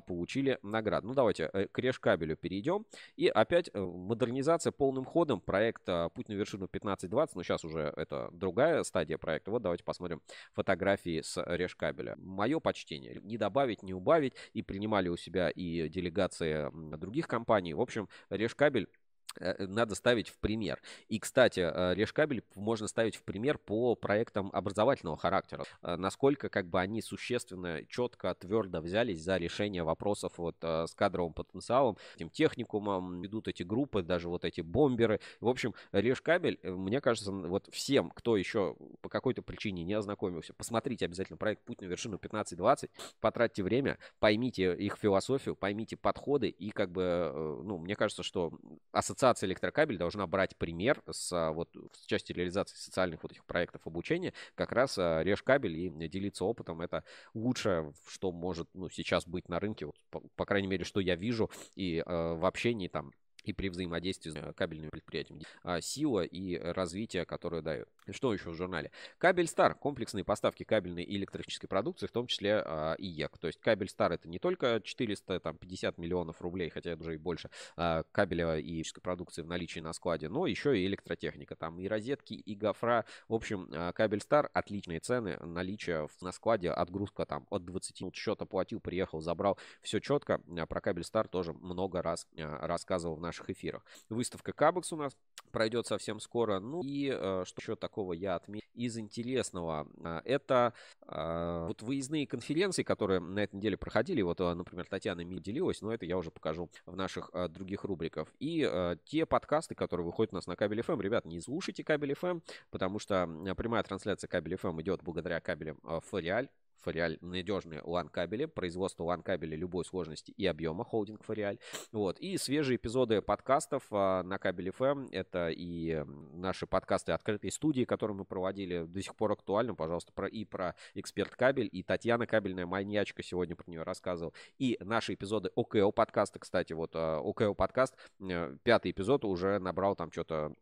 получили награду. Ну, давайте э, к Решкабелю перейдем. И опять э, модернизация полным ходом проекта «Путь на вершину 15-20». Но сейчас уже это другая стадия проекта. Вот давайте посмотрим фотографии с Решкабеля. Мое почтение. Не добавить, не убавить. И принимали у себя и делегации других компаний. В общем, Решкабель Э, надо ставить в пример. И, кстати, э, Решкабель можно ставить в пример по проектам образовательного характера. Э, насколько как бы они существенно, четко, твердо взялись за решение вопросов вот с кадровым потенциалом, этим техникумом, ведут эти группы, даже вот эти бомберы. В общем, Решкабель, мне кажется, вот всем, кто еще по какой-то причине не ознакомился, посмотрите обязательно проект «Путь на вершину 15-20», потратьте время, поймите их философию, поймите подходы и как бы, ну, мне кажется, что ассоциация Ассоциация электрокабель должна брать пример с, а, вот, в части реализации социальных вот этих проектов обучения, как раз а, режь кабель и делиться опытом. Это лучшее, что может ну, сейчас быть на рынке, вот, по, по крайней мере, что я вижу и э, в общении там и при взаимодействии с э, кабельными предприятиями. А, сила и развитие, которое дает. Что еще в журнале? Кабель Стар. Комплексные поставки кабельной и электрической продукции, в том числе а, и ЕК. То есть кабель Стар это не только 450 миллионов рублей, хотя это уже и больше а, кабеля и электрической продукции в наличии на складе, но еще и электротехника. Там и розетки, и гофра. В общем, кабель Стар отличные цены, наличие на складе, отгрузка там от 20 минут счета платил, приехал, забрал. Все четко. Про кабель Стар тоже много раз рассказывал в нашем наших эфирах. Выставка Кабекс у нас пройдет совсем скоро. Ну и э, что еще такого я отметил из интересного? Э, это э, вот выездные конференции, которые на этой неделе проходили. Вот, э, например, Татьяна Ми делилась, но это я уже покажу в наших э, других рубриках. И э, те подкасты, которые выходят у нас на Кабель FM. Ребят, не слушайте Кабель FM, потому что прямая трансляция Кабель FM идет благодаря кабелям э, Фориаль. Фориаль надежные LAN кабели, производство LAN кабеля любой сложности и объема, холдинг Фориаль. Вот. И свежие эпизоды подкастов а, на кабеле FM. Это и наши подкасты открытой студии, которые мы проводили, до сих пор актуальны, пожалуйста, про, и про эксперт кабель, и Татьяна кабельная маньячка сегодня про нее рассказывал, и наши эпизоды ОКО подкаста, кстати, вот а, ОКО подкаст, э, пятый эпизод уже набрал там что-то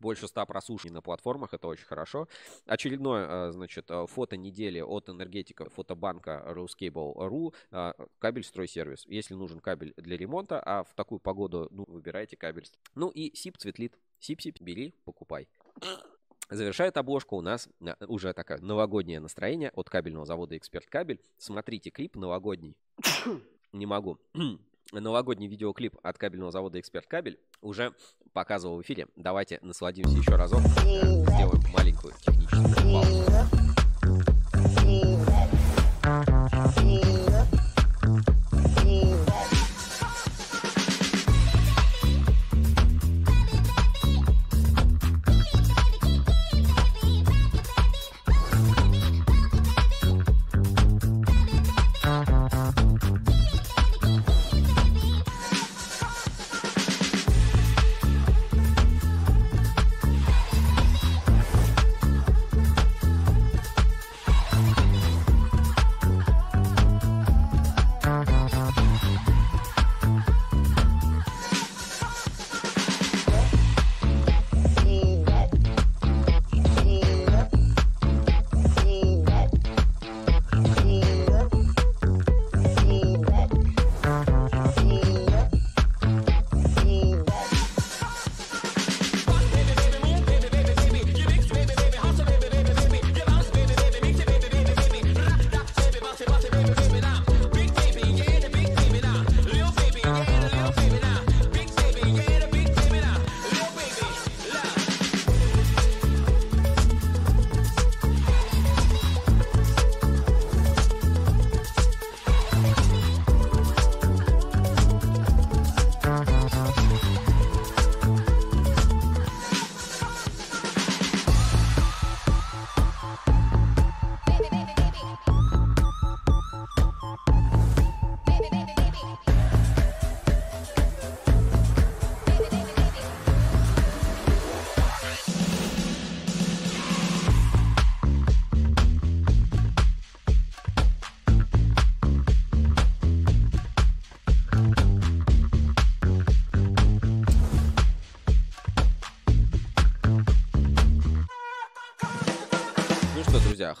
больше 100 прослушаний на платформах, это очень хорошо. Очередное, э, значит, э, фото недели от энергетика фотобанка Ruscable.ru, э, кабель стройсервис. Если нужен кабель для ремонта, а в такую погоду, ну, выбирайте кабель. Ну и СИП цветлит. СИП-СИП, бери, покупай. Завершает обложку у нас уже такое новогоднее настроение от кабельного завода «Эксперт Кабель». Смотрите клип новогодний. [coughs] Не могу новогодний видеоклип от кабельного завода «Эксперт Кабель» уже показывал в эфире. Давайте насладимся еще разок. Сделаем маленькую техническую паузу.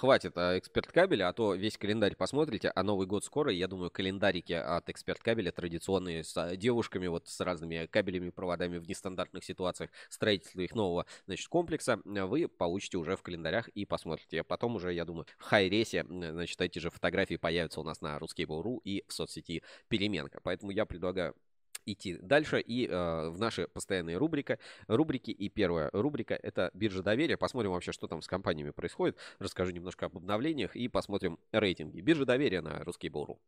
Хватит а, эксперт кабеля, а то весь календарь посмотрите, а Новый год скоро, я думаю, календарики от эксперт кабеля традиционные с а, девушками, вот с разными кабелями, проводами в нестандартных ситуациях строительства их нового, значит, комплекса, вы получите уже в календарях и посмотрите. А потом уже, я думаю, в Хайресе, значит, эти же фотографии появятся у нас на Ruskable.ru и в соцсети Переменка. Поэтому я предлагаю идти дальше и э, в наши постоянные рубрика, рубрики. И первая рубрика – это биржа доверия. Посмотрим вообще, что там с компаниями происходит. Расскажу немножко об обновлениях и посмотрим рейтинги. Биржа доверия на русский Бору.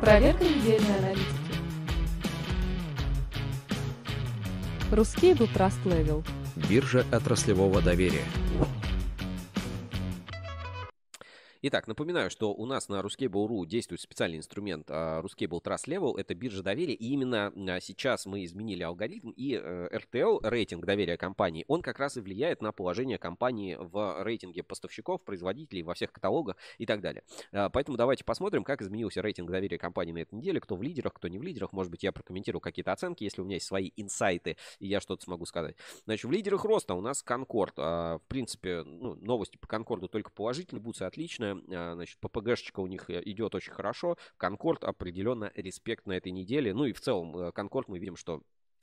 Проверка недельной аналитики. Русский был Trust Level. Биржа отраслевого доверия. Итак, напоминаю, что у нас на Ruscable.ru действует специальный инструмент uh, Ruscable Trust Level. Это биржа доверия. И именно uh, сейчас мы изменили алгоритм. И RTL, рейтинг доверия компании, он как раз и влияет на положение компании в рейтинге поставщиков, производителей, во всех каталогах и так далее. Э, поэтому давайте посмотрим, как изменился рейтинг доверия компании на этой неделе. Кто в лидерах, кто не в лидерах. Может быть, я прокомментирую какие-то оценки, если у меня есть свои инсайты, и я что-то смогу сказать. Значит, в лидерах роста у нас Конкорд. В принципе, ну, новости по Конкорду только положительные, будут отличные. А, значит, ППГшечка у них э, идет очень хорошо. Конкорд определенно респект на этой неделе. Ну и в целом, э, Конкорд мы видим, что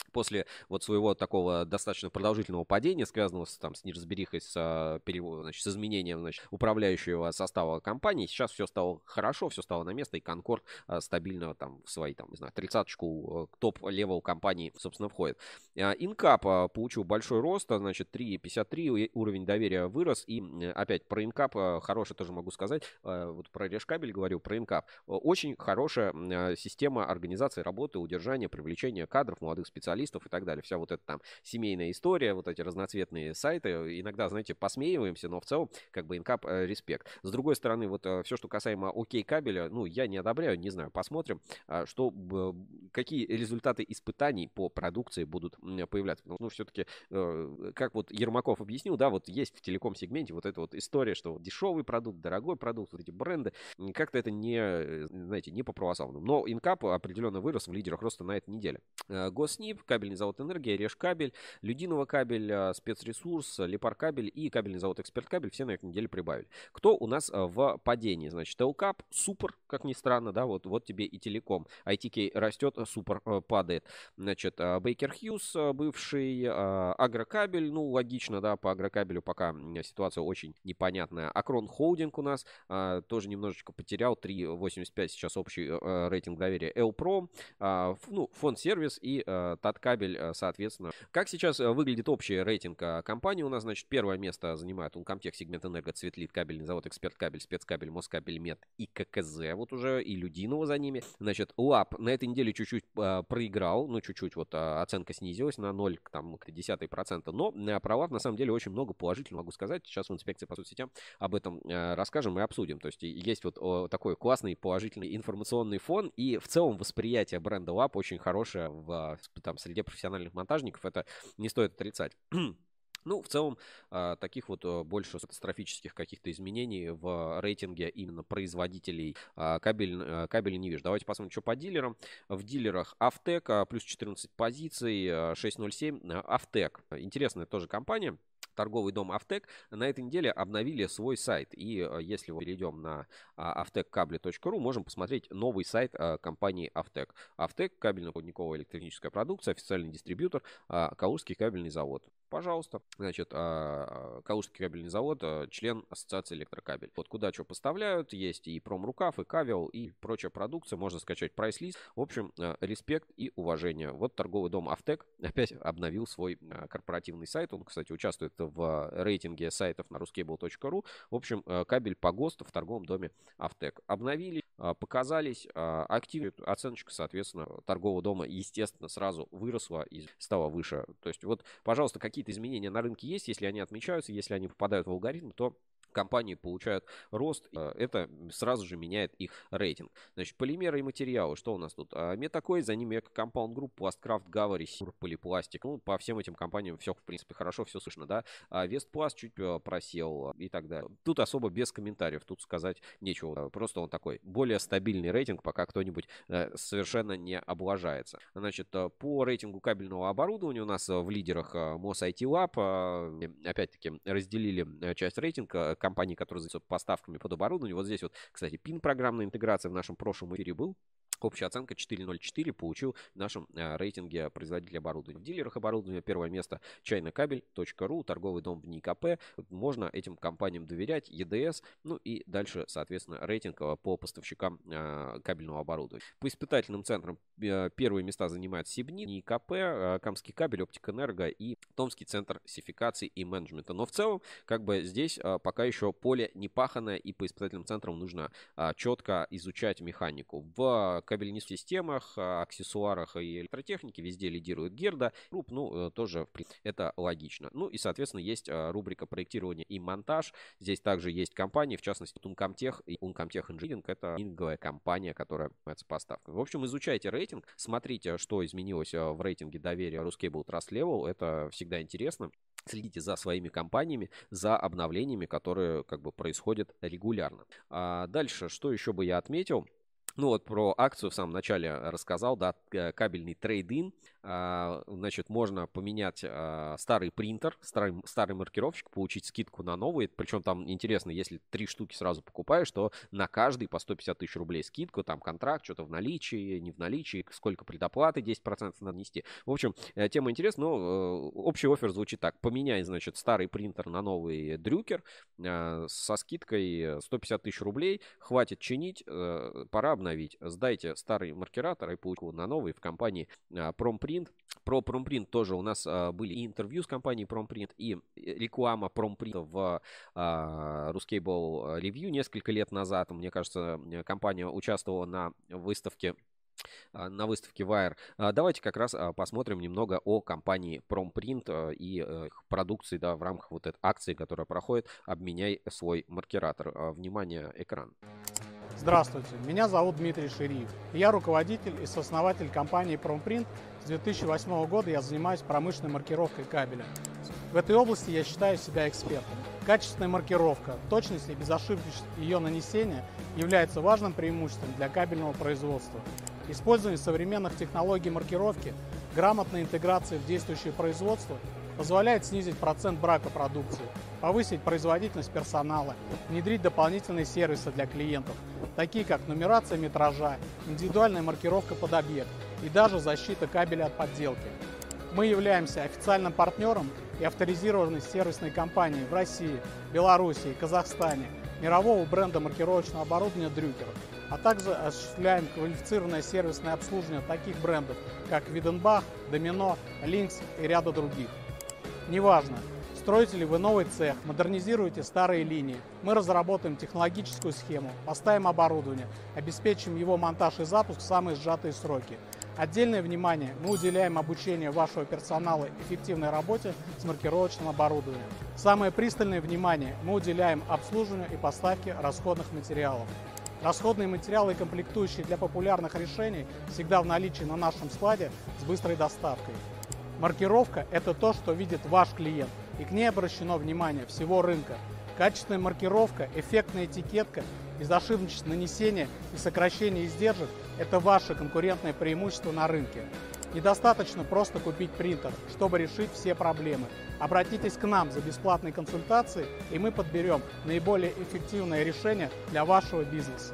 после вот своего такого достаточно продолжительного падения, связанного с, там, с неразберихой, с, а, значит, с изменением значит, управляющего состава компании, сейчас все стало хорошо, все стало на место, и Конкорд а, стабильно там в свои, там, не знаю, тридцаточку top-level компании, собственно, входит. Инкап получил большой рост, значит, 3,53, уровень доверия вырос, и опять про Инкап хороший тоже могу сказать, вот про Решкабель говорю, про Инкап. Очень хорошая система организации работы, удержания, привлечения кадров, молодых специалистов и так далее. Вся вот эта там семейная история, вот эти разноцветные сайты. Иногда, знаете, посмеиваемся, но в целом как бы инкап э, респект. С другой стороны, вот э, все, что касаемо окей кабеля, ну, я не одобряю, не знаю, посмотрим, а, что, какие результаты испытаний по продукции будут появляться. Потому что, ну, все-таки, э, как вот Ермаков объяснил, да, вот есть в телеком-сегменте вот эта вот история, что дешевый продукт, дорогой продукт, вот эти бренды, как-то это не, знаете, не по православному. Но инкап определенно вырос в лидерах роста на этой неделе. Госнип, кабельный завод «Энергия», Решкабель, Людиново кабель, спецресурс, Лепаркабель и кабельный завод «Эксперт Кабель» все на этой неделе прибавили. Кто у нас в падении? Значит, Телкап, супер, как ни странно, да, вот, вот тебе и телеком. ITK растет, супер падает. Значит, Бейкер Хьюз, бывший Агрокабель, ну, логично, да, по Агрокабелю пока ситуация очень непонятная. Акрон Холдинг у нас тоже немножечко потерял, 3,85 сейчас общий рейтинг доверия. Элпром, ну, фонд сервис и Таткабель, соответственно. Как сейчас выглядит общий рейтинг компании у нас? Значит, первое место занимает Uncomtech, сегмент Энерго, Цветлит, кабельный завод, Эксперт Кабель, Спецкабель, Москабель, Мед и ККЗ вот уже, и Людинова за ними. Значит, ЛАП на этой неделе чуть-чуть э, проиграл, ну, чуть-чуть вот э, оценка снизилась на 0, там, к 10 процента, но э, про ЛАП на самом деле очень много положительного могу сказать. Сейчас в инспекции по соцсетям об этом э, расскажем и обсудим. То есть есть вот э, такой классный положительный информационный фон, и в целом восприятие бренда ЛАП очень хорошее в там, среде профессиональных монтажников, это не стоит отрицать. [clears throat] Ну, в целом, а, таких вот э, больше катастрофических каких-то изменений в рейтинге именно производителей а, кабель, э, кабеля не вижу. Давайте посмотрим, что по дилерам. В дилерах Автек плюс 14 позиций, 607. Автек. Интересная тоже компания торговый дом Автек на этой неделе обновили свой сайт. И э, если мы перейдем на avtekkabli.ru, можем посмотреть новый сайт компании Автек. Автек, кабельно-проводниковая электрическая продукция, официальный дистрибьютор, Калужский кабельный завод пожалуйста. Значит, а, Калужский кабельный завод, а, член Ассоциации Электрокабель. Вот куда что поставляют, есть и промрукав, и кавел, и прочая продукция. Можно скачать прайс-лист. В общем, а, респект и уважение. Вот торговый дом Автек [laughs] опять обновил свой корпоративный сайт. Он, кстати, участвует в рейтинге сайтов на ruscable.ru. В общем, кабель по ГОСТу в торговом доме Автек. Обновили, показались, активы, оценочка, соответственно, торгового дома, естественно, сразу выросла и стала выше. То есть вот, пожалуйста, какие какие-то изменения на рынке есть, если они отмечаются, если они попадают в алгоритм, то компании получают рост, э, это сразу же меняет их рейтинг. Значит, полимеры и материалы, что у нас тут? А, Метакой, за ними Compound Group, Пласткрафт, Гавари, Сюр, Полипластик. Ну, по всем этим компаниям все, в принципе, хорошо, все слышно, да? А Вестпласт чуть э, просел и так далее. Тут особо без комментариев, тут сказать нечего. Просто он такой более стабильный рейтинг, пока кто-нибудь э, совершенно не облажается. Значит, по рейтингу кабельного оборудования у нас в лидерах MOS IT Lab, опять-таки, разделили часть рейтинга компании, которые занимаются поставками под оборудование. Вот здесь вот, кстати, пин программная интеграция в нашем прошлом эфире был. Общая оценка 4.04 получил в нашем э, рейтинге производителей оборудования. В дилерах оборудования первое место чайнокабель.ру, торговый дом в НИКП. Можно этим компаниям доверять, ЕДС, ну и дальше, соответственно, рейтинг э, по поставщикам э, кабельного оборудования. По испытательным центрам первые места занимают Сибни, ВНИИКП, Камский кабель, Оптикэнерго и Томский центр сертификации и менеджмента. Но в целом, как бы здесь пока еще поле не паханное, и по испытательным центрам нужно четко изучать механику. В кабельных системах, а, аксессуарах и электротехнике везде лидирует Герда. Групп, ну, э, тоже это логично. Ну и, соответственно, есть а, рубрика проектирования и монтаж. Здесь также есть компании, в частности, Uncomtech и Uncomtech Engineering. Это инговая компания, которая занимается поставкой. В общем, изучайте рейтинг, смотрите, что изменилось а, в рейтинге доверия Ruscable Trust Level. Это всегда интересно. Следите за своими компаниями, за обновлениями, которые как бы происходят регулярно. А дальше, что еще бы я отметил? Ну вот про акцию в самом начале рассказал, да, кабельный трейд-ин. А, значит, можно поменять а, старый принтер, старый, старый маркировщик, получить скидку на новый. Причем там интересно, если три штуки сразу покупаешь, то на каждый по 150 тысяч рублей скидку, там контракт, что-то в наличии, не в наличии, сколько предоплаты, 10% надо нести. В общем, э, тема интересна, но э, общий офер звучит так. Поменяй, значит, старый принтер на новый дрюкер со скидкой 150 тысяч рублей. Хватит чинить, э, пора обновить. Сдайте старый маркератор и получите на новый в компании Промпринт. Про Промпринт тоже у нас были и интервью с компанией Промпринт, и реклама Промпринта в Ruscable Review несколько лет назад. Мне кажется, компания участвовала на выставке на выставке Wire. Давайте как раз посмотрим немного о компании Promprint и э, их продукции да, в рамках вот этой акции, которая проходит «Обменяй свой маркератор». Внимание, экран. Здравствуйте, меня зовут Дмитрий Шириев. Я руководитель и сооснователь компании Promprint. С 2008 года я занимаюсь промышленной маркировкой кабеля. В этой области я считаю себя экспертом. Качественная маркировка, точность и безошибочность ее нанесения является важным преимуществом для кабельного производства. Использование современных технологий маркировки, грамотной интеграции в действующее производство позволяет снизить процент брака продукции, повысить производительность персонала, внедрить дополнительные сервисы для клиентов, такие как нумерация метража, индивидуальная маркировка под объект и даже защита кабеля от подделки. Мы являемся официальным партнером и авторизированной сервисной компанией в России, Беларуси и Казахстане мирового бренда маркировочного оборудования Дрюкер, а также осуществляем квалифицированное сервисное обслуживание таких брендов, как Виденбах, Домино, Линкс и ряда других. Неважно, строите ли вы новый цех, модернизируете старые линии, мы разработаем технологическую схему, поставим оборудование, обеспечим его монтаж и запуск в самые сжатые сроки – Отдельное внимание мы уделяем обучению вашего персонала эффективной работе с маркировочным оборудованием. Самое пристальное внимание мы уделяем обслуживанию и поставке расходных материалов. Расходные материалы и комплектующие для популярных решений всегда в наличии на нашем складе с быстрой доставкой. Маркировка – это то, что видит ваш клиент, и к ней обращено внимание всего рынка. Качественная маркировка, эффектная этикетка безошибочность нанесения и сокращения издержек – это ваше конкурентное преимущество на рынке. Недостаточно просто купить принтер, чтобы решить все проблемы. Обратитесь к нам за бесплатной консультацией, и мы подберем наиболее эффективное решение для вашего бизнеса.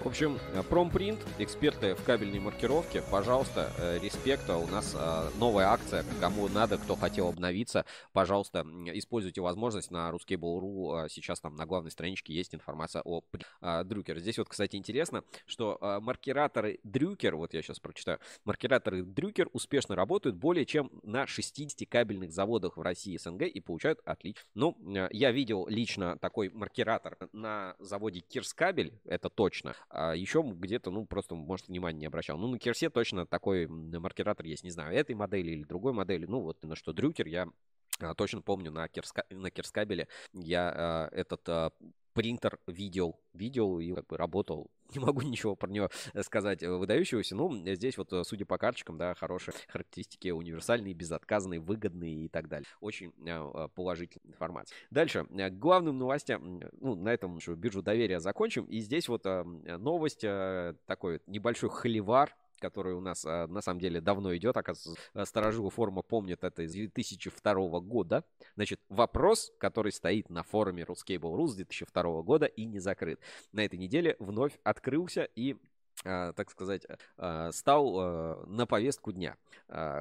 В общем, э, промпринт, эксперты в кабельной маркировке, пожалуйста, э, респекта, у нас э, новая акция, кому надо, кто хотел обновиться, пожалуйста, используйте возможность на ruskable.ru, сейчас там на главной страничке есть информация о Дрюкер. Здесь вот, кстати, интересно, что маркираторы Дрюкер, вот я сейчас прочитаю, маркираторы Дрюкер успешно работают более чем на 60 кабельных заводах в России и СНГ и получают отлично. Ну, я видел лично такой маркиратор на заводе Кирскабель, это точно, а еще где-то, ну, просто, может, внимания не обращал. Ну, на Керсе точно такой маркератор есть, не знаю, этой модели или другой модели. Ну, вот на что Дрюкер я а, точно помню на, Керска... на Керскабеле я а, этот а, принтер видел, видел и как бы работал. [laughs] Не могу ничего про него сказать выдающегося. Ну, здесь вот, судя по карточкам, да, хорошие [laughs] характеристики, универсальные, безотказные, выгодные и так далее. Очень э, положительная информация. Дальше. К главным новостям, ну, на этом биржу доверия закончим. И здесь вот э, новость, э, такой небольшой холивар, который у нас а, на самом деле давно идет, оказывается, э, старожилы форума помнят это из 2002 года. Значит, вопрос, который стоит на форуме Ruscable.ru с 2002 года и не закрыт. На этой неделе вновь открылся и так сказать, а, стал а, на повестку дня.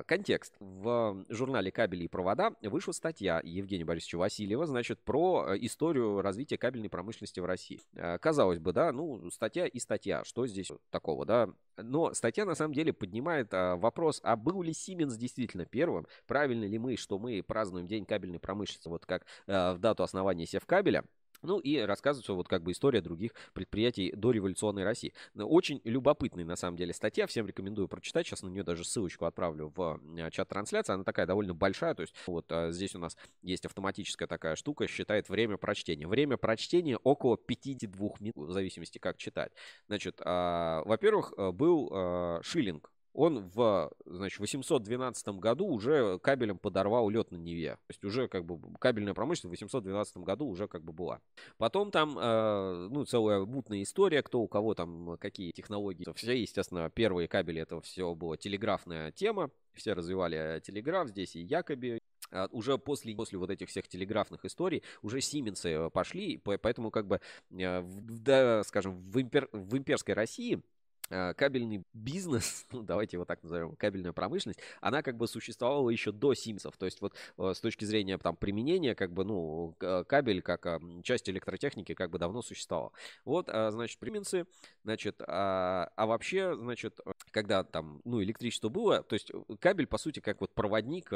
Контекст. В журнале «Кабели и провода» вышла статья Евгения Борисовича Васильева, значит, про историю развития кабельной промышленности в России. Казалось бы, да, ну, статья и статья, что здесь такого, да? Но статья на самом деле поднимает вопрос, а был ли Сименс действительно первым? Правильно ли мы, что мы празднуем День кабельной промышленности, вот как в дату основания Севкабеля? Ну и рассказывается вот как бы история других предприятий до революционной России. Очень любопытная на самом деле статья, всем рекомендую прочитать. Сейчас на нее даже ссылочку отправлю в э, чат трансляции. Она такая довольно большая, то есть вот а, здесь у нас есть автоматическая такая штука, считает время прочтения. Время прочтения около 52 минут, в зависимости как читать. Значит, а, во-первых, э, был а, шиллинг он в, значит, 812 году уже кабелем подорвал лед на Неве. То есть уже как бы кабельная промышленность в 812 году уже как бы была. Потом там, э, ну, целая мутная история, кто у кого там какие технологии. Все, естественно, первые кабели это все была телеграфная тема. Все развивали телеграф, здесь и Якоби а, уже после, после вот этих всех телеграфных историй уже Сименсы э, пошли, поэтому как бы, э, да, скажем, в, импер, в имперской России кабельный бизнес, [laughs] ну, давайте его так назовем, кабельная промышленность, она как бы существовала еще до Симсов. То есть вот э, с точки зрения там применения, как бы, ну, кабель как часть электротехники как бы давно существовал. Вот, а, значит, применцы, значит, а, а вообще, значит, когда там, ну, электричество было, то есть кабель, по сути, как вот проводник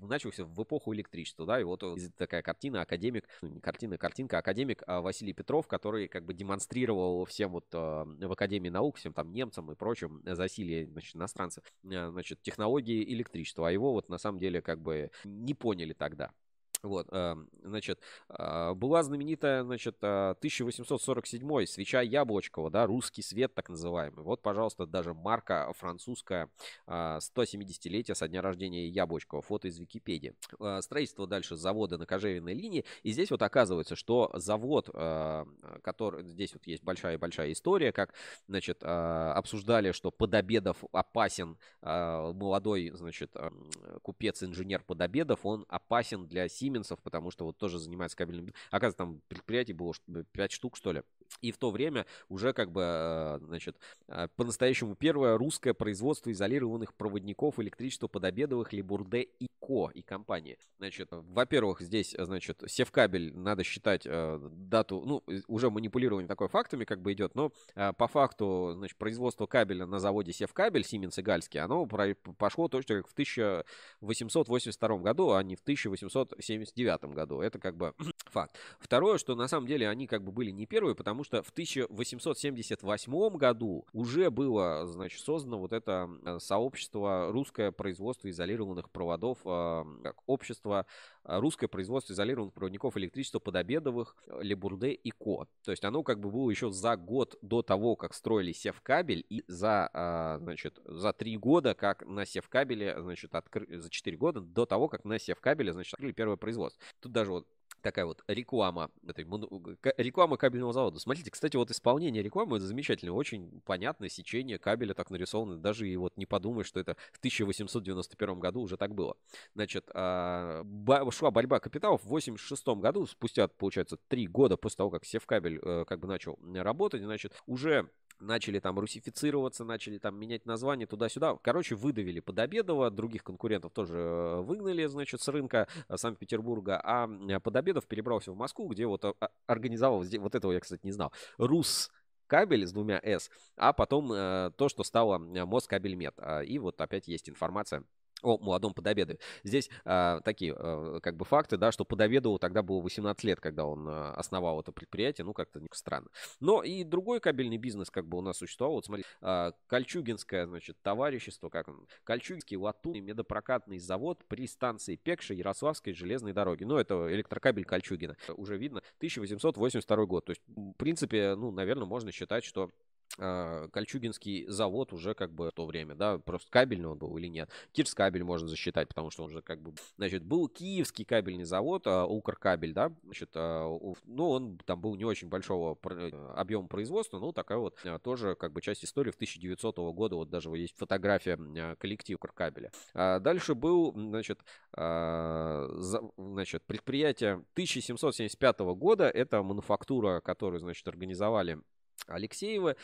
начался в эпоху электричества, да, и вот такая картина, академик, ну, не картина, картинка, академик Василий Петров, который как бы демонстрировал всем вот в Академии наук, всем там немцам и прочим засилие значит, иностранцев, э, значит, технологии электричества. А его вот на самом деле как бы не поняли тогда. Вот, эм, значит, а, была знаменитая, значит, 1847 свеча Яблочкова, да, русский свет так называемый. Вот, пожалуйста, даже марка французская 170-летия со дня рождения Яблочкова, фото из Википедии. А, строительство дальше завода на кожевенной линии. И здесь вот оказывается, что завод, а, который, здесь вот есть большая-большая история, как, значит, обсуждали, что Подобедов опасен, молодой, значит, купец-инженер Подобедов, он опасен для Сименса Сименсов, потому что вот тоже занимается кабельным... Оказывается, там предприятий было 5 штук, что ли. И в то время уже как бы, э, значит, э, по-настоящему первое русское производство изолированных проводников электричества подобедовых Либурде и Ко и компании. Значит, во-первых, здесь, значит, Севкабель, надо считать э, дату, ну, уже манипулирование такой фактами как бы идет, но по факту, значит, производство кабеля на заводе Севкабель, Сименс и Гальский, оно пошло точно как в 1882 году, а не в 1879 году. Это как бы [clears throat] факт. Второе, что на самом деле они как бы были не первые, потому что в 1878 году уже было, значит, создано вот это сообщество русское производство изолированных проводов, э, как общество русское производство изолированных проводников электричества подобедовых Лебурде и Ко. То есть оно как бы было еще за год до того, как строили Севкабель и за, значит, за три года, как на Севкабеле, значит, откры... за четыре года до того, как на Севкабеле, значит, открыли первое производство. Тут даже вот такая вот реклама этой реклама кабельного завода. Смотрите, кстати, вот исполнение рекламы это замечательно, очень понятное сечение кабеля так нарисовано, даже и вот не подумай, что это в 1891 году уже так было. Значит, а, шла борьба капиталов в 86 году, спустя, получается, три года после того, как Севкабель э, как бы начал работать, значит, уже начали там русифицироваться, начали там менять название туда-сюда. Короче, выдавили Подобедова, других конкурентов тоже э, выгнали, значит, с рынка э, Санкт-Петербурга, а Подобедов перебрался в Москву, где вот э, организовал, вот этого я, кстати, не знал, Рус кабель с двумя S, а потом э, то, что стало Москабельмет. А, и вот опять есть информация о молодом Подобедове. Здесь а, такие а, как бы факты, да, что Подобедову тогда было 18 лет, когда он а, основал это предприятие, ну как-то странно. Но и другой кабельный бизнес как бы у нас существовал. Вот смотри, а, Кольчугинское, значит, товарищество, как он, Кольчугинский латунный медопрокатный завод при станции Пекша Ярославской железной дороги. Ну это электрокабель Кольчугина. Уже видно, 1882 год. То есть, в принципе, ну, наверное, можно считать, что Кольчугинский завод уже как бы в то время, да, просто кабельный он был или нет. Кирскабель можно засчитать, потому что он же как бы, значит, был Киевский кабельный завод, а, Укркабель, да, значит, а, ну, он там был не очень большого объема производства, ну, такая вот тоже как бы часть истории в 1900 года, вот даже есть фотография коллектива Укркабеля. Дальше был, значит, значит, предприятие 1775 года, это мануфактура, которую, значит, организовали Алексеева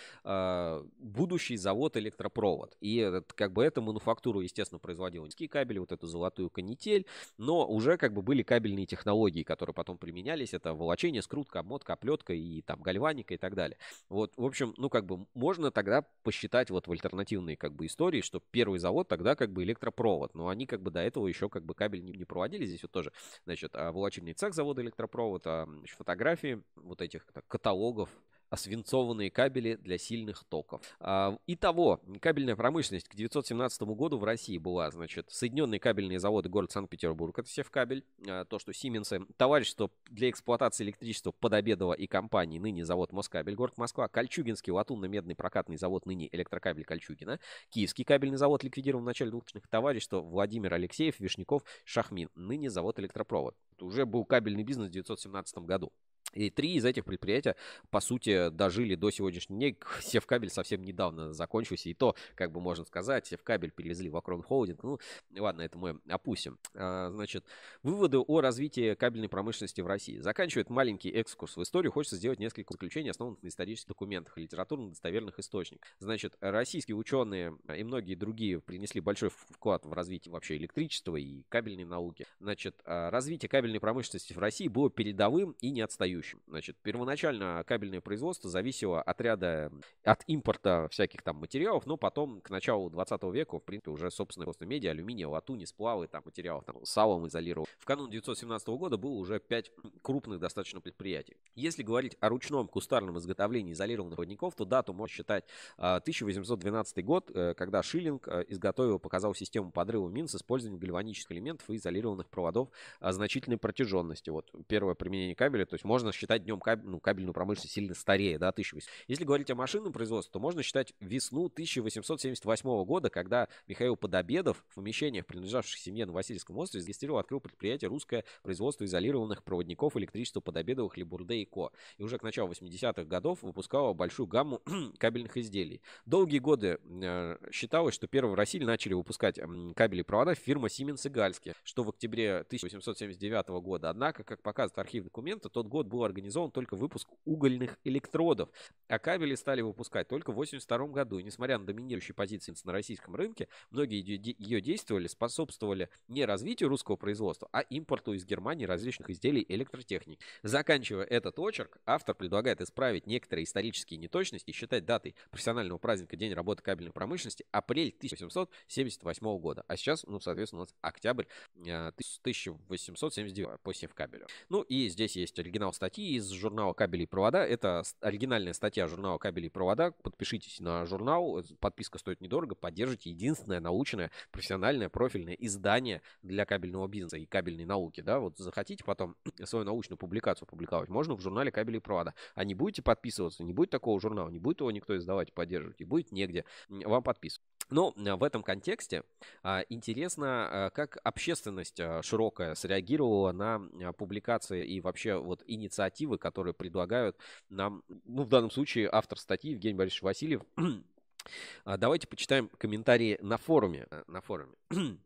будущий завод электропровод. И этот, как бы эту мануфактуру, естественно, производил низкие кабели, вот эту золотую канитель, но уже как бы были кабельные технологии, которые потом применялись. Это волочение, скрутка, обмотка, оплетка и там гальваника и так далее. Вот, в общем, ну как бы можно тогда посчитать вот в альтернативной как бы истории, что первый завод тогда как бы электропровод, но они как бы до этого еще как бы кабель не, не проводили. Здесь вот тоже, значит, а, волочильный цех завода электропровод, а, фотографии вот этих так, каталогов свинцованные кабели для сильных токов. А, итого, кабельная промышленность к 1917 году в России была, значит, Соединенные кабельные заводы город Санкт-Петербург, это Севкабель, а, то, что Сименсы, товарищество для эксплуатации электричества Подобедова и компании, ныне завод Москабель, город Москва, Кольчугинский латунно-медный прокатный завод, ныне электрокабель Кольчугина, Киевский кабельный завод ликвидирован в начале 2000-х, товарищество Владимир Алексеев, Вишняков, Шахмин, ныне завод электропровод. Уже был кабельный бизнес в 1917 году. И три из этих предприятия, по сути, дожили до сегодняшнего дня. [laughs] Севкабель совсем недавно закончился. И то, как бы можно сказать, Севкабель перевезли в Акрон Холдинг. Ну, ладно, это мы опустим. А, значит, выводы о развитии кабельной промышленности в России. Заканчивает маленький экскурс в историю. Хочется сделать несколько заключений, основанных на исторических документах и литературно достоверных источниках. Значит, российские ученые и многие другие принесли большой вклад в развитие вообще электричества и кабельной науки. Значит, а, развитие кабельной промышленности в России было передовым и не отстающим следующем. Значит, первоначально кабельное производство зависело от ряда, от импорта всяких там материалов, но потом к началу 20 века, в принципе, уже собственное просто медиа, алюминия, латуни, сплавы, там материалов, там, салом изолировал. В канун 1917 года было уже 5 крупных достаточно предприятий. Если говорить о ручном кустарном изготовлении изолированных проводников, то дату можно считать 1812 а, год, э, когда Шиллинг э, изготовил, показал систему подрыва мин с использованием гальванических элементов и изолированных проводов а, значительной протяженности. Вот первое применение кабеля, то есть можно считать днем кабель, ну, кабельную промышленность сильно старее, да, 1800. Если говорить о машинном производстве, то можно считать весну 1878 года, когда Михаил Подобедов в помещениях, принадлежавших семье на Васильевском острове, зарегистрировал, открыл предприятие «Русское производство изолированных проводников электричества Подобедовых Либурде и Ко». И уже к началу 80-х годов выпускала большую гамму [clears throat] кабельных изделий. Долгие годы э, считалось, что первые в России начали выпускать кабели провода фирма Siemens и Гальски, что в октябре 1879 года. Однако, как показывают архивные документы, тот год был организован только выпуск угольных электродов, а кабели стали выпускать только в 1982 году. И несмотря на доминирующие позиции на российском рынке, многие ее действовали, способствовали не развитию русского производства, а импорту из Германии различных изделий электротехники. Заканчивая этот очерк, автор предлагает исправить некоторые исторические неточности и считать датой профессионального праздника День работы кабельной промышленности апрель 1878 года. А сейчас, ну, соответственно, у нас октябрь 1879 э, по Севкабелю. Ну и здесь есть оригинал статьи статьи из журнала «Кабели и провода». Это оригинальная статья журнала «Кабели и провода». Подпишитесь на журнал, подписка стоит недорого, поддержите единственное научное, профессиональное, профильное издание для кабельного бизнеса и кабельной науки. Да? Вот захотите потом [clears throat] свою научную публикацию публиковать, можно в журнале «Кабели и провода». А не будете подписываться, не будет такого журнала, не будет его никто издавать и поддерживать, и будет негде вам подписываться. Но в этом контексте а, интересно, а, как общественность а, широкая среагировала на публикации и вообще вот инициативы, которые предлагают нам, ну, в данном случае автор статьи Евгений Борисович Васильев. [clears throat] Давайте почитаем комментарии на форуме. На форуме. [clears throat]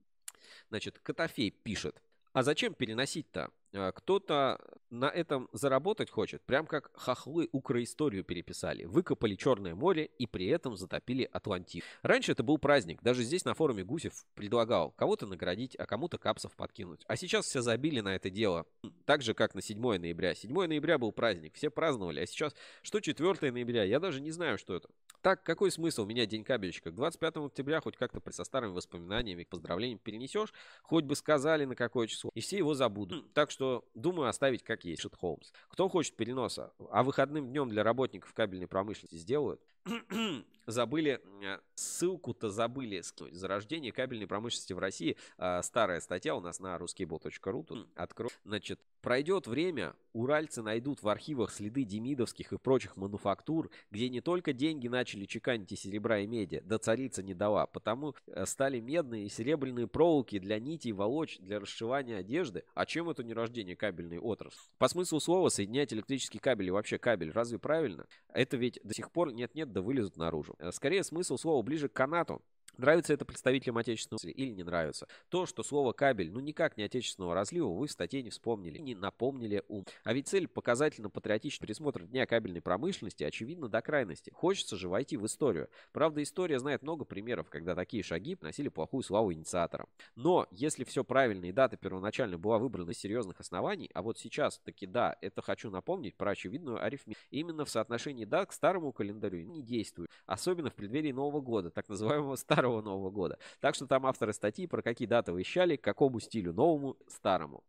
Значит, Котофей пишет. А зачем переносить-то? А, кто-то на этом заработать хочет, прям как хохлы укроисторию переписали. Выкопали Черное море и при этом затопили Атлантиду. Раньше это был праздник. Даже здесь на форуме Гусев предлагал кого-то наградить, а кому-то капсов подкинуть. А сейчас все забили на это дело. Так же, как на 7 ноября. 7 ноября был праздник, все праздновали. А сейчас что 4 ноября? Я даже не знаю, что это. Так, какой смысл менять день кабельщика? К 25 октября хоть как-то со старыми воспоминаниями, поздравлениями перенесешь, хоть бы сказали на какое число, и все его забудут. Так что что, думаю, оставить как есть Шит Холмс. Кто хочет переноса, а выходным днем для работников кабельной промышленности сделают? [clears throat] забыли, э, ссылку-то забыли скинуть. Зарождение кабельной промышленности в России. А, старая статья у нас на ruskable.ru. Тут открою. Значит, пройдет время, уральцы найдут в архивах следы демидовских и прочих мануфактур, где не только деньги начали чеканить и серебра и меди, да царица не дала, потому э, стали медные и серебряные проволоки для нитей волочь, для расшивания одежды. А чем это не рождение кабельной отрасли? По смыслу слова соединять электрический кабель и вообще кабель, разве правильно? Это ведь до сих пор нет-нет, да вылезут наружу. Э, скорее смысл слова ближе к канату. Нравится это представителям отечественного или не нравится. То, что слово «кабель» ну никак не отечественного разлива, вы в статье не вспомнили, не напомнили ум. А ведь цель показательно-патриотичный пересмотр Дня кабельной промышленности очевидно до крайности. Хочется же войти в историю. Правда, история знает много примеров, когда такие шаги приносили плохую славу инициаторам. Но если все правильно и дата первоначально была выбрана из серьезных оснований, а вот сейчас таки да, это хочу напомнить про очевидную арифметику. Именно в соотношении дат к старому календарю не действует. Особенно в преддверии Нового года, так называемого старого старого Нового года. Так что там авторы статьи про какие даты вещали, к какому стилю новому, старому.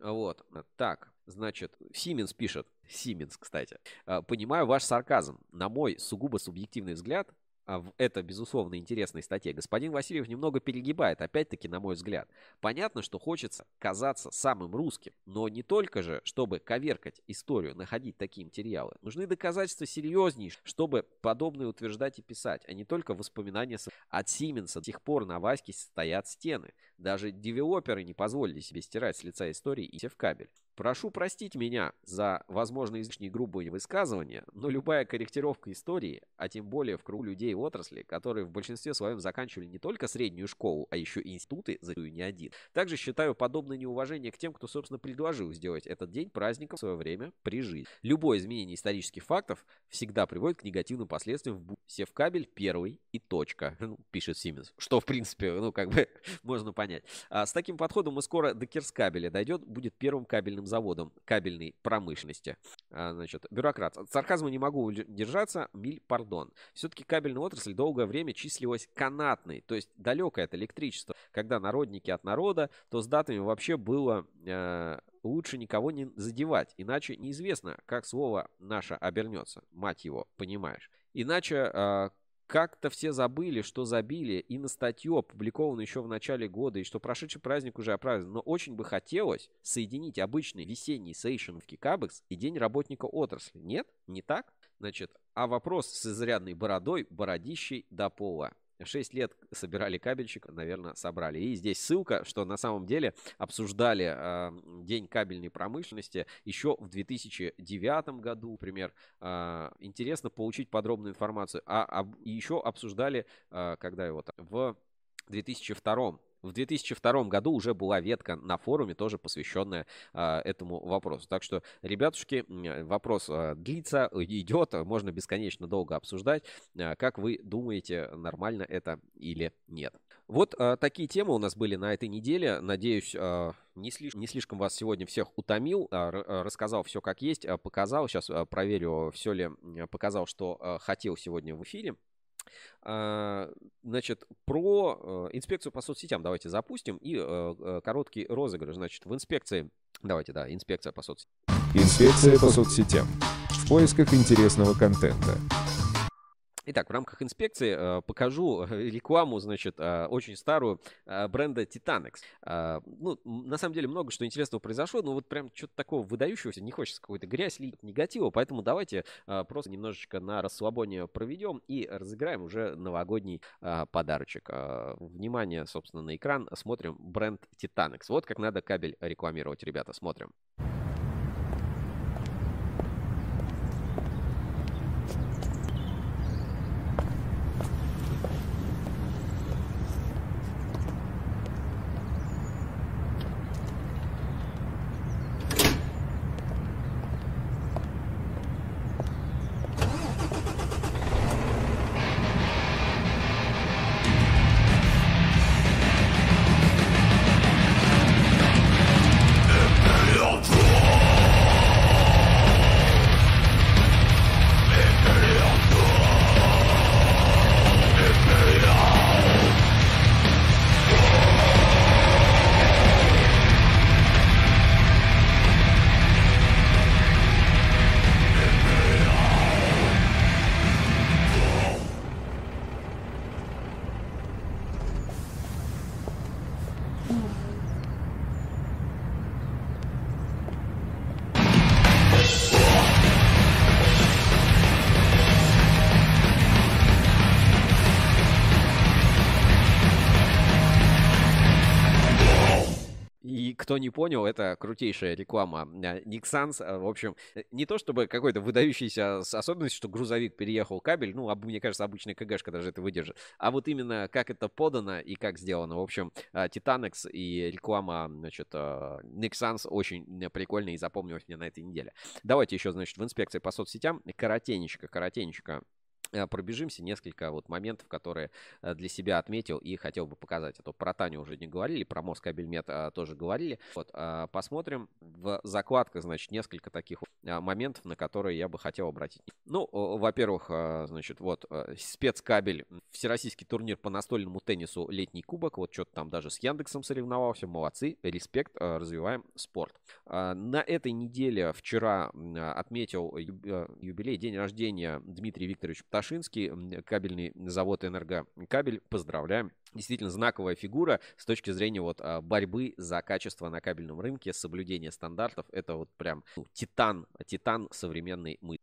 Вот, так, значит, Сименс пишет, Сименс, кстати, «А, понимаю ваш сарказм. На мой сугубо субъективный взгляд, в это, безусловно, интересной статье, господин Васильев немного перегибает, опять-таки, на мой взгляд. Понятно, что хочется казаться самым русским, но не только же, чтобы коверкать историю, находить такие материалы. Нужны доказательства серьезнейшие, чтобы подобное утверждать и писать, а не только воспоминания от Сименса. До сих пор на Ваське стоят стены. Даже девелоперы не позволили себе стирать с лица истории и в кабель. Прошу простить меня за, возможно, излишне грубые высказывания, но любая корректировка истории, а тем более в кругу людей отрасли, которые в большинстве своем заканчивали не только среднюю школу, а еще и институты, зачастую не один. Также считаю подобное неуважение к тем, кто, собственно, предложил сделать этот день праздником в свое время при жизни. Любое изменение исторических фактов всегда приводит к негативным последствиям в Севкабель первый и точка, [laughs] ну, пишет Сименс. Что, в принципе, ну, как бы, [laughs] можно понять. А с таким подходом мы скоро до Кирскабеля дойдет, будет первым кабельным заводом кабельной промышленности. А, значит, бюрократ. От сарказма не могу держаться, миль пардон. Все-таки кабельная отрасль долгое время числилась канатной, то есть далекое от электричества. Когда народники от народа, то с датами вообще было э, лучше никого не задевать, иначе неизвестно, как слово наше обернется. Мать его, понимаешь. Иначе э, как-то все забыли, что забили и на статью, опубликованную еще в начале года, и что прошедший праздник уже оправдан. Но очень бы хотелось соединить обычный весенний сейшн в Кикабекс и День работника отрасли. Нет? Не так? Значит, а вопрос с изрядной бородой, бородищей до пола. 6 лет собирали кабельщик, наверное, собрали. И здесь ссылка, что на самом деле обсуждали э, День кабельной промышленности еще в 2009 году, например. Э, интересно получить подробную информацию. А, а еще обсуждали, э, когда его там, в 2002 в 2002 году уже была ветка на форуме, тоже посвященная а, этому вопросу. Так что, ребятушки, вопрос а, длится, идет, можно бесконечно долго обсуждать. А, как вы думаете, нормально это или нет? Вот а, такие темы у нас были на этой неделе. Надеюсь, а, не, слишком, не слишком вас сегодня всех утомил, а, а рассказал все как есть, а, показал. Сейчас а, проверю, все ли показал, что а, хотел сегодня в эфире. А, значит, про э, инспекцию по соцсетям давайте запустим и э, э, короткий розыгрыш. Значит, в инспекции... Давайте, да, инспекция по соцсетям. Инспекция по соцсетям. В поисках интересного контента. Итак, в рамках инспекции э, покажу рекламу, значит, э, очень старую э, бренда Titanex. Э, ну, на самом деле много что интересного произошло, но вот прям что-то такого выдающегося, не хочется какой-то грязь лить, негатива, поэтому давайте э, просто немножечко на расслабоне проведем и разыграем уже новогодний э, подарочек. Э, внимание, собственно, на экран, смотрим бренд Titanex. Вот как надо кабель рекламировать, ребята, смотрим. Кто не понял, это крутейшая реклама Nixans. Э, в общем, э, не то чтобы какой-то выдающийся особенность, что грузовик переехал кабель, ну, мне кажется, обычная КГшка даже это выдержит. А вот именно как это подано и как сделано. В общем, Titanex и реклама, значит, Nixans очень прикольная и запомнилась мне на этой неделе. Давайте еще, значит, в инспекции по соцсетям коротенечко, коротенечко Э, пробежимся несколько вот моментов, которые э, для себя отметил и хотел бы показать. А то про Таню уже не говорили, про Москабельмет а, тоже говорили. Вот, а, посмотрим в закладках, значит, несколько таких а, моментов, на которые я бы хотел обратить. Ну, во-первых, значит, вот спецкабель, всероссийский турнир по настольному теннису «Летний кубок». Вот что-то там даже с Яндексом соревновался. Молодцы, респект, развиваем спорт. На этой неделе вчера отметил юбилей, день рождения Дмитрия Викторовича Пташинский, кабельный завод «Энергокабель». Поздравляем. Действительно знаковая фигура с точки зрения вот а, борьбы за качество на кабельном рынке, соблюдения стандартов. Это вот прям ну, титан, титан современной мысли.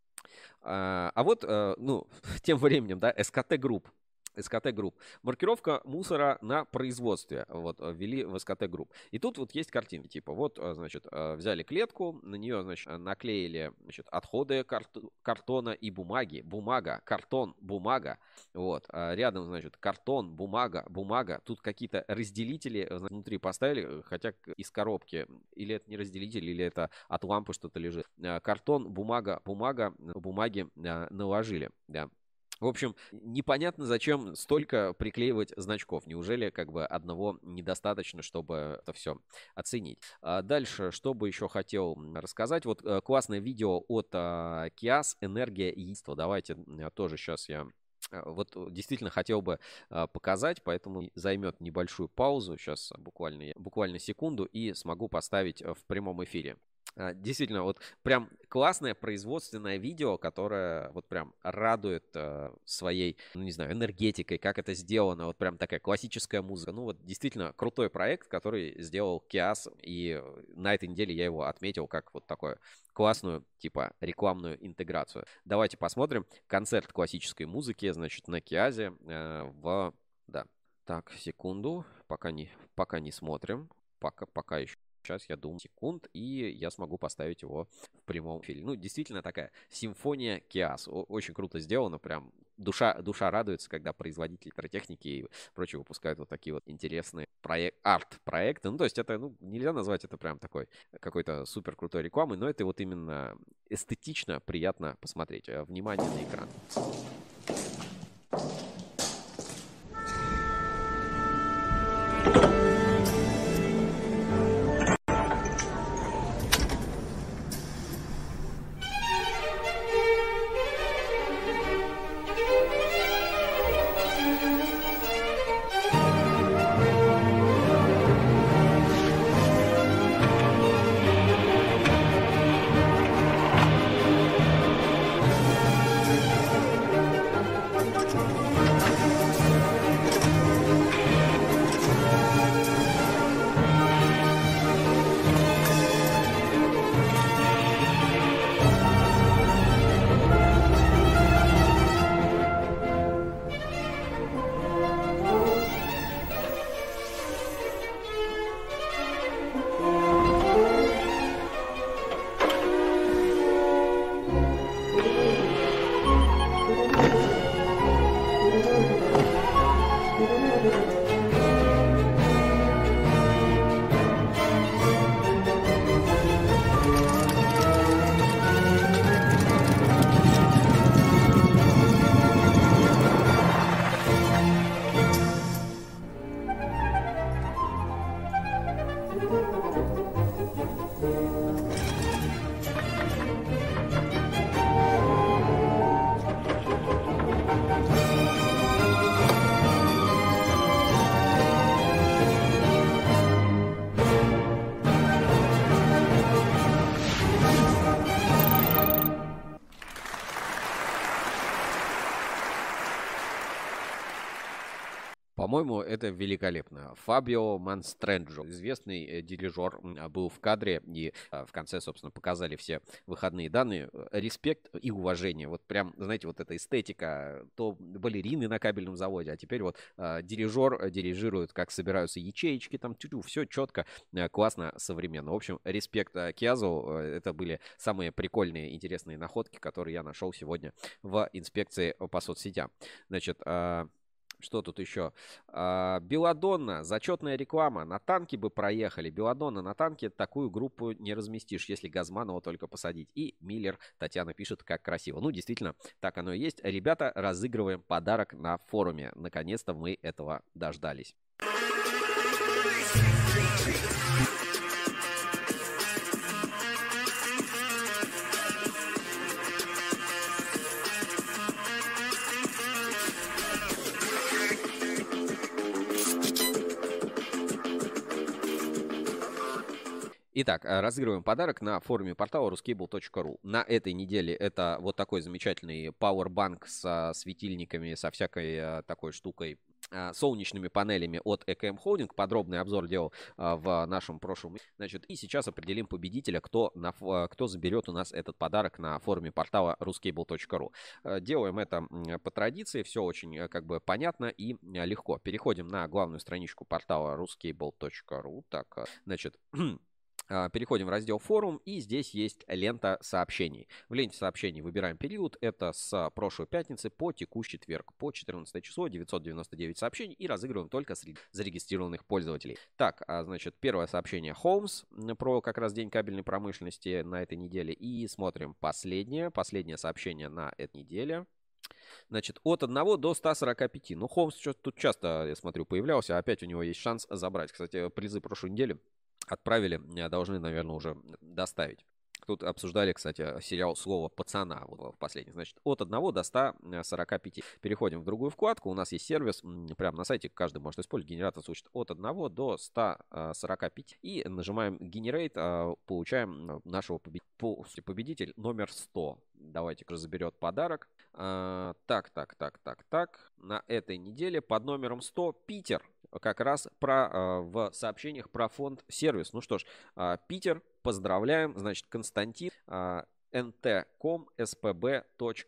А, а вот, э, ну, [laughs] тем временем, да, СКТ Групп СКТ Групп. Маркировка мусора на производстве. Вот, э, ввели в СКТ Групп. И тут вот есть картинки, типа, вот, э, значит, э, взяли клетку, на нее, значит, наклеили, значит, отходы карт картона и бумаги. Бумага, картон, бумага. Вот, а рядом, значит, картон, бумага, бумага. Тут какие-то разделители внутри поставили, хотя из коробки. Или это не разделитель, или это от лампы что-то лежит. Картон, бумага, бумага, бумаги наложили, да. В общем, непонятно, зачем столько приклеивать значков. Неужели как бы одного недостаточно, чтобы это все оценить? А дальше, что бы еще хотел рассказать. Вот э, классное видео от а, Kias «Энергия и единство». Давайте тоже сейчас я э, вот действительно хотел бы а, показать, поэтому займет небольшую паузу, сейчас буквально, буквально секунду, и смогу поставить э, в прямом эфире. А, действительно, вот прям классное производственное видео, которое вот прям радует э, своей, ну не знаю, энергетикой, как это сделано, вот прям такая классическая музыка. Ну вот действительно крутой проект, который сделал Киас, и на этой неделе я его отметил как вот такую классную, типа, рекламную интеграцию. Давайте посмотрим концерт классической музыки, значит, на Киазе э, в... Да. Так, секунду, пока не, пока не смотрим, пока, пока еще Сейчас, я думаю, секунд, и я смогу поставить его в прямом эфире. Ну, действительно такая симфония Киас. Очень круто сделано, прям душа, душа радуется, когда производители электротехники и прочее выпускают вот такие вот интересные проект, арт-проекты. Ну, то есть это, ну, нельзя назвать это прям такой какой-то супер крутой рекламой, но это вот именно эстетично приятно посмотреть. Внимание на экран. Это великолепно. Фабио Манстренджо, известный э, дирижер, а, был в кадре и а, в конце, собственно, показали все выходные данные. Респект и уважение. Вот прям, знаете, вот эта эстетика, то балерины на кабельном заводе, а теперь вот а, дирижер дирижирует, как собираются ячеечки, там тю -тю, все четко, классно, современно. В общем, респект Киазу. Это были самые прикольные, интересные находки, которые я нашел сегодня в инспекции по соцсетям. Значит, Что тут еще? А, Беладонна, зачетная реклама. На танке бы проехали. Беладонна, на танке такую группу не разместишь, если Газманова только посадить. И Миллер, Татьяна пишет, как красиво. Ну, действительно, так оно и есть. Ребята, разыгрываем подарок на форуме. Наконец-то мы этого дождались. Итак, э, разыгрываем подарок на форуме портала ruscable.ru. На этой неделе это вот такой замечательный Powerbank со светильниками, со всякой э, такой штукой э, солнечными панелями от EKM Holding. Подробный обзор делал в нашем прошлом. Значит, и сейчас определим победителя, кто, на, кто заберет у нас этот подарок на форуме портала ruscable.ru. Делаем это по традиции, все очень как бы понятно и легко. Переходим на главную страничку портала ruscable.ru. Так, значит, А, [clears throat] переходим в раздел форум, и здесь есть лента сообщений. В ленте сообщений выбираем период. Это с прошлой пятницы по текущий четверг. По 14 число 999 сообщений и разыгрываем только среди зарегистрированных пользователей. Так, а, значит, первое сообщение Holmes про как раз день кабельной промышленности на этой неделе. И смотрим последнее, последнее сообщение на этой неделе. Значит, от 1 до 145. Ну, Холмс тут часто, я смотрю, появлялся. Опять у него есть шанс забрать. Кстати, призы прошлой недели отправили, э, должны, наверное, уже доставить. Тут обсуждали, кстати, сериал «Слово пацана» вот в последний. Значит, от 1 до 145. Переходим в другую вкладку. У нас есть сервис, прямо на сайте каждый может использовать. Генератор звучит от 1 до 145. И нажимаем а, получаем э, нашего победителя номер 100. Давайте заберет подарок. А, так, так, так, так, так. На этой неделе под номером 100 Питер как раз про, э, в сообщениях про фонд сервис. Ну что ж, э, Питер, поздравляем. Значит, Константин, э, ntcom.spb.ru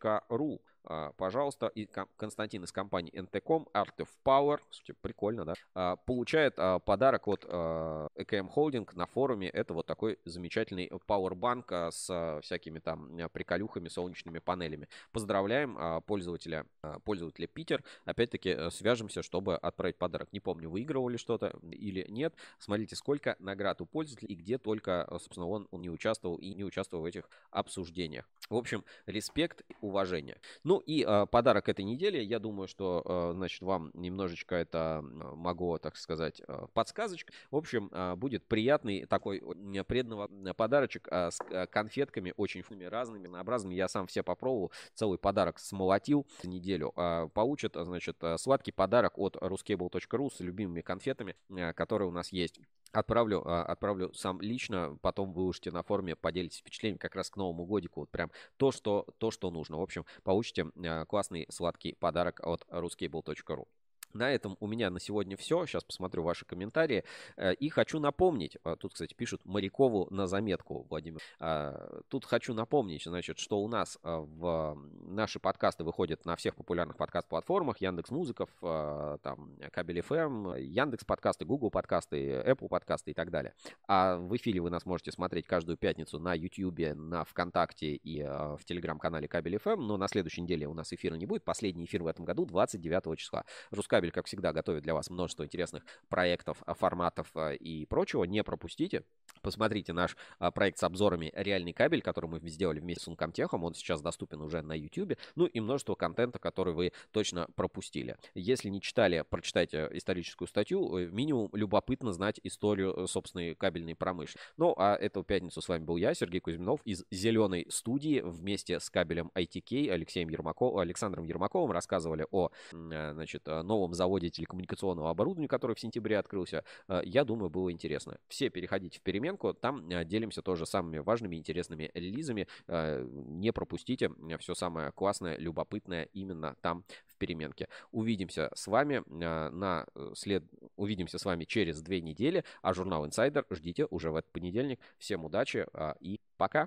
а, пожалуйста, и Константин из компании NTCom, Art of Power, прикольно, да, а, получает а, подарок от EKM Holding на форуме. Это вот такой замечательный Powerbank с всякими там приколюхами, солнечными панелями. Поздравляем пользователя, пользователя Питер. Опять-таки э, свяжемся, чтобы отправить подарок. Не помню, выигрывал ли что-то или нет. Смотрите, сколько наград у пользователя и где только, собственно, он, он не участвовал и не участвовал в этих обсуждениях. В общем, респект, уважение. Ну, ну и э, подарок этой недели, я думаю, что, э, значит, вам немножечко это могу, так сказать, э, подсказочка. В общем, э, будет приятный такой преданного подарочек э, с конфетками очень разными, разнообразными. Я сам все попробовал, целый подарок смолотил неделю. Э, получит, значит, сладкий подарок от ruscable.ru с любимыми конфетами, э, которые у нас есть. Отправлю, отправлю сам лично, потом выложите на форуме, поделитесь впечатлениями как раз к Новому годику. Вот прям то, что, то, что нужно. В общем, получите Э, классный сладкий подарок от ruscable.ru. На этом у меня на сегодня все. Сейчас посмотрю ваши комментарии. Э, и хочу напомнить, э, тут, кстати, пишут Морякову на заметку, Владимир. Э, тут хочу напомнить, значит, что у нас в наши подкасты выходят на всех популярных подкаст-платформах. Яндекс Музыков, там, Кабель FM, эм, Яндекс подкасты, Google подкасты, Apple подкасты и так далее. А в эфире вы нас можете смотреть каждую пятницу на YouTube, на ВКонтакте и в телеграм-канале Кабель FM. Но на следующей неделе у нас эфира не будет. Последний эфир в этом году 29 числа. Рускабель Кабель, как всегда, готовит для вас множество интересных проектов, а, форматов а, и прочего. Не пропустите. Посмотрите наш а, проект с обзорами «Реальный кабель», который мы сделали вместе с Uncomtech. Он сейчас доступен уже на YouTube. Ну и множество контента, который вы точно пропустили. Если не читали, прочитайте историческую статью. Э, минимум любопытно знать историю э, собственной кабельной промышленности. Ну, а эту пятницу с вами был я, Сергей Кузьминов, из «Зеленой студии» вместе с кабелем ITK Алексеем Ермаковым, Александром Ермаковым рассказывали о э, значит, новом заводе телекоммуникационного оборудования, который в сентябре открылся. Э, я думаю, было интересно. Все переходите в переменку, там э, делимся тоже самыми важными интересными релизами. Э, не пропустите все самое классное, любопытное именно там в переменке. Увидимся с вами на след... Увидимся с вами через две недели, а журнал Insider ждите уже в этот понедельник. Всем удачи и пока!